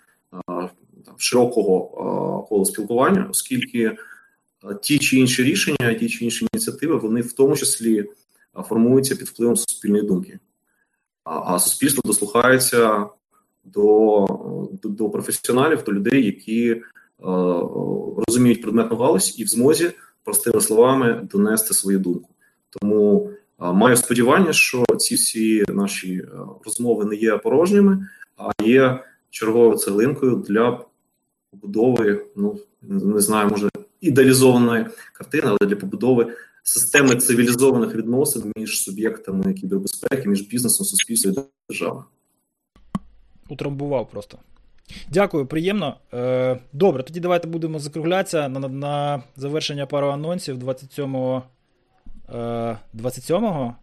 широкого колу спілкування, оскільки ті чи інші рішення, ті чи інші ініціативи, вони в тому числі формуються під впливом суспільної думки, а суспільство дослухається до, до, до професіоналів, до людей, які розуміють предметну галузь і в змозі простими словами донести свою думку. Тому маю сподівання, що ці всі наші розмови не є порожніми, а є черговою цеглинкою для побудови, ну не знаю, може ідеалізованої картини, але для побудови системи цивілізованих відносин між суб'єктами кібербезпеки, між бізнесом, суспільством і державою. Утрамбував просто. Дякую, приємно. Е, добре, тоді давайте будемо закруглятися на на завершення пару анонсів 27 27-го.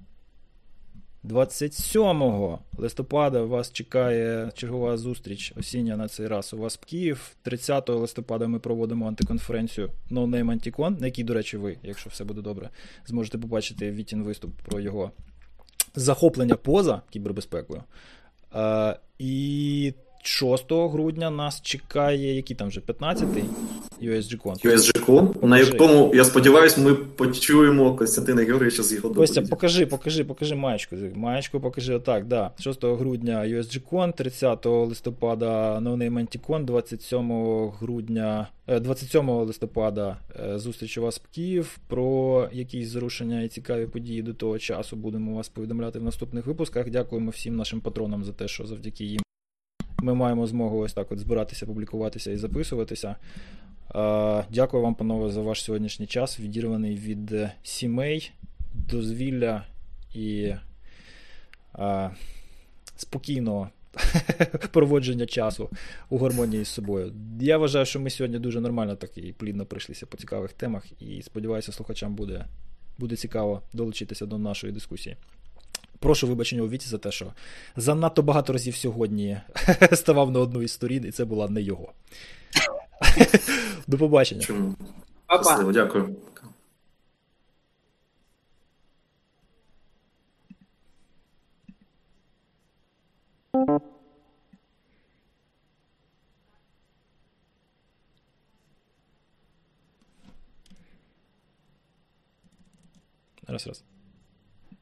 27 листопада вас чекає чергова зустріч осіння на цей раз. У вас в Київ. 30 листопада ми проводимо антиконференцію No Name Anticon, на якій, до речі, ви, якщо все буде добре, зможете побачити Вітін виступ про його захоплення поза кібербезпекою. Е, І 6 грудня нас чекає, який там вже 15-й USG-Con. USG-Con, на якому, я сподіваюся, ми почуємо Костянтина Георгійовича з його доповіді. Покажи, покажи, покажи маєчку. Маєчку покажи отак, да. 6 грудня USG-Con, 30 листопада Name Anticon, 27 грудня, 27 листопада зустріч у вас в Київ. Про якісь зрушення і цікаві події до того часу будемо вас повідомляти в наступних випусках. Дякуємо всім нашим патронам за те, що завдяки їм ми маємо змогу ось так от збиратися, публікуватися і записуватися. Дякую вам, панове, за ваш сьогоднішній час, відірваний від сімей, дозвілля і спокійного проводження часу у гармонії з собою. Я вважаю, що ми сьогодні дуже нормально так і плідно прийшлися по цікавих темах, і сподіваюся, слухачам буде, буде цікаво долучитися до нашої дискусії. Прошу вибачення у Віті за те, що занадто багато разів сьогодні ставав на одну із сторін, і це була не його. До побачення. Чому? Щасливо, дякую. Раз, раз.